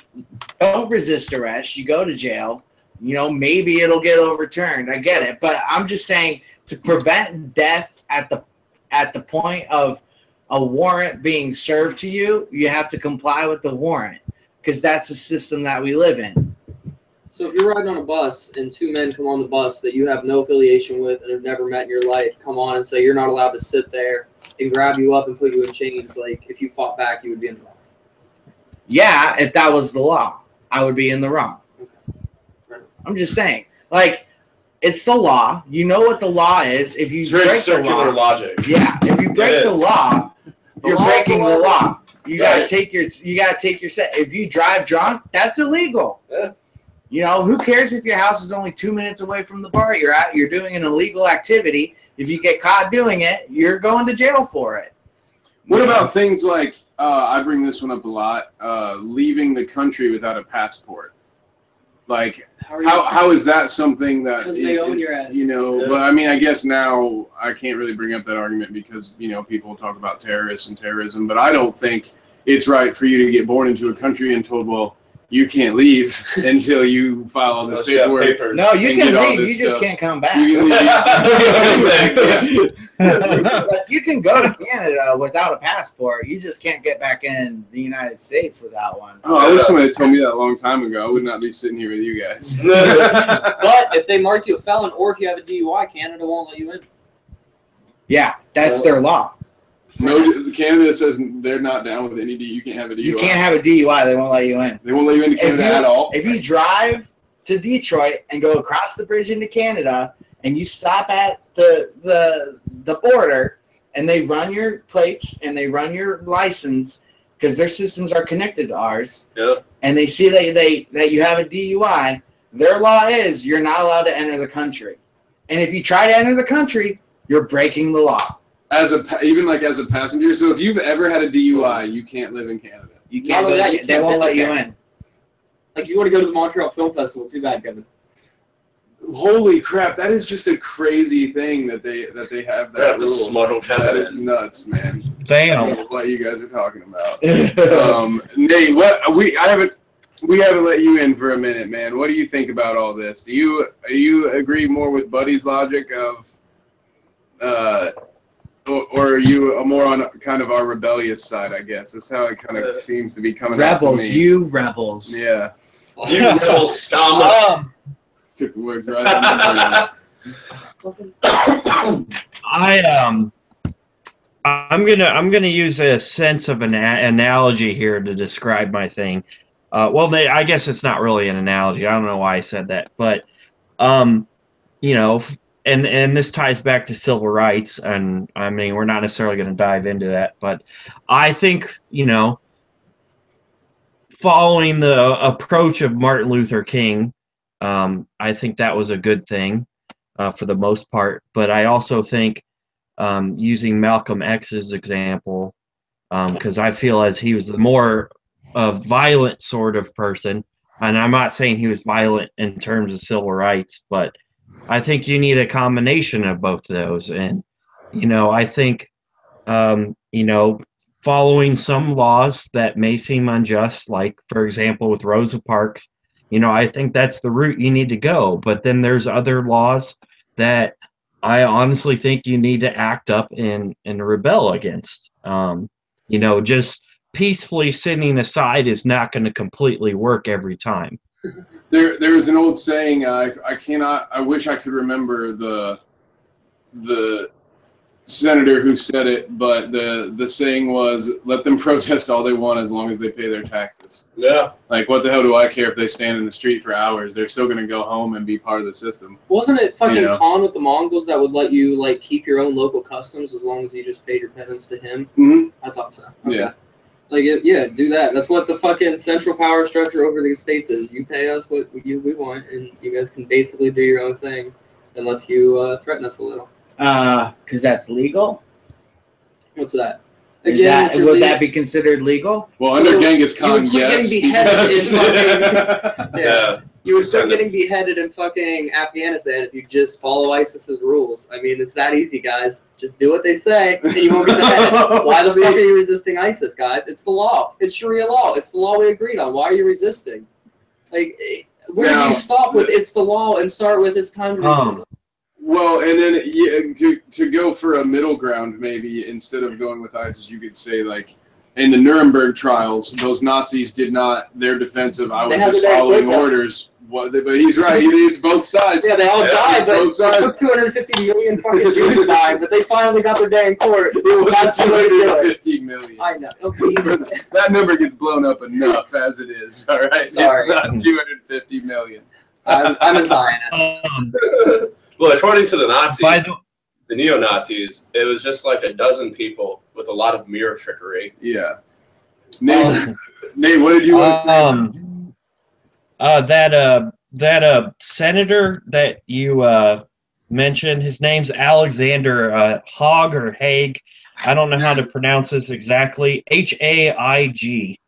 don't resist arrest, you go to jail. You know maybe it'll get overturned. I get it, but I'm just saying to prevent death at the at the point of a warrant being served to you, you have to comply with the warrant because that's the system that we live in. so if you're riding on a bus and two men come on the bus that you have no affiliation with and have never met in your life come on and say you're not allowed to sit there and grab you up and put you in chains, like if you fought back, you would be in the wrong. Yeah, if that was the law, I would be in the wrong. I'm just saying, like, it's the law. You know what the law is. If you It's very break the law, logic. yeah, if you break the law, the you're law's breaking the the law. law. You gotta take your you gotta take your set. If you drive drunk, that's illegal. Yeah. You know, who cares if your house is only two minutes away from the bar you're at? You're doing an illegal activity. If you get caught doing it, you're going to jail for it. What about things like uh, I bring this one up a lot? Uh, leaving the country without a passport. Like, How how how is that something that Because they own your ass. You know, Yeah. but I mean, I guess now I can't really bring up that argument because you know people talk about terrorists and terrorism, but I don't think it's right for you to get born into a country and told, well, you can't leave until you file all this Unless you have paperwork. papers. No, you can get leave. You this just stuff. can't come back. You can leave. Like, you can go to Canada without a passport. You just can't get back in the United States without one. Oh, I wish somebody had told me that a long time ago. I would not be sitting here with you guys. But if they mark you a felon or if you have a DUI, Canada won't let you in. Yeah, that's their law. No, Canada says they're not down with any D. You can't have a DUI. You can't have a DUI. They won't let you in. They won't let you into Canada you- at all. If you drive to Detroit and go across the bridge into Canada and you stop at the the the border and they run your plates and they run your license because their systems are connected to ours Yeah. and they see that they that you have a DUI, their law is you're not allowed to enter the country. And if you try to enter the country, you're breaking the law. As a even like as a passenger. So if you've ever had a DUI, you can't live in Canada. You can't. only go- that, you they can't won't let visit you there. in. Like if you want to go to the Montreal Film Festival, too bad, Kevin. Holy crap! That is just a crazy thing that they that they have They have that to rule. smuggle That Kevin is in. nuts, man. I Damn. don't know what you guys are talking about. um, Nate, what we I haven't we haven't let you in for a minute, man. What do you think about all this? Do you do you agree more with Buddy's logic of, uh, or, or are you more on kind of our rebellious side? I guess that's how it kind of Uh, seems to be coming out to rebels, me. you rebels. yeah, You little scum. Um, took the words right out of my mouth. I um I'm gonna I'm gonna use a sense of an a- analogy here to describe my thing. Uh, well, they, I guess it's not really an analogy. I don't know why I said that, but um, you know, f- and and this ties back to civil rights, and I mean we're not necessarily going to dive into that, but I think you know, following the approach of Martin Luther King, um, I think that was a good thing uh, for the most part. But I also think um, using Malcolm X's example, because I feel as he was the more uh, violent sort of person, and I'm not saying he was violent in terms of civil rights, but I think you need a combination of both those. And, you know, I think, um, you know, following some laws that may seem unjust, like, for example, with Rosa Parks, you know, I think that's the route you need to go. But then there's other laws that I honestly think you need to act up and and rebel against. Um, you know, just peacefully sitting aside is not going to completely work every time. There, there is an old saying. Uh, I, I cannot. I wish I could remember the, the senator who said it, but the the saying was, "Let them protest all they want as long as they pay their taxes." Yeah. Like, what the hell do I care if they stand in the street for hours? They're still going to go home and be part of the system. Wasn't it fucking Yeah. Khan with the Mongols that would let you like keep your own local customs as long as you just paid your penance to him? Mhm. I thought so. Okay. Yeah. Like it, yeah, do that. That's what the fucking central power structure over the states is. You pay us what you we want, and you guys can basically do your own thing, unless you uh, threaten us a little. Uh, because that's legal. What's that, with your would lead- that be considered legal? Well, So, under Genghis you Khan, yes. getting beheaded in because- Yeah. You would start getting beheaded in fucking Afghanistan if you just follow ISIS's rules. I mean, it's that easy, guys. Just do what they say, and you won't get beheaded. Why the fuck are you resisting ISIS, guys? It's the law. It's Sharia law. It's the law we agreed on. Why are you resisting? Like, where do you stop with it's the law and start with it's time to Um. Well, and then yeah, to to go for a middle ground, maybe instead of going with ISIS, you could say like in the Nuremberg trials, those Nazis did not their defense of I was just following orders. What, but he's right. He, it's both sides. Yeah, they all Yeah, died, it's but both it took 250 million fucking Jews died, but they finally got their day in court. That's the way to do it. 215 million. I know. Okay. That number gets blown up enough as it is. All right, Sorry. it's not 250 million. I'm, I'm a Zionist. um, Well, according to the Nazis, by the the neo Nazis, it was just like a dozen people with a lot of mirror trickery. Yeah. Nate, Nate, what did you want to say? um, uh, that uh, that uh, senator that you uh, mentioned, his name's Alexander uh, Haig or Haig. I don't know how to pronounce this exactly. H A I G.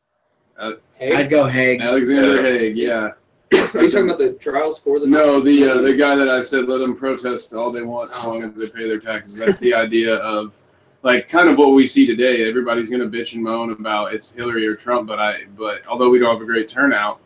Hey, I'd go Haig. Alexander Yeah. Haig, yeah. Are you talking about the trials for the? No, the uh, the guy that I said let them protest all they want so Oh. long as they pay their taxes. That's the idea of like kind of what we see today. Everybody's gonna bitch and moan about it's Hillary or Trump, but I but although we don't have a great turnout,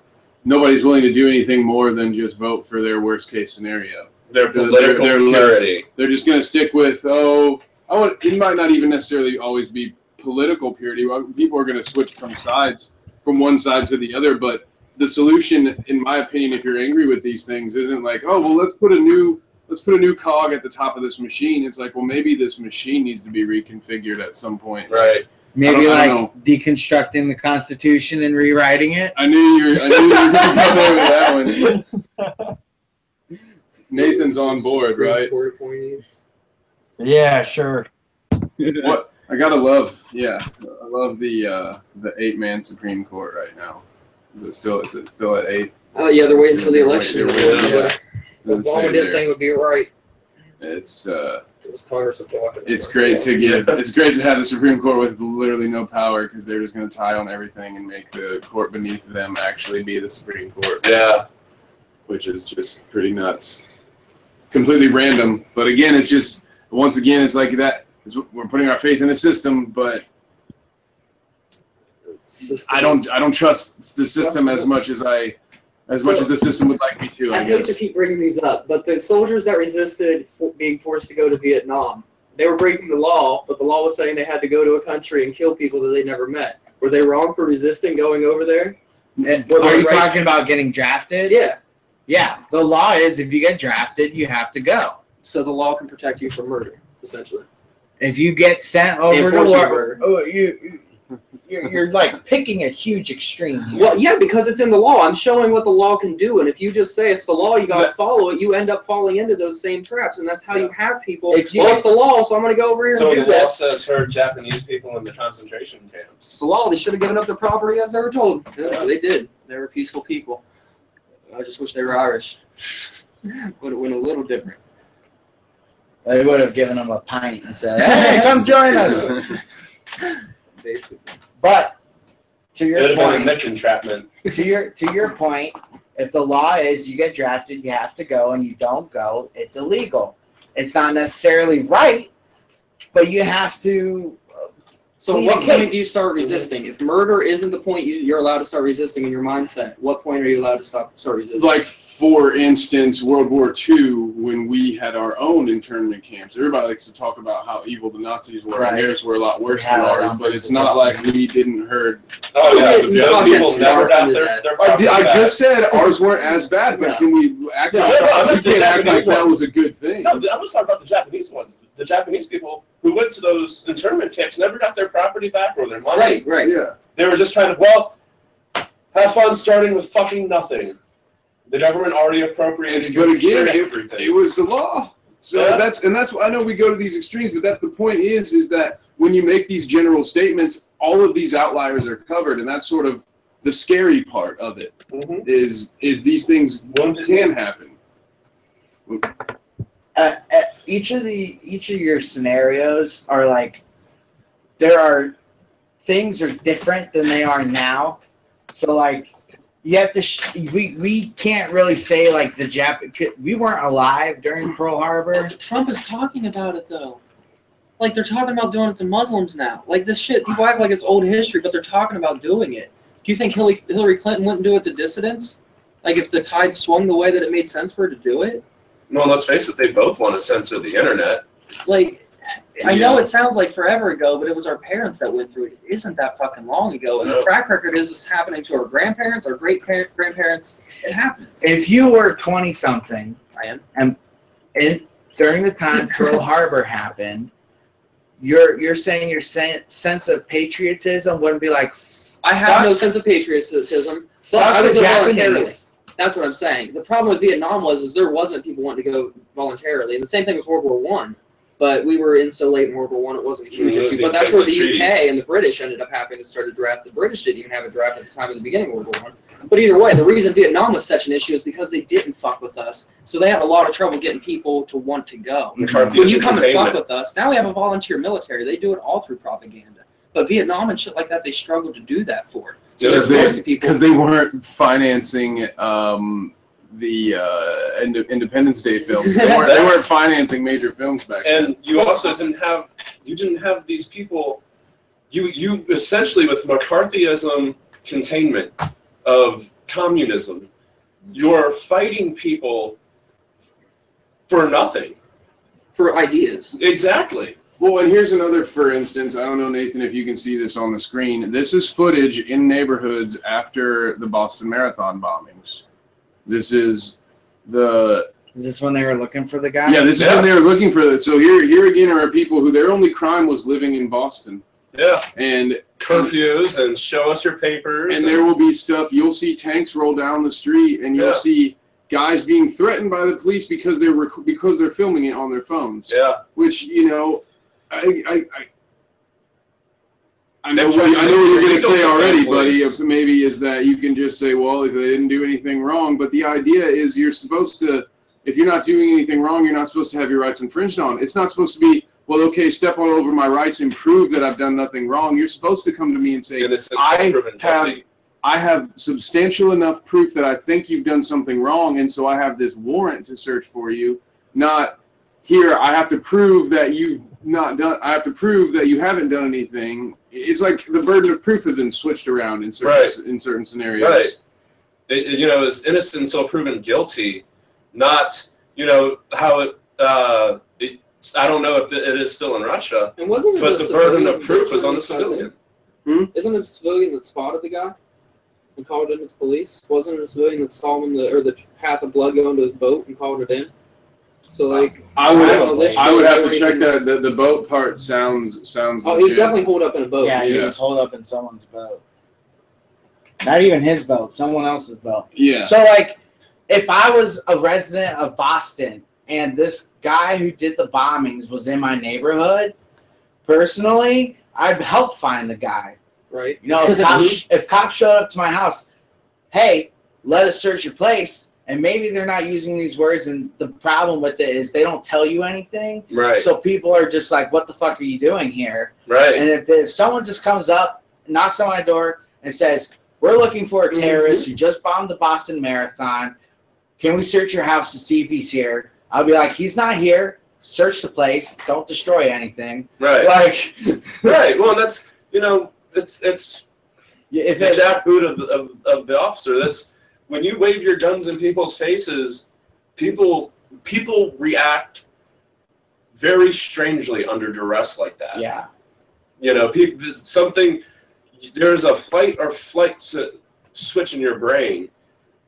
nobody's willing to do anything more than just vote for their worst case scenario. Their They're- political they're less- purity. They're just gonna stick with oh I want it might not even necessarily always be political purity. People are gonna switch from sides from one side to the other, but the solution, in my opinion, if you're angry with these things, isn't like, oh well, let's put a new let's put a new cog at the top of this machine. It's like, well, maybe this machine needs to be reconfigured at some point. Right. Maybe like don't deconstructing the Constitution and rewriting it. I knew you were. I knew you were going to come there with that one. Nathan's on board, right? Yeah, sure. What I gotta love, yeah, I love the uh, the eight man Supreme Court right now. Is it still? Is it still at eight? Oh yeah, they're waiting for the election. they're waiting, Yeah. yeah. Doesn't Obama didn't there. think it would be right. It's uh, Because Congress would block it's great to give. It's great to have the Supreme Court with literally no power because they're just gonna tie on everything and make the court beneath them actually be the Supreme Court. Yeah. which is just pretty nuts. Completely random, but again, it's just once again, it's like that. It's, we're putting our faith in a system, but I don't. I don't trust the system as much as I, as much as the system would like me to. I, I hate to keep bringing these up, but the soldiers that resisted for being forced to go to Vietnam, they were breaking the law, but the law was saying they had to go to a country and kill people that they never met. Were they wrong for resisting going over there? And Was are you right? talking about getting drafted? Yeah. Yeah. The law is if you get drafted, you have to go. so the law can protect you from murder, essentially. If you get sent over to war, murder. oh, you, you're, you're like picking a huge extreme here. Well, yeah, because it's in the law. I'm showing what the law can do, and if you just say it's the law, you gotta But- follow it. You end up falling into those same traps, and that's how you have people. If you- well, it's the law, so I'm gonna go over here So and the do law this. says hurt Japanese people in the concentration camps. It's camps. the law. They should have given up their property as they were told. Yeah, They did. They were peaceful people. I just wish they were Irish. Would have went a little different. They would have given them a pint and said, "Hey, come join us." Basically. But to It your would have been a point, Nick entrapment. to your to your point, if the law is you get drafted, you have to go, and you don't go, it's illegal. It's not necessarily right, but you have to. So, what point do you start resisting? If murder isn't the point you, you're allowed to start resisting in your mindset, what point are you allowed to stop start resisting? Like for instance, World War II, when we had our own internment camps, everybody likes to talk about how evil the Nazis were, Right. and theirs were a lot worse We than ours. But it's not like we didn't hurt. Oh yeah, Yeah, you those people never got their, their I, did, I just said ours weren't as bad, but Yeah. can we act Yeah, like, no, I we meant can't act like Japanese that was a good thing? No, I was talking about the Japanese ones. The Japanese people who went to those internment camps never got their property back or their money. right, right. Yeah. They were just trying to, well, have fun starting with fucking nothing. The government already appropriated But your- again, it, everything. it was the law. So Yeah. that's and that's why I know we go to these extremes, but that the point is is that when you make these general statements, all of these outliers are covered, and that's sort of the scary part of it. Mhm. Is is these things Wounded can happen. uh, uh, each of the each of your scenarios are like there are things are different than they are now so like you have to sh- we we can't really say like the Jap we weren't alive during Pearl Harbor Trump is talking about it though. Like they're talking about doing it to Muslims now. Like this shit, people act like it's old history, but they're talking about doing it. Do you think Hillary, Hillary Clinton wouldn't do it to dissidents? Like if the tide swung the way that it made sense for her to do it? Well, let's face it, they both want to censor the internet. Like I know it sounds like forever ago, but it was our parents that went through it. It isn't that fucking long ago. And No. the track record is this happening to our grandparents, our great grandparents. It happens. if you were 20 something I am. and during the time Pearl Harbor happened you're you're saying your sen- sense of patriotism wouldn't be like I have no sense of patriotism. Fuck I would the go voluntarily. Japanese That's what I'm saying. The problem with Vietnam was is there wasn't people wanting to go voluntarily, and the same thing with World War One. But we were in so late in World War One, it wasn't a huge it issue. But that's where the intent UK treaties. and the British ended up having to start a draft. The British didn't even have a draft at the time of the beginning of World War One. But either way, the reason Vietnam was such an issue is because they didn't fuck with us. So they had a lot of trouble getting people to want to go. McCarthy When is you come and fuck with us, now we have a volunteer military. They do it all through propaganda. But Vietnam and shit like that, they struggled to do that for. So they- lots of people. because they weren't financing um, the uh, Ind- Independence Day films. They weren't, they weren't financing major films back then. And you also didn't have you didn't have these people. You you essentially with McCarthyism containment of communism, you're fighting people for nothing. for ideas. Exactly. Well, and here's another, for instance. I don't know, Nathan, if you can see this on the screen. This is footage in neighborhoods after the Boston Marathon bombings. This is the is this when they were looking for the guy yeah. This is Yeah. when they were looking for it. So here, here again are people who their only crime was living in Boston, Yeah. and Curfews and show us your papers. and there will be stuff. You'll see tanks roll down the street, and you'll Yeah. see guys being threatened by the police because they're rec- because they're filming it on their phones. yeah. Which you know, I I. I I know, They're what, I know what you're going to say already, buddy. If maybe is that you can just say, well, if they didn't do anything wrong. But the idea is you're supposed to, if you're not doing anything wrong, you're not supposed to have your rights infringed on. It's not supposed to be, well, okay, step all over my rights and prove that I've done nothing wrong. You're supposed to come to me and say, I have- I have substantial enough proof that I think you've done something wrong, and so I have this warrant to search for you. Not here, I have to prove that you've not done. I have to prove that you haven't done anything. It's like the burden of proof has been switched around in certain in certain scenarios. Right. It, it, you know, is innocent until proven guilty, not you know how it. Uh, it I don't know if it is still in Russia, And wasn't it but the burden of proof that was on the turned his cousin? civilian. Isn't it a civilian that spotted the guy and called in to the police? Wasn't it a civilian that saw him in the or the path of blood going to his boat and called it in? So like, I would I know, I would have to check that. The, the boat part sounds sounds. oh, he was legit. definitely holed up in a boat. yeah, he yeah. was holed up in someone's boat. Not even his boat, someone else's boat. Yeah. So like, if I was a resident of Boston and this guy who did the bombings was in my neighborhood, personally, I'd help find the guy. Right. You know, if cops if cops showed up to my house, hey, let us search your place. And maybe they're not using these words, and the problem with it is they don't tell you anything. Right. So people are just like, "What the fuck are you doing here?" right. And if, if someone just comes up, knocks on my door, and says, "We're looking for a mm-hmm. terrorist who just bombed the Boston Marathon. Can we search your house to see if he's here?" I'll be like, "He's not here. Search the place. Don't destroy anything." right. Like, right. Well, that's you know, it's it's if the it, jackboot of, of of the officer. That's when you wave your guns in people's faces. People people react very strangely under duress like that. yeah, You know, people something. There's a fight or flight s- switch in your brain,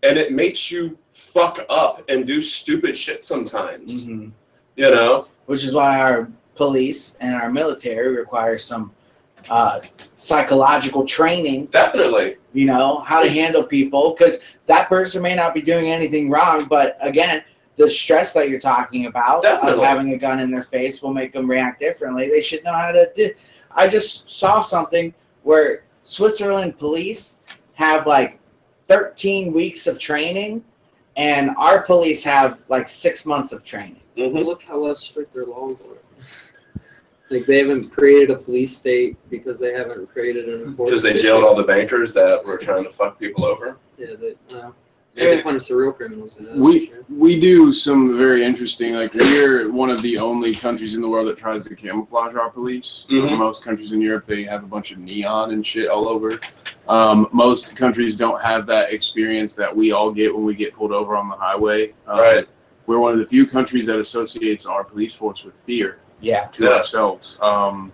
and it makes you fuck up and do stupid shit sometimes. mhm. You know. which is why our police and our military require some uh, psychological training Definitely. you know how to handle people because that person may not be doing anything wrong but again the stress that you're talking about Definitely. of having a gun in their face will make them react differently they should know how to do i just saw something where switzerland police have like 13 weeks of training and our police have like six months of training hmm Look how less strict their laws are. Like they haven't created a police state because they haven't created an enforcement. Because they jailed all the bankers that were trying to fuck people over. Yeah, they, uh, maybe they punish the real criminals. Yeah, that's we sure. we do some very interesting. Like we're one of the only countries in the world that tries to camouflage our police. Mhm. Most countries in Europe they have a bunch of neon and shit all over. Um, most countries don't have that experience that we all get when we get pulled over on the highway. Um, Right. We're one of the few countries that associates our police force with fear yeah to Yeah. ourselves. Um,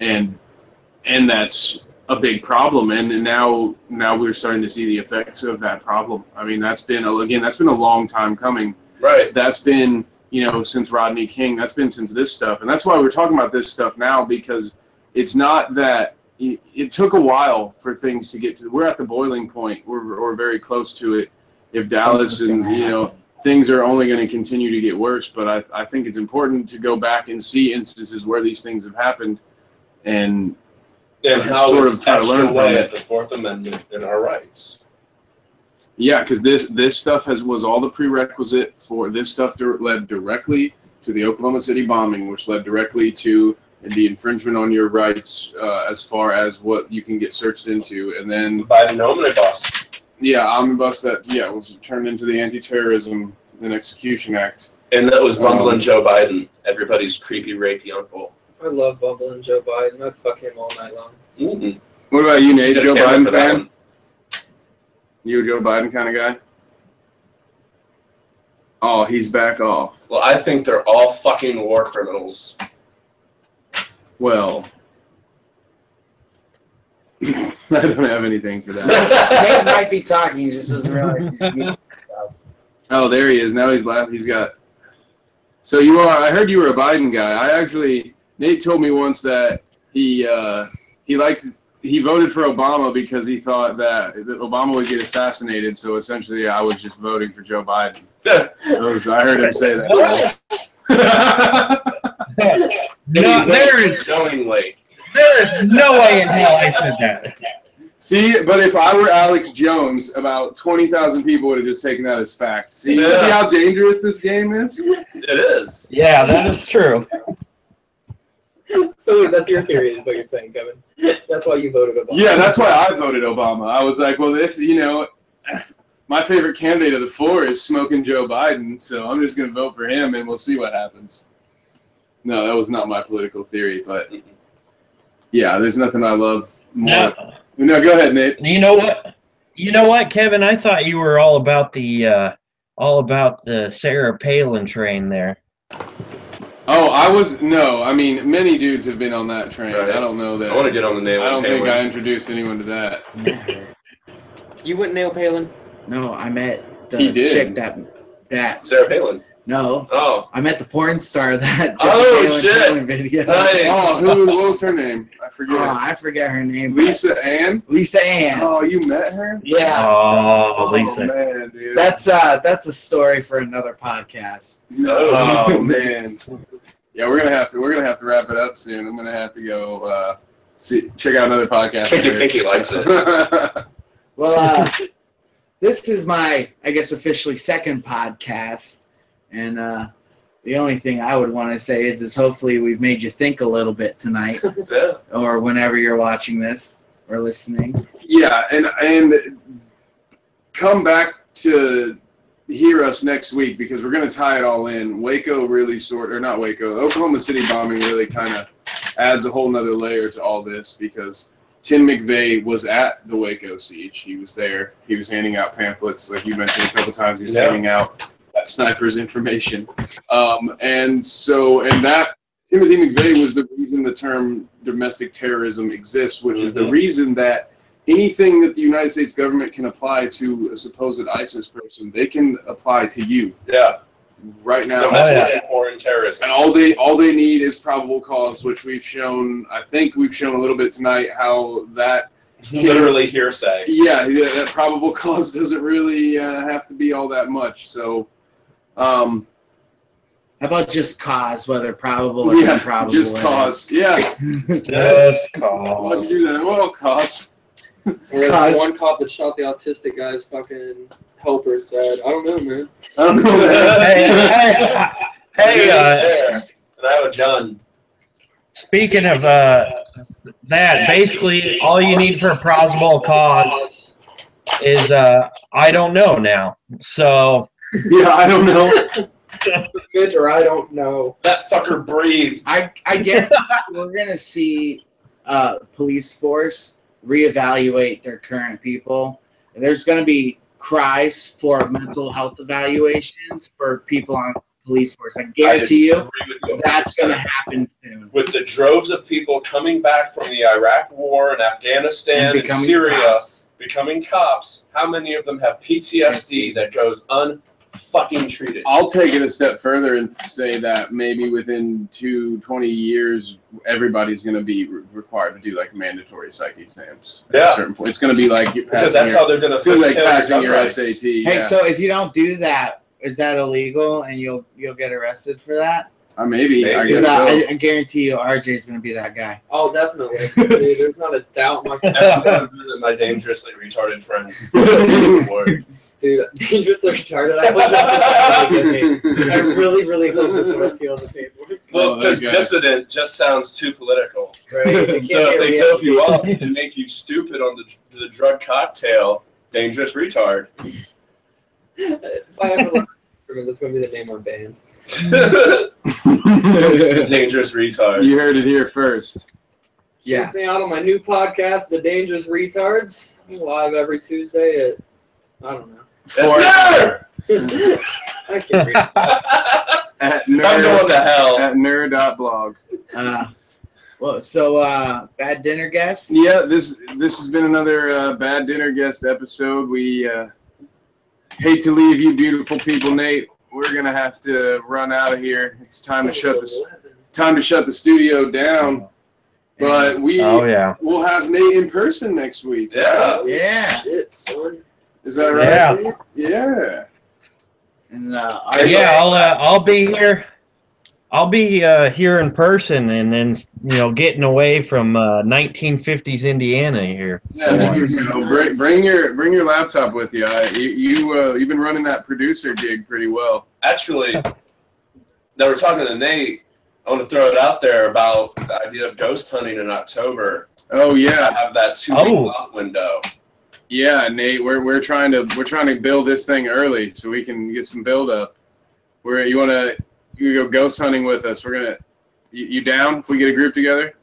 and and that's a big problem. And now now we're starting to see the effects of that problem. I mean, that's been again that's been a long time coming. Right. That's been you know since Rodney King. That's been since this stuff, and that's why we're talking about this stuff now because it's not that. It, it took a while for things to get to. We're at the boiling point. We're, we're very close to it. If Dallas and gonna you know happen. Things are only going to continue to get worse. But I, I think it's important to go back and see instances where these things have happened, and And how Sort it's of try to learn from it. the Fourth Amendment and our rights. yeah, because this this stuff has was all the prerequisite for this stuff led directly to the Oklahoma City bombing, which led directly to the infringement on your rights uh, as far as what you can get searched into, and then by The Biden omnibus. Yeah, omnibus that yeah was turned into the Anti-Terrorism and Execution Act. And that was bumbling Um, Joe Biden, everybody's creepy, rapey uncle. I love Bumble and Joe Biden. I'd fuck him all night long. Mm-hmm. What about you, Nate? Joe Biden fan? You a Joe Biden kind of guy? Oh, he's back off. Well, I think they're all fucking war criminals. Well, I don't have anything for that. Nate might be talking, he just doesn't realize he's. Oh, there he is. Now he's laughing. He's got. So you are. I heard you were a Biden guy. I actually. Nate told me once that he uh, he liked he voted for Obama because he thought that, that Obama would get assassinated. So essentially, I was just voting for Joe Biden. Was, I heard him say that. No, there is knowingly. There is no way in hell I said that. See, but if I were Alex Jones, about twenty thousand people would have just taken that as fact. See, Yeah. see how dangerous this game is. It is. Yeah, that is true. So wait, that's your theory, is what you're saying, Kevin. That's why you voted Obama. Yeah, that's why I voted Obama. I was like, well, if you know, my favorite candidate of the four is smoking Joe Biden, so I'm just gonna vote for him, and we'll see what happens. No, that was not my political theory, but yeah, there's nothing I love more. No, No, go ahead, Nate. you know what? You know what, Kevin? I thought you were all about the uh, all about the Sarah Palin train there. Oh, I was no. I mean, many dudes have been on that train. Right. I don't know that. I want to get on the nail. I don't with think I introduced anyone to that. You wouldn't nail Palin. No, I met the He did. chick that that Sarah Palin. No, Oh, I met the porn star that. Oh, Jalen shit. Taylor video. Nice. Oh, who? What was her name? I forget. Oh, forget. I forget her name. Lisa Ann. Lisa Ann. Oh, you met her? Yeah. Oh, Lisa. man, dude. That's uh that's a story for another podcast. No. Oh man. Yeah, we're gonna have to we're gonna have to wrap it up soon. I'm gonna have to go uh, see check out another podcast. Pinky of Pinky likes it. Well, uh, this is my, I guess, officially second podcast, and uh, the only thing I would want to say is, is hopefully we've made you think a little bit tonight, yeah. or whenever you're watching this or listening. yeah, and and come back to hear us next week because we're gonna tie it all in. Waco really sort or not Waco, Oklahoma City bombing really kind of adds a whole nother layer to all this because Tim McVeigh was at the Waco siege. He was there. He was handing out pamphlets, like you mentioned a couple times. He was Yeah. handing out that sniper's information. Um, and so, and that Timothy McVeigh was the reason the term domestic terrorism exists, which is the Mhm. reason that anything that the United States government can apply to a supposed ISIS person, they can apply to you Yeah. right now. Domestic yeah. and foreign terrorism. And all they all they need is probable cause, which we've shown. I think we've shown a little bit tonight how that Literally hearsay. yeah, yeah that probable cause doesn't really uh, have to be all that much. So, um, How about just cause, whether probable or yeah, improbable? just cause. Yeah, Just why'd cause. you do that? Well, cause. Whereas Cause- one cop that shot the autistic guy's fucking helper said, "I don't know, man." I don't know. man. Hey, hey, hey, uh, There. And I have a gun. speaking of uh, that, basically all you need for a plausible cause is uh, I don't know now. So yeah, I don't know. Submit or I don't know. That fucker breathed. I I guess we're gonna see uh, police force reevaluate their current people. There's gonna be cries for mental health evaluations for people on police force. I guarantee you agree with you that's gonna happen soon. With the droves of people coming back from the Iraq War and Afghanistan and, becoming Syria cops. becoming cops, how many of them have PTSD that goes unfucking treated? I'll take it a step further and say that maybe within two, 20 years, everybody's going to be re- required to do like mandatory psych exams. At Yeah. a certain point. It's going to be like Because that's how they're going to it's gonna be like passing your rights. SAT. Hey, yeah. so if you don't do that, is that illegal and you'll you'll get arrested for that? Uh, maybe, I Maybe. guess Because so. I, I guarantee you, RJ is gonna be that guy. Oh, definitely. Dude, there's not a doubt in my I'm going to visit my dangerously retarded friend. Dude, dangerously retarded. I hope that's what I really, really hope that's what I see on the paperwork. Well, Oh, because that guy. dissident just sounds too political. Right? So if they dope you up and make you stupid on the, the drug cocktail, dangerous retard. if I ever learn that's gonna be the name of my band. dangerous retard. you heard it here first. Yeah. Check me out on my new podcast, The Dangerous Retards. Live every Tuesday at I don't know. For, Nerd! I can't read. at I'm going nerd, to hell. at nerd.blog. Uh, well, so uh, bad dinner guest. Yeah, this this has been another uh, bad dinner guest episode. We uh, hate to leave you, beautiful people, Nate. We're gonna have to run out of here. It's time to shut this time to shut the studio down. But we oh yeah, we'll have Nate in person next week. Yeah. Yeah. Shit, son. Is that right? yeah, Yeah. And uh, Uh, yeah. I'll uh, I'll be here. I'll be uh, here in person, and then you know, getting away from uh, 1950s Indiana here. Yeah, you go. Bring, bring your bring your laptop with you. I, you you uh, you've been running that producer gig pretty well. Actually, now we're talking to Nate. I want to throw it out there about the idea of ghost hunting in October. Oh yeah, I yeah, have that two week Oh. off window. yeah, Nate. We're we're trying to we're trying to build this thing early so we can get some build up. We're you want to you go ghost hunting with us? We're gonna you, you down if we get a group together?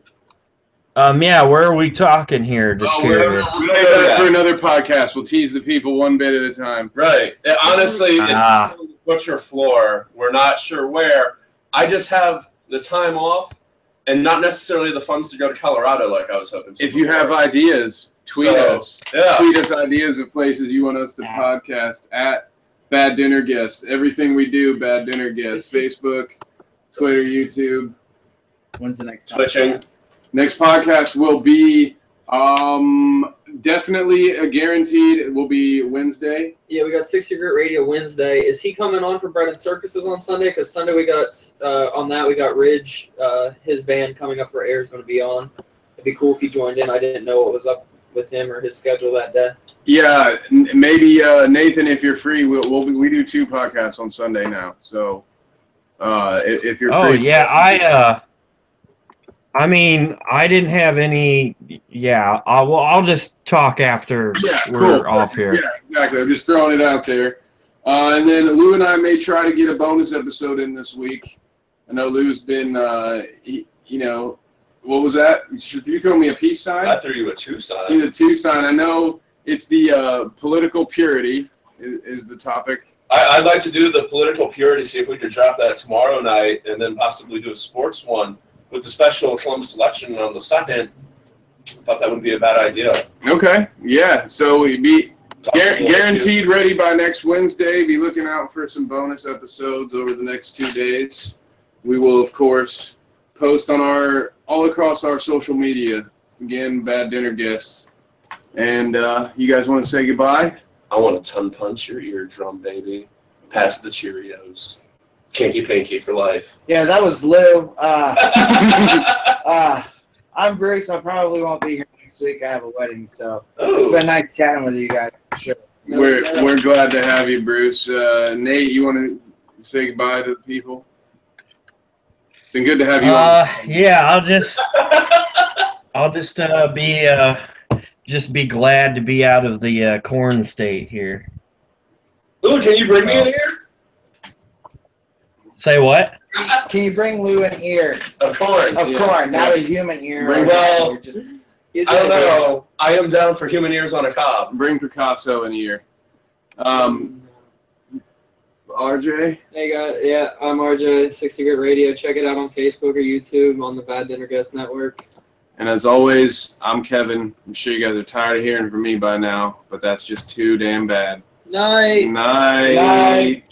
Um, yeah, where are we talking here? Just Oh, we're, curious. we'll leave that for another podcast. We'll tease the people one bit at a time. Right. And honestly, it's Ah. butcher floor. We're not sure where. I just have the time off and not necessarily the funds to go to Colorado like I was hoping to. If you have ideas, tweet So, us. yeah. Tweet us ideas of places you want us to podcast at Bad Dinner Guests. Everything we do, Bad Dinner Guests. Facebook, Twitter, YouTube. When's the next Switching. podcast? Next podcast will be um definitely a guaranteed. It will be Wednesday. Yeah, we got 60 Grit Radio Wednesday. Is he coming on for Bread and Circuses on Sunday? Because Sunday we got uh, on that we got Ridge, uh, his band coming up for air is going to be on. It'd be cool if he joined in. I didn't know what was up with him or his schedule that day. Yeah, n- maybe uh, Nathan, if you're free, we'll, we'll we do two podcasts on Sunday now. So uh, if, if you're Oh free, yeah, I uh I mean, I didn't have any yeah, I will I'll just talk after Yeah, we're cool. off here. Yeah, exactly. I'm just throwing it out there. Uh, and then Lou and I may try to get a bonus episode in this week. I know Lou's been, uh, he, you know, what was that? Should you throw me a peace sign? I threw you a two sign. He's a two sign. I know it's the uh, political purity is, is the topic. I, I'd like to do the political purity, see if we could drop that tomorrow night, and then possibly do a sports one with the special Columbus election on the second. I Thought that would be a bad idea. Okay. Yeah. So we be Talk Guar- a little guaranteed ready by next Wednesday. Be looking out for some bonus episodes over the next two days. We will, of course, post on our all across our social media. Again, bad dinner guests. And uh, you guys want to say goodbye? I want to ton punch your eardrum, baby. Pass the Cheerios. Kinky pinky for life. Yeah, that was Lou. Uh, uh, I'm Bruce. I probably won't be here next week. I have a wedding, so it's been nice chatting with you guys. for Sure. We're we're glad to have you, Bruce. Uh, Nate, you want to say goodbye to the people? Been good to have you. on. Uh yeah, I'll just I'll just uh be uh just be glad to be out of the uh, corn state here. Ooh, can you bring me in here? Say what? Can you bring Lou an ear Of corn. of Yeah. corn, not a human ear? Bring- Well, just- I don't in- know. I am down for human ears on a cob. Bring Picasso in here. Um, RJ. Hey guys, yeah, I'm RJ, 60 Grit Radio. Check it out on Facebook or YouTube on the Bad Dinner Guest Network. And as always, I'm Kevin. I'm sure you guys are tired of hearing from me by now, but that's just too damn bad. Night. Night. Night.